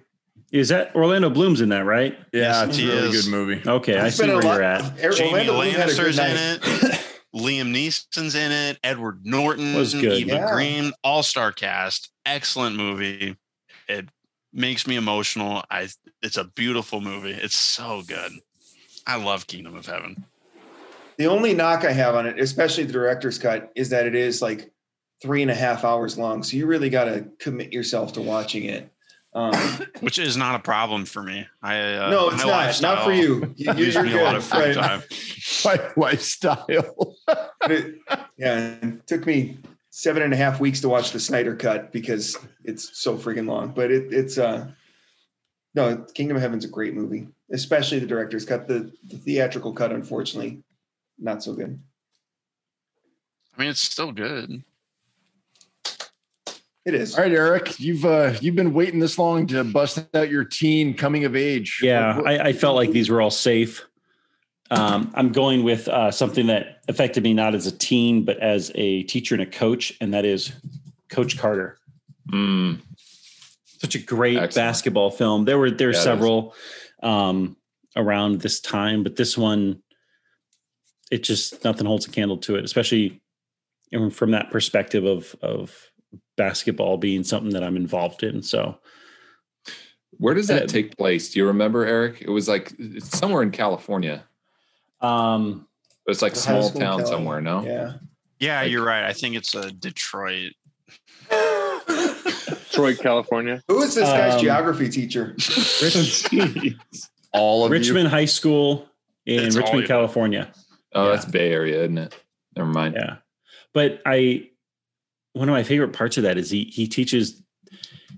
Is that Orlando Bloom's in that, right? Yeah, Yes, it's a really is. good movie. Okay, I see where lot- you're at. Jamie Orlando Bloom had a good Lannister's in it. Liam Neeson's in it. Edward Norton Was good. Eva Yeah. Green, all star cast. Excellent movie. It makes me emotional. I. It's a beautiful movie. It's so good. I love Kingdom of Heaven. The only knock I have on it, especially the director's cut, is that it is like three and a half hours long. So you really got to commit yourself to watching it. Um, which is not a problem for me. I uh, no, it's not. Not for you. you Gives you're me a lot good, of free right? time. My lifestyle. It, yeah, it took me seven and a half weeks to watch the Snyder cut because it's so freaking long. But it, it's uh, no, Kingdom of Heaven's a great movie, especially the director's cut. The, the theatrical cut, unfortunately, not so good. I mean, it's still good. It is. All right, Eric, you've uh, you've been waiting this long to bust out your teen coming of age. Yeah, I, I felt like these were all safe. Um, I'm going with uh, something that affected me not as a teen, but as a teacher and a coach, and that is Coach Carter. Mm, Such a great Excellent. basketball film. There were there were Yeah, several um, around this time, but this one, it just nothing holds a candle to it, especially from that perspective of of basketball being something that I'm involved in. So where does Uh, that take place? Do you remember, Eric? It was like somewhere in California. um, It's like small town Kelly. somewhere. No. Yeah. Yeah, Like- you're right. I think it's a Detroit. Detroit, California. Who is this guy's Um, geography teacher? all of Richmond High School in It's Richmond. California. Oh, Yeah. that's Bay Area, isn't it? Never mind. Yeah. But I one of my favorite parts of that is he he teaches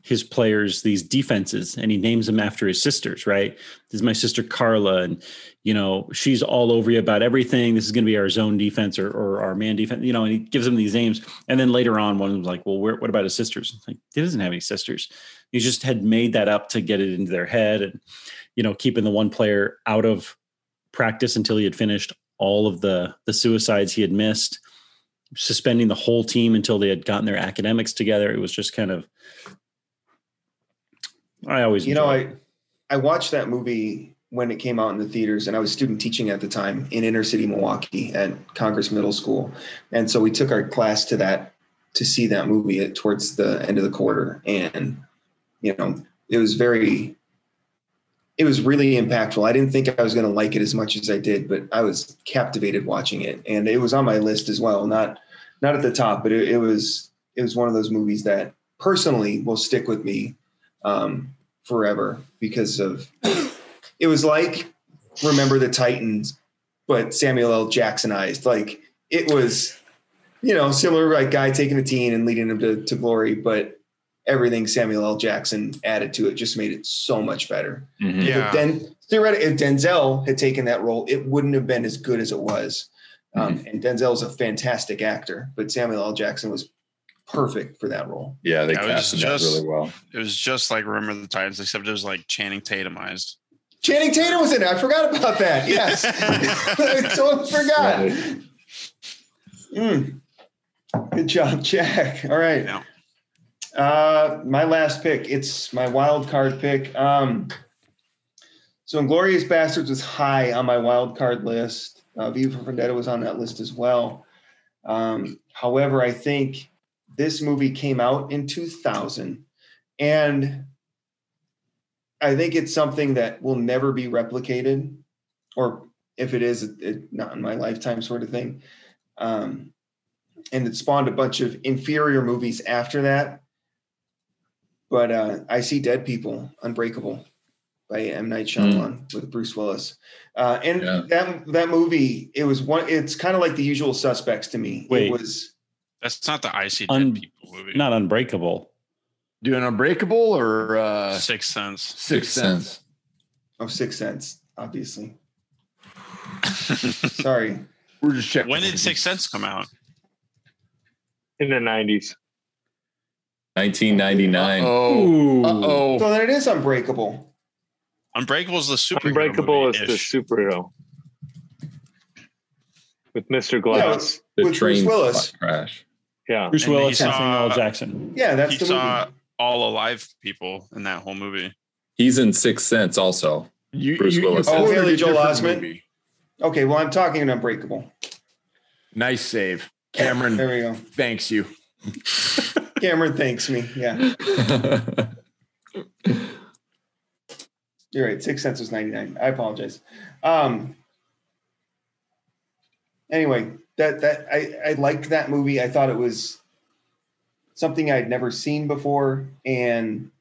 his players these defenses and he names them after his sisters, right? This is my sister Carla, and you know, she's all over you about everything. This is gonna be our zone defense or, or our man defense, you know, and he gives them these names. And then later on, one was like, Well, where, what about his sisters? Like, he doesn't have any sisters. He just had made that up to get it into their head and you know, keeping the one player out of practice until he had finished all of the the suicides he had missed suspending the whole team until they had gotten their academics together. It was just kind of i always You know, enjoyed I I watched that movie when it came out in the theaters, and I was student teaching at the time in inner city Milwaukee at Congress Middle School, and so we took our class to that to see that movie at, towards the end of the quarter, and you know, it was very. It was really impactful. I didn't think I was going to like it as much as I did, but I was captivated watching it, and it was on my list as well. Not, not at the top, but it, it was. It was one of those movies that personally will stick with me um, forever because of it was like remember the titans but samuel l jacksonized like it was you know similar like guy taking a teen and leading him to, to glory but everything samuel l jackson added to it just made it so much better Mhm. Yeah. if then theoretically if denzel had taken that role it wouldn't have been as good as it was um, and is a fantastic actor but samuel l jackson was perfect for that role Yeah, they Yeah, it was casted that just- really well. It was just like Remember the Titans, except it was like Channing Tatumized. Channing Tatum was in it. I forgot about that. Yes. I totally forgot. Mm. Good job, Jack. All right. Yeah. Uh, my last pick. It's my wild card pick. Um, so Inglourious Basterds was high on my wild card list. Uh, V for Vendetta was on that list as well. Um, however, I think this movie came out in 2000 and I think it's something that will never be replicated, or if it is, it, it, not in my lifetime, sort of thing. Um, and it spawned a bunch of inferior movies after that. But uh, I see Dead People, Unbreakable, by M Night Shyamalan with Bruce Willis, uh, and Yeah. that that movie, it was one. It's kind of like The Usual Suspects to me. Wait. It was That's not the Icy Un- Dead People movie. not unbreakable doing Unbreakable or uh, Sixth Sense. Sixth Sixth Sense. oh Sixth Sense, obviously. Sorry. We're just checking. when did Sixth Sense come out? in the 90s. 1999. Oh, Ooh. uh oh. So then it is Unbreakable. Unbreakable is the super Unbreakable is the superhero with Mr. Yeah, Glass. the with train Bruce Willis. crash. Yeah. Bruce And Willis and saw- Samuel L. Jackson. Yeah, that's He the saw movie. all alive people in that whole movie. He's in Sixth Sense also. You, Bruce you, you Willis. Oh, really, Haley a Joel different Osment? Okay, well, I'm talking in Unbreakable. Nice save, Cameron. There we go. thanks you. Cameron thanks me. Yeah, you're right. Six Sense was 99. I apologize. Um. Anyway, that that I I liked that movie. I thought it was something I'd never seen before, and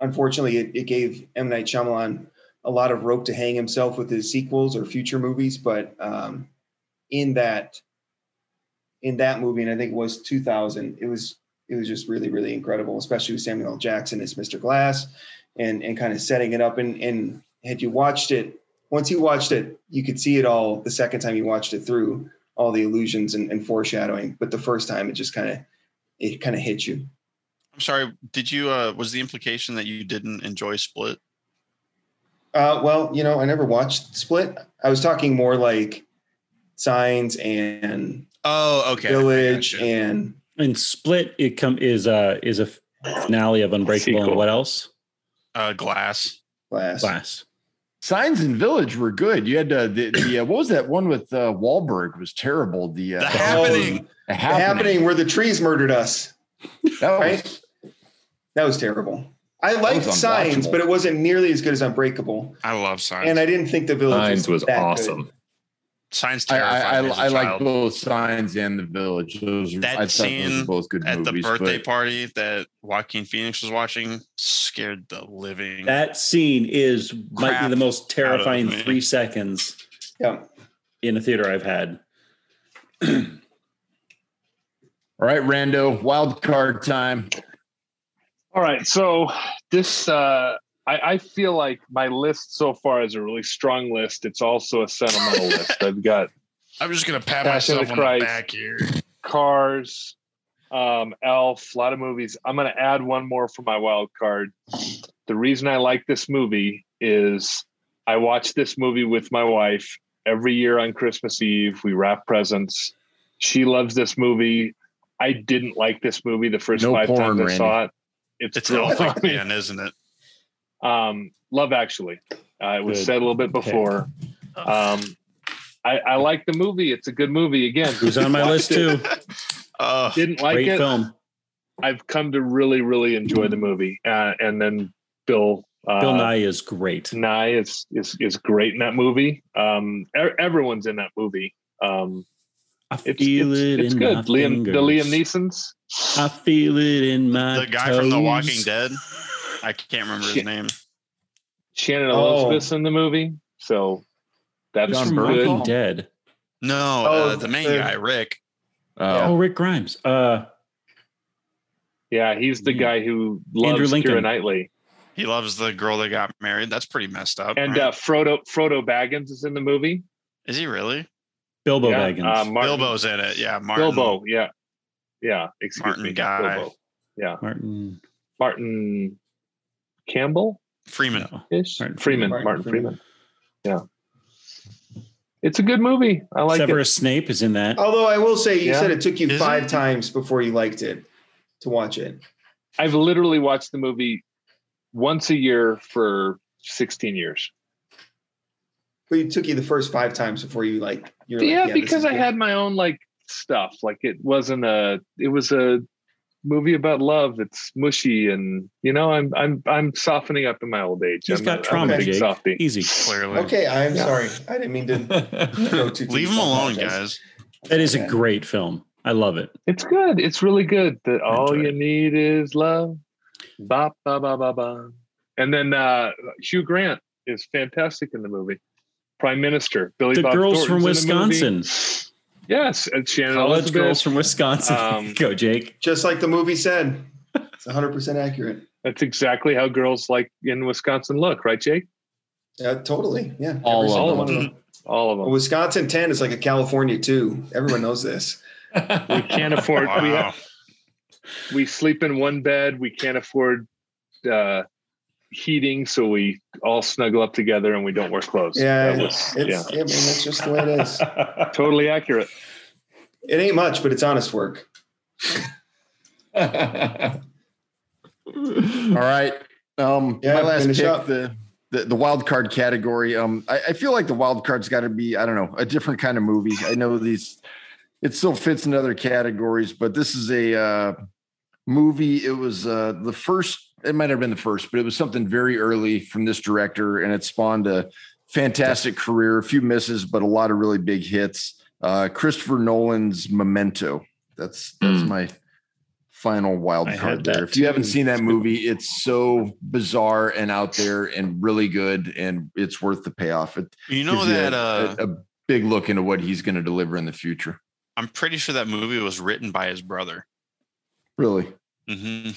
unfortunately, it, it gave M Night Shyamalan a lot of rope to hang himself with his sequels or future movies. But um, in that in that movie, and I think it was 2000, it was it was just really really incredible, especially with Samuel L. Jackson as Mr. Glass, and and kind of setting it up. And and had you watched it, once you watched it, you could see it all the second time you watched it through all the illusions and, and foreshadowing. But the first time, it just kind of it kind of hit you. I'm sorry. Did you? uh Was the implication that you didn't enjoy Split? Uh, well, you know, I never watched Split. I was talking more like Signs and Oh, okay. Village and And Split it come is uh is a finale of Unbreakable and what else? uh, Glass. Glass. Glass. Signs in Village were good. You had uh, the, the uh, what was that one with uh, Wahlberg was terrible. The, uh, The Happening. The The happening. happening where the trees murdered us. That was, right? That was terrible. I liked Signs, but it wasn't nearly as good as Unbreakable. I love Signs. And I didn't think the Village Signs was that awesome. Signs I, I, I, as a I like both Signs and The Village. Those That I thought those scene both good at the birthday but- party that Joaquin Phoenix was watching scared the living. That scene is might be the most terrifying three seconds Yeah. in a theater I've had. All right, Rando, wild card time. All right. So this, uh, I, I feel like my list so far is a really strong list. It's also a sentimental list. I've got I'm just gonna pat Passion of myself on the back here. Cars, um, Elf, a lot of movies. I'm going to add one more for my wild card. The reason I like this movie is I watch this movie with my wife every year on Christmas Eve. We wrap presents. She loves this movie. I didn't like this movie the first No five porn, times I Randy. saw it. It's, It's real Elf funny. again, isn't it? Um, Love Actually. Uh, it was Good. said a little bit Okay. before. Um, I, I like the movie. It's a good movie. Again, Who's on my list it, too? Uh, Didn't like it. Great it. film. I've come to really, really enjoy the movie. Uh, and then Bill uh, Bill Nighy is great. Nighy is is is great in that movie. Um, e- everyone's in that movie. Um, I it's feel it's, it it's in good. my Liam the Liam. Neeson's. I feel it in my the guy from The Walking. Dead. I can't remember his name. Shannon Oh. Elizabeth's in the movie, so that's John good. Dead. No, Oh, uh, the main the- guy, Rick. Uh, Oh, Rick Grimes. Uh, Yeah, he's the Hmm. guy who Andrew loves Lincoln. Keira Knightley. He loves the girl that got married. That's pretty messed up. And right? uh, Frodo Frodo Baggins is in the movie. is he really? Bilbo yeah, Baggins. uh, Martin, Bilbo's in it. Yeah, Martin. Bilbo, yeah, yeah. Excuse Martin me, guy. Bilbo. Yeah, Martin. Martin Campbell Freeman. Ish. Martin Freeman. Martin Martin Freeman. Freeman. Yeah, it's a good movie. I like Severus it. Snape is in that. Although I will say, you Yeah. said it took you Is five it? times before you liked it to watch it. I've literally watched the movie once a year for 16 years. But it took you the first five times before you like. You're like, yeah, because I good." had my own like stuff. Like it wasn't a. It was a movie about love. It's mushy, and you know, I'm I'm I'm softening up in my old age. He's I'm got a- trauma, I'm a Easy. Clearly. Okay, I'm Yeah. sorry. I didn't mean to go too. Leave deep. him alone, guys. That is a great film. I love it. It's good. It's really good. That all you it. need is love. Ba ba ba ba ba. And then uh, Hugh Grant is fantastic in the movie. Prime Minister Billy The Bob girls from Thornton's in the movie. Wisconsin. Yes, and Shannon College Elizabeth. girls from Wisconsin. Um, Go, Jake. Just like the movie said, it's 100 percent accurate. That's exactly how girls like in Wisconsin look, right, Jake? Yeah, totally. Yeah, All every of single them. one of them. All of Well, them. Wisconsin 10 is like a California 2. Everyone knows this. We can't afford. We have, we sleep in one bed. We can't afford uh, heating, so we all snuggle up together and we don't wear clothes. Yeah, That it's, was- yeah. I mean, that's just the way it is. totally accurate. It ain't much, but it's honest work. All right. Um, Yeah, my last finish pick, up. the, the the wild card category. Um, I, I feel like the wild card's got to be, I don't know, a different kind of movie. I know these, it still fits in other categories, but this is a uh, movie. It was uh, the first. It might have been the first, but it was something very early from this director, and it spawned a fantastic career. A few misses, but a lot of really big hits. Uh, Christopher Nolan's Memento. That's that's Hmm. my final wild card there. If you haven't seen that movie, it's so bizarre and out there and really good, and it's worth the payoff. It You know gives you that a, uh, a, a big look into what he's going to deliver in the future. I'm pretty sure that movie was written by his brother. Really, hmm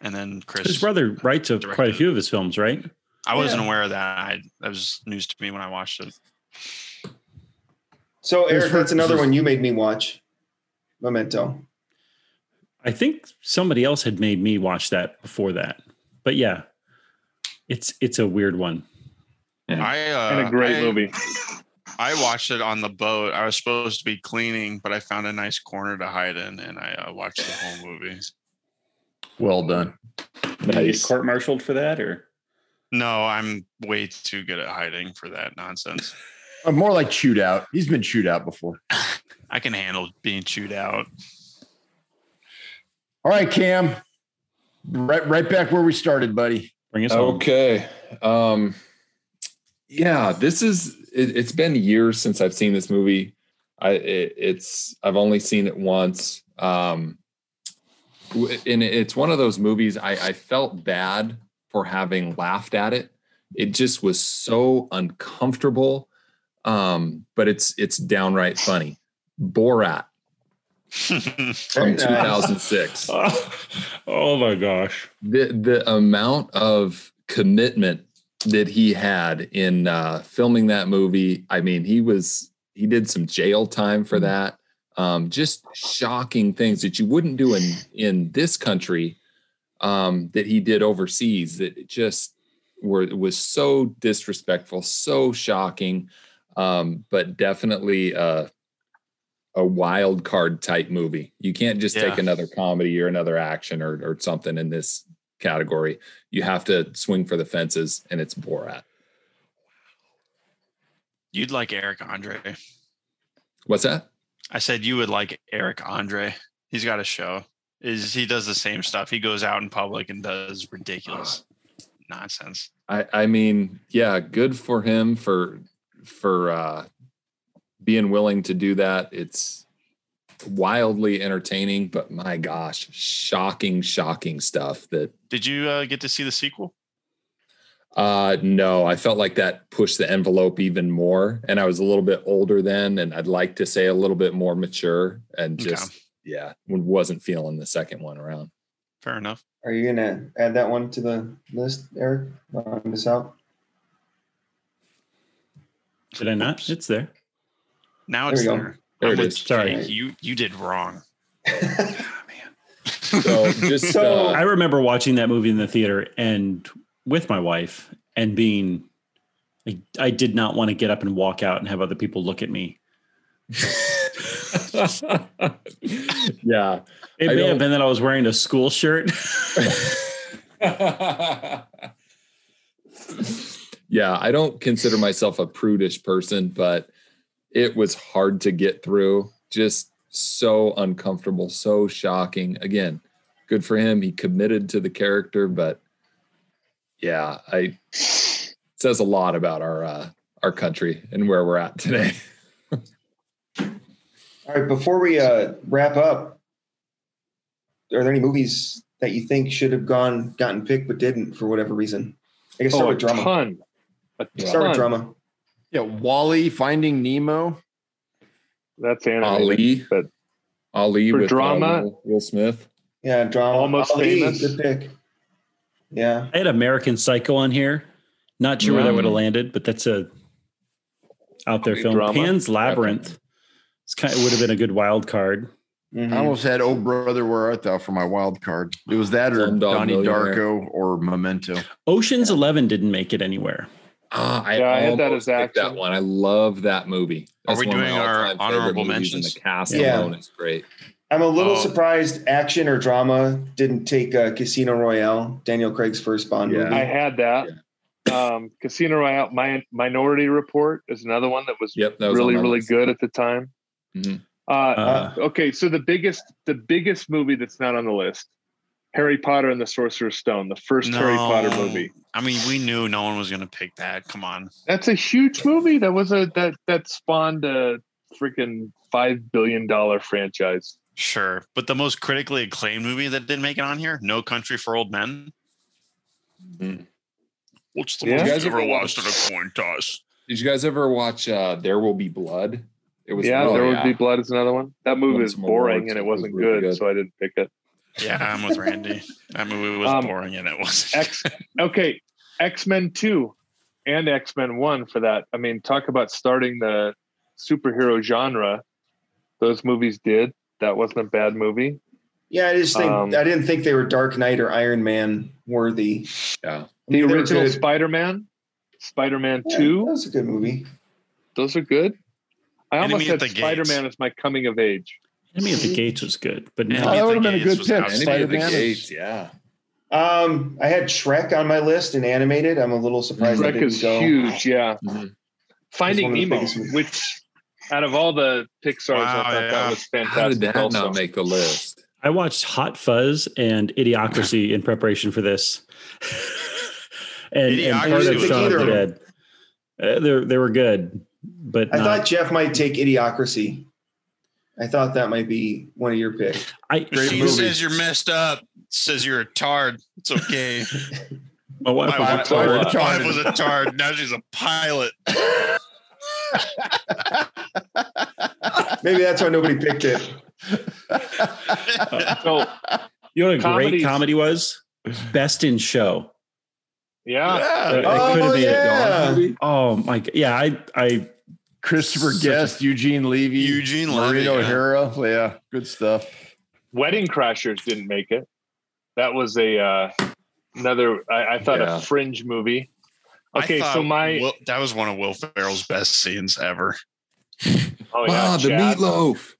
And then Chris. His brother writes a, quite a few of his films, right? I wasn't Yeah. aware of that. I, that was news to me when I watched it. So, Eric, that's another one you made me watch. Memento. I think somebody else had made me watch that before that. But yeah, it's it's a weird one. I uh, And a great I- movie. I watched it on the boat. I was supposed to be cleaning, but I found a nice corner to hide in, and I uh, watched the whole movie. Well done. Did you court martialed for that, or No, I'm way too good at hiding for that nonsense. Uh, more like chewed out. He's been chewed out before. I can handle being chewed out. All right, Cam. Right, right back where we started, buddy. bring us home? Okay. Um, yeah, this is. It, it's been years since I've seen this movie. I it, it's I've only seen it once. Um, w- and it's one of those movies I, I felt bad for having laughed at it. It just was so uncomfortable. Um, but it's it's downright funny. Borat from 2006 oh my gosh. the the amount of commitment that he had in uh, filming that movie. I mean, he was he did some jail time for that. Um, just shocking things that you wouldn't do in in this country um, that he did overseas. That just were was so disrespectful, so shocking, um, but definitely uh, a wild card type movie. You can't just take another comedy or another action or or something in this category. You have to swing for the fences, and it's Borat. You'd like Eric Andre. What's that? I said you would like Eric Andre. He's got a show. Is he does the same stuff. He goes out in public and does ridiculous nonsense. I I mean, yeah, good for him for for uh being willing to do that. It's wildly entertaining, but my gosh, shocking, shocking stuff that Did you uh, get to see the sequel? Uh no, I felt like that pushed the envelope even more. And I was a little bit older then, and I'd like to say a little bit more mature and Okay. just yeah, wasn't feeling the second one around. Fair enough. Are you going to add that one to the list, Eric? Round this out. Did I not? Oops. It's there. Now it's we go. there. There I'm it with is. Sorry. You you did wrong. So just So- uh, I remember watching that movie in the theater and with my wife and being I, I did not want to get up and walk out and have other people look at me. yeah. It I may have don't- been that I was wearing a school shirt. yeah, I don't consider myself a prudish person, but it was hard to get through. Just so uncomfortable, so shocking. Again, good for him. He committed to the character, but yeah, I says a lot about our uh, our country and where we're at today. All right, before we uh, wrap up, are there any movies that you think should have gone gotten picked but didn't for whatever reason? I guess start Oh, a with drama. ton. A Start with drama. Yeah, WALL-E, Finding Nemo. That's animated. Ali, but Ali For with uh, drama? Will, Will Smith. Yeah, drama. Almost Ali, Famous. Good pick. Yeah. I had American Psycho on here. Not sure where that Mm. would have landed, but that's a out there Comedy film. drama. Pan's Labyrinth. It's kind of would have been a good wild card. Mhm. I almost had "Oh Brother, Where Art Thou" for my wild card. It was that or Slumdog Donnie Darko or Memento. Ocean's Eleven didn't make it anywhere. Ah, I, Yeah, I had that almost as picked that one. I love that movie. Are we one doing our all-time favorite honorable movies, and mentions? The cast Yeah. alone is great. I'm a little Oh. surprised action or drama didn't take uh, Casino Royale, Daniel Craig's first Bond Yeah. movie. I had that. Um, Casino Royale, my Minority Report is another one that was Yep, that was really really list. good at the time. Mhm. Uh, Uh, okay, so the biggest the biggest movie that's not on the list, Harry Potter and the Sorcerer's Stone, the first Harry Potter movie. I mean, we knew no one was going to pick that. Come on. That's a huge movie. That was a that that spawned a freaking five billion dollar franchise. Sure. But the most critically acclaimed movie that didn't make it on here, No Country for Old Men. Mhm. What's the Yeah. most You guys ever ever lost in watched- a coin toss? Did you guys ever watch uh, There Will Be Blood? It was yeah, really- there would yeah. be blood is another one. That movie is boring and It it was wasn't really good, good. so I didn't pick it. Yeah, I'm with Randy. That movie was Um, boring and it was X okay, X Men two and X Men one for that. I mean, talk about starting the superhero genre. Those movies did. That wasn't a bad movie. yeah, I just think Um, I didn't think they were Dark Knight or Iron Man worthy. Yeah. The I mean, original. Spider Man, Spider Man Yeah, two. that was a good movie. Those are good. I Enemy almost at had. Spider Man as my coming of age. Enemy at the Gates was good, but Enemy no. At that would've been a good was pick. outstanding. Enemy at the Spider-Man yeah. Um, I had Shrek on my list and animated. I'm a little surprised. I Shrek didn't is go. huge, yeah. Mhm. Finding one of the Nemo, which out of all the Pixar's, Wow, I thought yeah. that was fantastic. How did fantastic. that also. not make the list? I watched Hot Fuzz and Idiocracy in preparation for this. and, and part Idiocracy of was Shaun of the Dead. Uh, they they were good, but I not- thought Jeff might take Idiocracy. I thought that might be one of your picks. I, Great She movie. says you're messed up. Says you're a tard. It's okay. my wife My was a wife, tard. my tard. wife was a tard. Now she's a pilot. Maybe that's why nobody picked it. So You know what a great comedy was? Best in Show. yeah, Uh, it Oh, could have made it. yeah. Oh my god! Yeah, I I Christopher Such a- Guest, Eugene Levy, Eugene Levy, Maureen yeah. O'Hara. Yeah, good stuff. Wedding Crashers didn't make it. That was a uh, another. I, I thought Yeah. a fringe movie. I Okay, thought so my Will- that was one of Will Ferrell's best scenes ever. oh yeah, wow, the Chad. meatloaf.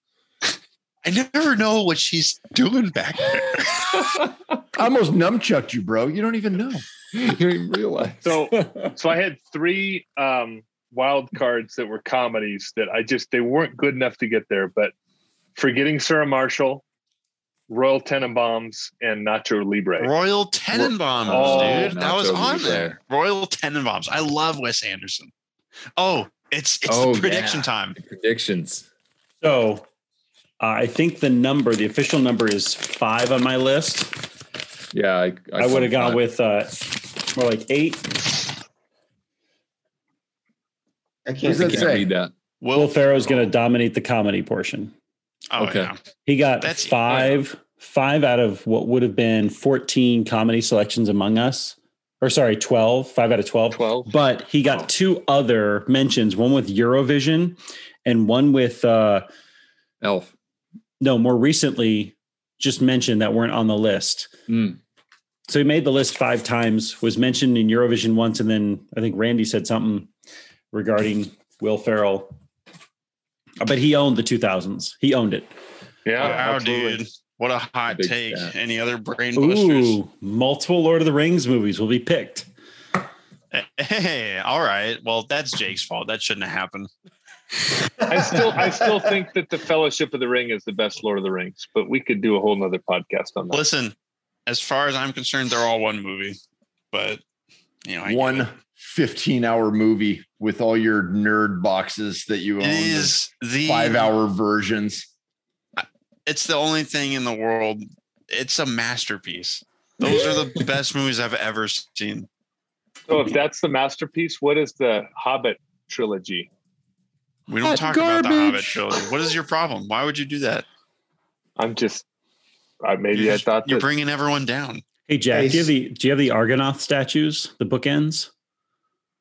I never know what she's doing back there. I almost numchucked you, bro. You don't even know. you didn't realize. So so I had three um, wild cards that were comedies that I just they weren't good enough to get there. But forgetting Sarah Marshall, Royal Tenenbaums, and Nacho Libre. Royal Tenenbaums, Oh, dude. That was on Libre. there. Royal Tenenbaums. I love Wes Anderson. Oh, it's it's Oh, the prediction yeah. time. predictions. so uh, I think the number, the official number, is five on my list. Yeah, I, I, would have gone with uh, more like eight. I What can't does that I can't say? read that. Will Ferrell's going to dominate the comedy portion. Oh, Okay. yeah. He got That's- five, five out of what would have been 14 comedy selections among us. Or sorry, 12, five out of 12. Twelve. But he got Oh. two other mentions, one with Eurovision and one with uh Elf. no, more recently just mentioned that weren't on the list. Mm. So he made the list five times, was mentioned in Eurovision once, and then I think Randy said something regarding Will Ferrell. But he owned the 2000s. He owned it. Yeah, wow, absolutely. dude. What a hot Big take. stat. Any other brain busters? Ooh, multiple Lord of the Rings movies will be picked. Hey, all right. Well, that's Jake's fault. That shouldn't have happened. I still I still think that the Fellowship of the Ring is the best Lord of the Rings, but we could do a whole nother podcast on that. Listen, as far as I'm concerned, they're all one movie. But you know, I One it. 15 hour movie with all your nerd boxes that you own. It the is the five hour versions. It's the only thing in the world. It's a masterpiece. Those are the best movies I've ever seen. So if that's the masterpiece, what is the Hobbit trilogy? We don't Hot talk about the Hobbit trilogy. What is your problem? Why would you do that? I'm just I maybe You're, I thought you're that bringing everyone down. Hey Jack, Nice. do you have the do you have the Argonath statues, the bookends?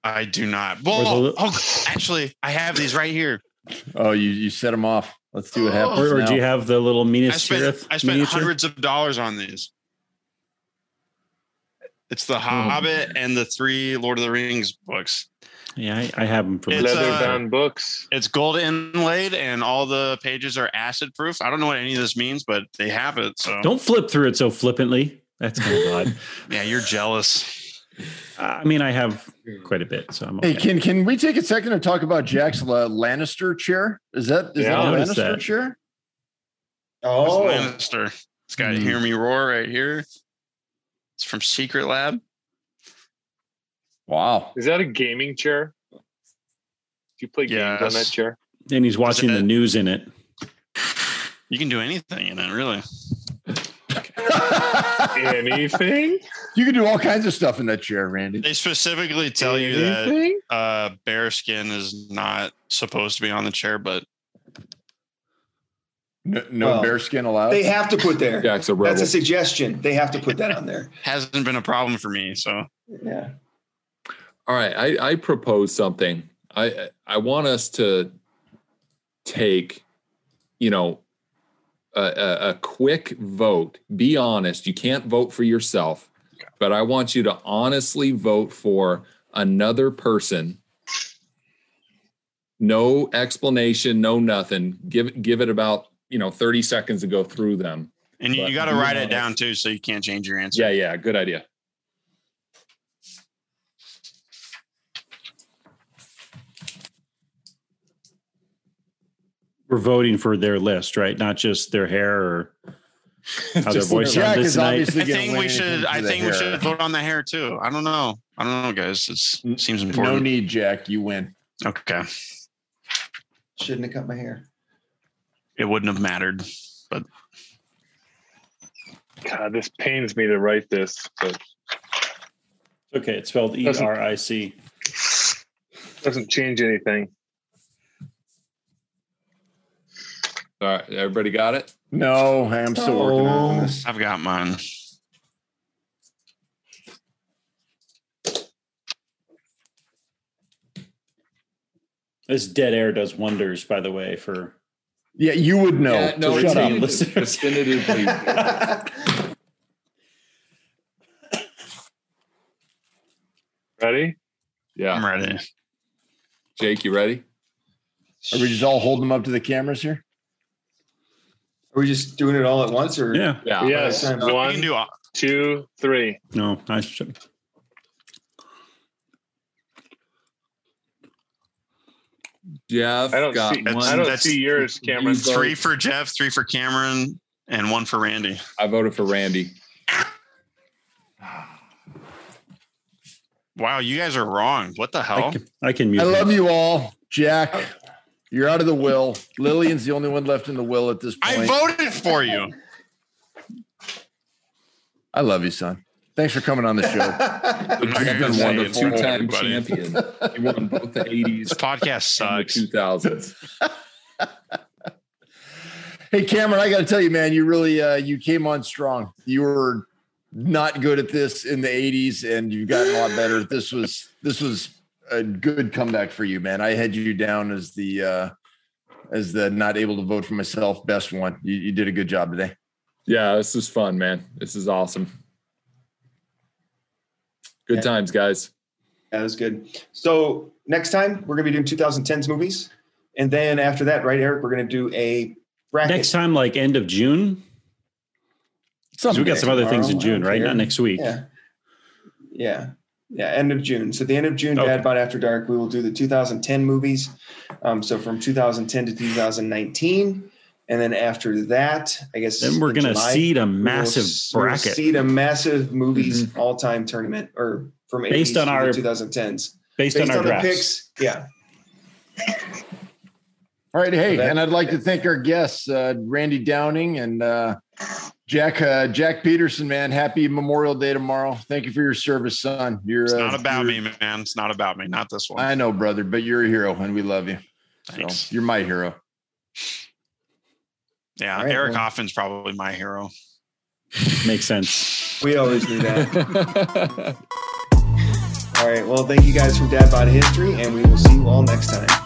I do not. Well, oh, actually, I have these right here. Oh, you you set them off. Let's see what happens. Or, or now. do you have the little I Minas spent Tirith I spent miniature? hundreds of dollars on these. It's the Hobbit and the three Lord of the Rings books. Yeah, I, I have them for It's, Leather uh, bound books. It's gold inlaid and all the pages are acid proof. I don't know what any of this means, but they have it. So Don't flip through it so flippantly. That's kind of odd. yeah, you're jealous. I mean, I have quite a bit, so I'm okay. Hey, can can we take a second to talk about Jack's La- Lannister chair? Is that is Yeah, that I a noticed Lannister that. chair? Oh, Lannister. It's got Hmm. Hear Me Roar right here. It's from Secret Lab. Wow. Is that a gaming chair? Do you play games on that chair? and he's watching the news in it. You can do anything in it, really. Anything? You can do all kinds of stuff in that chair, Randy. They specifically tell you that uh, bear skin is not supposed to be on the chair, but No, no Well, bear skin allowed. they have to put there. Jack's a rebel. That's a suggestion. They have to put that on there. hasn't been a problem for me. So Yeah. All right, I, I propose something. I I want us to take, you know, a, a, a quick vote. Be honest. You can't vote for yourself, but I want you to honestly vote for another person. No explanation, no nothing. Give give it about you know thirty seconds to go through them. and you, But you got to write it down too, so you can't change your answer. Yeah, yeah, good idea. We're voting for their list, right? Not just their hair or how their voice Jack sounded is tonight. obviously I think we should. I the think we hair. should vote on the hair too. I don't know. I don't know, guys. It seems important. No need, Jack. You win. Okay, Shouldn't have cut my hair. it wouldn't have mattered. But. God, this pains me to write this, but Okay, it's spelled E R I C. doesn't change anything. All right, everybody got it. No, I'm still working on Oh. this. I've got mine. This dead air does wonders, by the way, for Yeah, you would know. Yeah, no, So it's shut up. definitive- listeners. definitively. Ready? Yeah, I'm ready. Jake, you ready? Are we just all holding them up to the cameras here? Are we just doing it all at once or? yeah. Yeah. yes. time. We One, can do. all- two, three. No, I should. Jeff I don't got see. one. I don't That's- see yours, Cameron. Three for Jeff, three for Cameron, and one for Randy. I voted for Randy. Wow, you guys are wrong. What the I hell? can, I can mute. I love you all. Jack, you're out of the will. Lillian's the only one left in the will at this point. I voted for you. I love you, son. Thanks for coming on the show. You've been Jeff gonna is say one of for two-time everybody. champion. He won both the '80s This podcast and the sucks. 2000s. hey, Cameron, I got to tell you, man, you really uh, you came on strong. You were not good at this in the '80s, and you've gotten a lot better. This was this was a good comeback for you, man. I had you down as the uh, as the not able to vote for myself best one. You, you did a good job today. Yeah, this is fun, man. This is awesome. Good Yeah. times, guys. That was good. So next time we're gonna be doing 2010s movies, and then after that, right, Eric, we're gonna do a bracket. Next time, like end of June. 'Cause we got some other things in June, right? care. Not next week. Yeah. Yeah. Yeah. End of June. So the end of June, Okay. Dad Bod After Dark, we will do the 2010 movies. Um, so from 2010 to 2019. And then after that, I guess Then we're gonna seed a massive s- we will bracket Seed a massive movies all-time tournament or from Based 80s on to our- 2010s. based, Based on our on the drafts. picks. Yeah. All right, hey, that- and I'd like to thank our guests, uh, Randy Downing and uh, Jack uh, Jack Peterson. Man, happy Memorial Day tomorrow. Thank you for your service, son. You're It's uh, not about you're- me, man. It's not about me. Not this one. I know, brother, but you're a hero, and we love you. Thanks. So you're my hero. Yeah, All right, Eric well. Hoffman's probably my hero. Makes sense. We always do that. All All right. Well, thank you guys from Dad Bod History, and we will see you all next time.